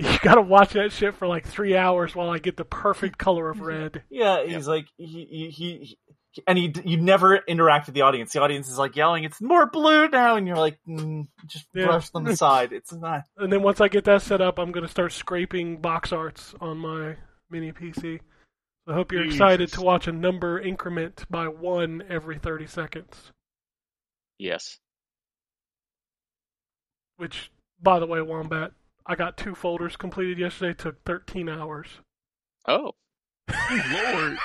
You gotta watch that shit for like three hours while I get the perfect color of red. Yeah, he's like he he, he he- and he you never interact with the audience. The audience is like yelling, "It's more blue now," and you're like, mm, "Just Yeah. brush them aside." It's not. And then once I get that set up, I'm gonna start scraping box arts on my mini PC. I hope you're excited to watch a number increment by one every 30 seconds. Yes. Which, by the way, Wombat, I got two folders completed yesterday. Took 13 hours. Oh. Lord.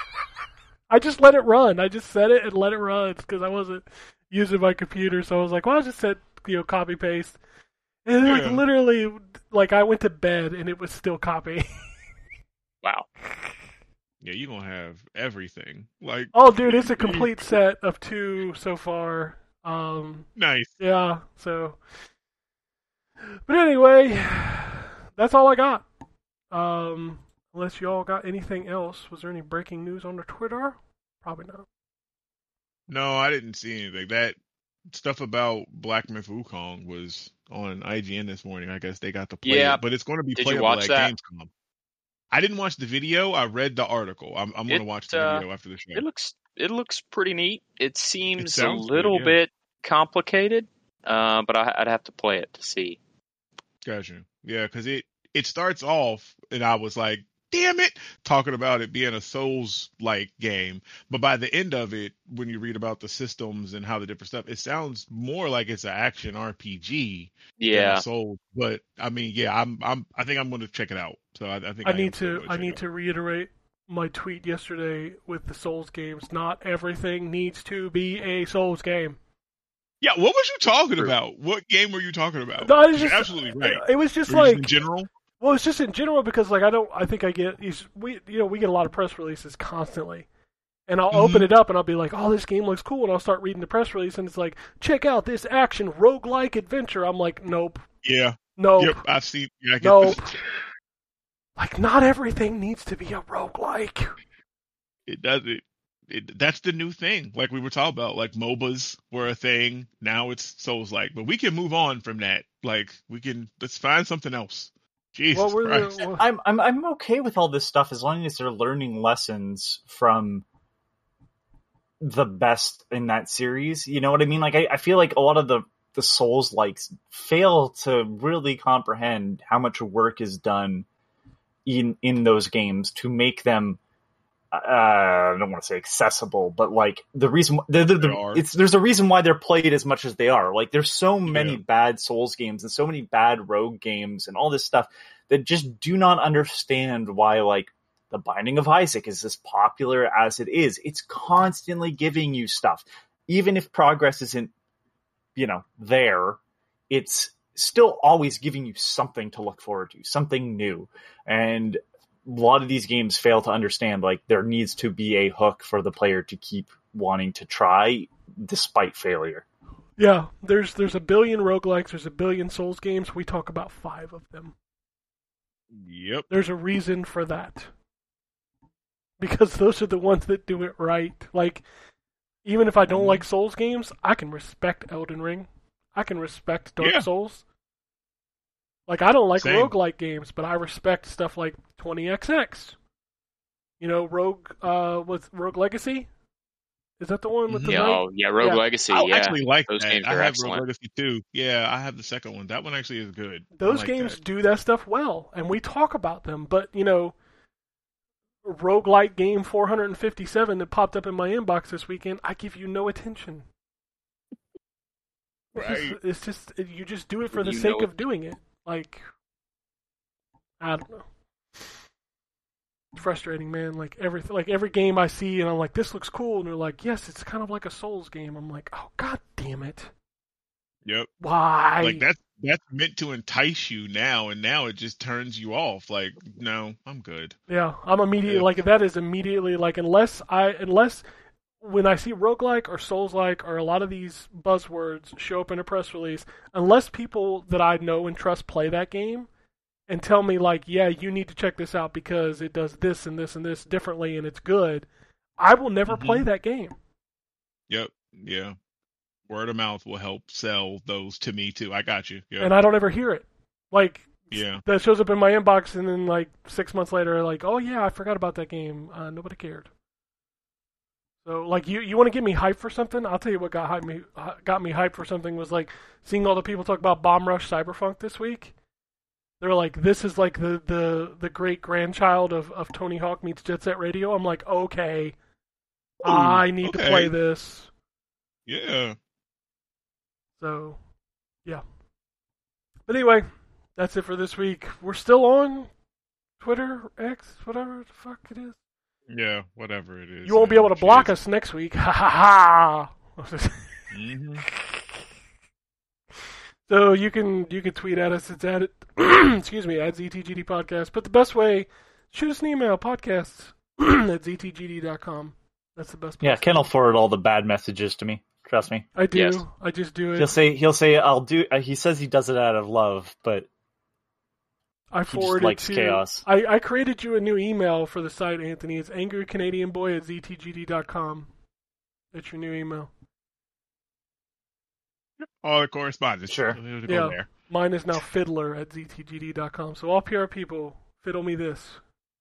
I just let it run. I just set it and let it run because I wasn't using my computer. So I was like, well, I'll just set, you know, copy paste. And like Yeah. literally, like I went to bed and it was still copy. Wow. Yeah, you're gonna have everything. Like oh, dude, it's a complete set of two so far. Um, nice. yeah. So, but anyway, that's all I got. Um, unless y'all got anything else, was there any breaking news on the Twitter? Probably not. No, I didn't see anything. That stuff about Black Myth Wukong was on IGN this morning. I guess they got to play Yeah. it, but it's going to be Did you playable watch at that? Gamescom. I didn't watch the video. I read the article. I'm, I'm going to watch the uh, video after the show. It looks it looks pretty neat. It seems a sounds good, little yeah. bit complicated, uh, but I, I'd have to play it to see. Gotcha. Yeah, because it it starts off, and I was like, "Damn it!" talking about it being a Souls like game, but by the end of it, when you read about the systems and how the different stuff, it sounds more like it's an action RPG than Yeah. a Souls. But I mean, yeah, I'm I'm I think I'm going to check it out. So I, I think I am need to gonna I need to reiterate my tweet yesterday with the Souls games. Not everything needs to be a Souls game. Yeah, what was you talking True. about? What game were you talking about? No, it's You're just- absolutely right. It was just Were you like in general. Well, it's just in general because like I don't I think I get these we you know we get a lot of press releases constantly. And I'll open Mhm. it up and I'll be like, "Oh, this game looks cool," and I'll start reading the press release, and it's like, "Check out this action roguelike adventure." I'm like, "Nope, Yeah. nope, Yep. I've seen. Yeah, I get nope." this. Like, not everything needs to be a roguelike. it does it, it that's the new thing like we were talking about like mobas were a thing now it's souls like but we can move on from that like we can let's find something else jesus What were Christ. the, I'm I'm I'm okay with all this stuff as long as they're learning lessons from the best in that series. You know what I mean? Like I, I feel like a lot of the the Souls likes fail to really comprehend how much work is done in in those games to make them uh, I don't want to say accessible, but like the reason the, the, the, it's there's a reason why they're played as much as they are. Like there's so many Yeah. bad Souls games and so many bad Rogue games and all this stuff that just do not understand why like the Binding of Isaac is as popular as it is. It's constantly giving you stuff, even if progress isn't, you know, there. It's still always giving you something to look forward to, something new, and a lot of these games fail to understand like there needs to be a hook for the player to keep wanting to try despite failure. Yeah, there's there's a billion roguelikes, there's a billion Souls games. We talk about five of them. yep There's a reason for that. Because those are the ones that do it right. Like, even if I don't Mhm. like Souls games, I can respect Elden Ring. I can respect Dark Yeah. Souls. Like I don't like Same. roguelike games, but I respect stuff like 20XX. You know, Rogue uh what's Rogue Legacy? Is that the one with the Yeah, knight? oh, yeah, Rogue Yeah. Legacy. I yeah, actually like those that. games I are have excellent. Rogue Legacy too. Yeah, I have the second one. That one actually is good. Those like games that. do that stuff well, and we talk about them. But you know, roguelike game 457 that popped up in my inbox this weekend, I give you no attention. It's just- Right. It's just you just do it for the You sake know of doing it. Like I don't know. Frustrating, man. Like every like every game I see, and I'm like, this looks cool, and they're like, yes, it's kind of like a Souls game. I'm like, oh god damn it, Yep. why? Like that's that's meant to entice you now, and now it just turns you off. Like, no, I'm good. Yeah, I'm immediately Yeah. like that is immediately like unless I unless when I see roguelike or souls like or a lot of these buzzwords show up in a press release, unless people that I know and trust play that game and tell me like, yeah, you need to check this out because it does this and this and this differently and it's good, I will never Mhm. play that game. Yep. Yeah. Word of mouth will help sell those to me too. I got you. Yeah. And I don't ever hear it. Like yeah. that shows up in my inbox and then like 6 months later like, "Oh yeah, I forgot about that game. Uh, nobody cared." So like you you want to get me hyped for something? I'll tell you what got hyped me uh, got me hyped for something was like seeing all the people talk about Bomb Rush Cyberpunk this week. They're like, this is like the the the great grandchild of of Tony Hawk meets Jet Set Radio. I'm like, okay, hmm, I need to play this. Yeah. So, yeah. But anyway, that's it for this week. We're still on Twitter, X, whatever the fuck it is. Yeah. Whatever it is. You won't be able to block us next week. Ha ha ha. hmm So you can you can tweet at us. It's at excuse me at ZTGD podcast. But the best way, shoot us an email podcasts at ztgd.com. That's the best. Yeah, place. Ken will forward all the bad messages to me. Trust me. I do. Yes. I just do it. He'll say he'll say I'll do. Uh, he says he does it out of love, but I just forwarded likes to. chaos. I, I created you a new email for the site, Anthony. It's angrycanadianboy at ztgd.com. That's your new email. All the correspondence. Sure. Yeah. there. Mine is now fiddler at ztgd.com. So all PR people, fiddle me this.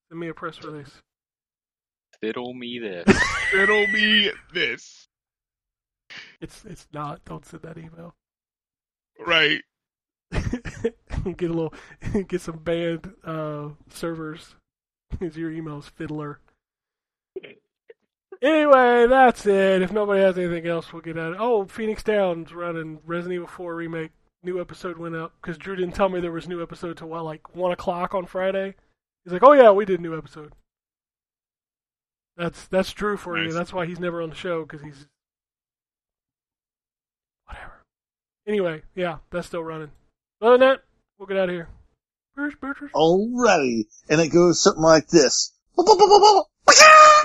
Send me a press release. Fiddle me this. It'll be this. It's it's not. Don't send that email. Right. get a little, get some band uh, servers. Is your emails fiddler? Anyway, that's it. If nobody has anything else, we'll get at it. Oh, Phoenix Downs running Resident Evil 4 remake. New episode went up because Drew didn't tell me there was new episode till what, like one o'clock on Friday. He's like, "Oh yeah, we did new episode." That's that's Drew for you. That's why he's never on the show because he's whatever. Anyway, yeah, that's still running. Other than that, we'll get out of here. Alrighty. And it goes something like this.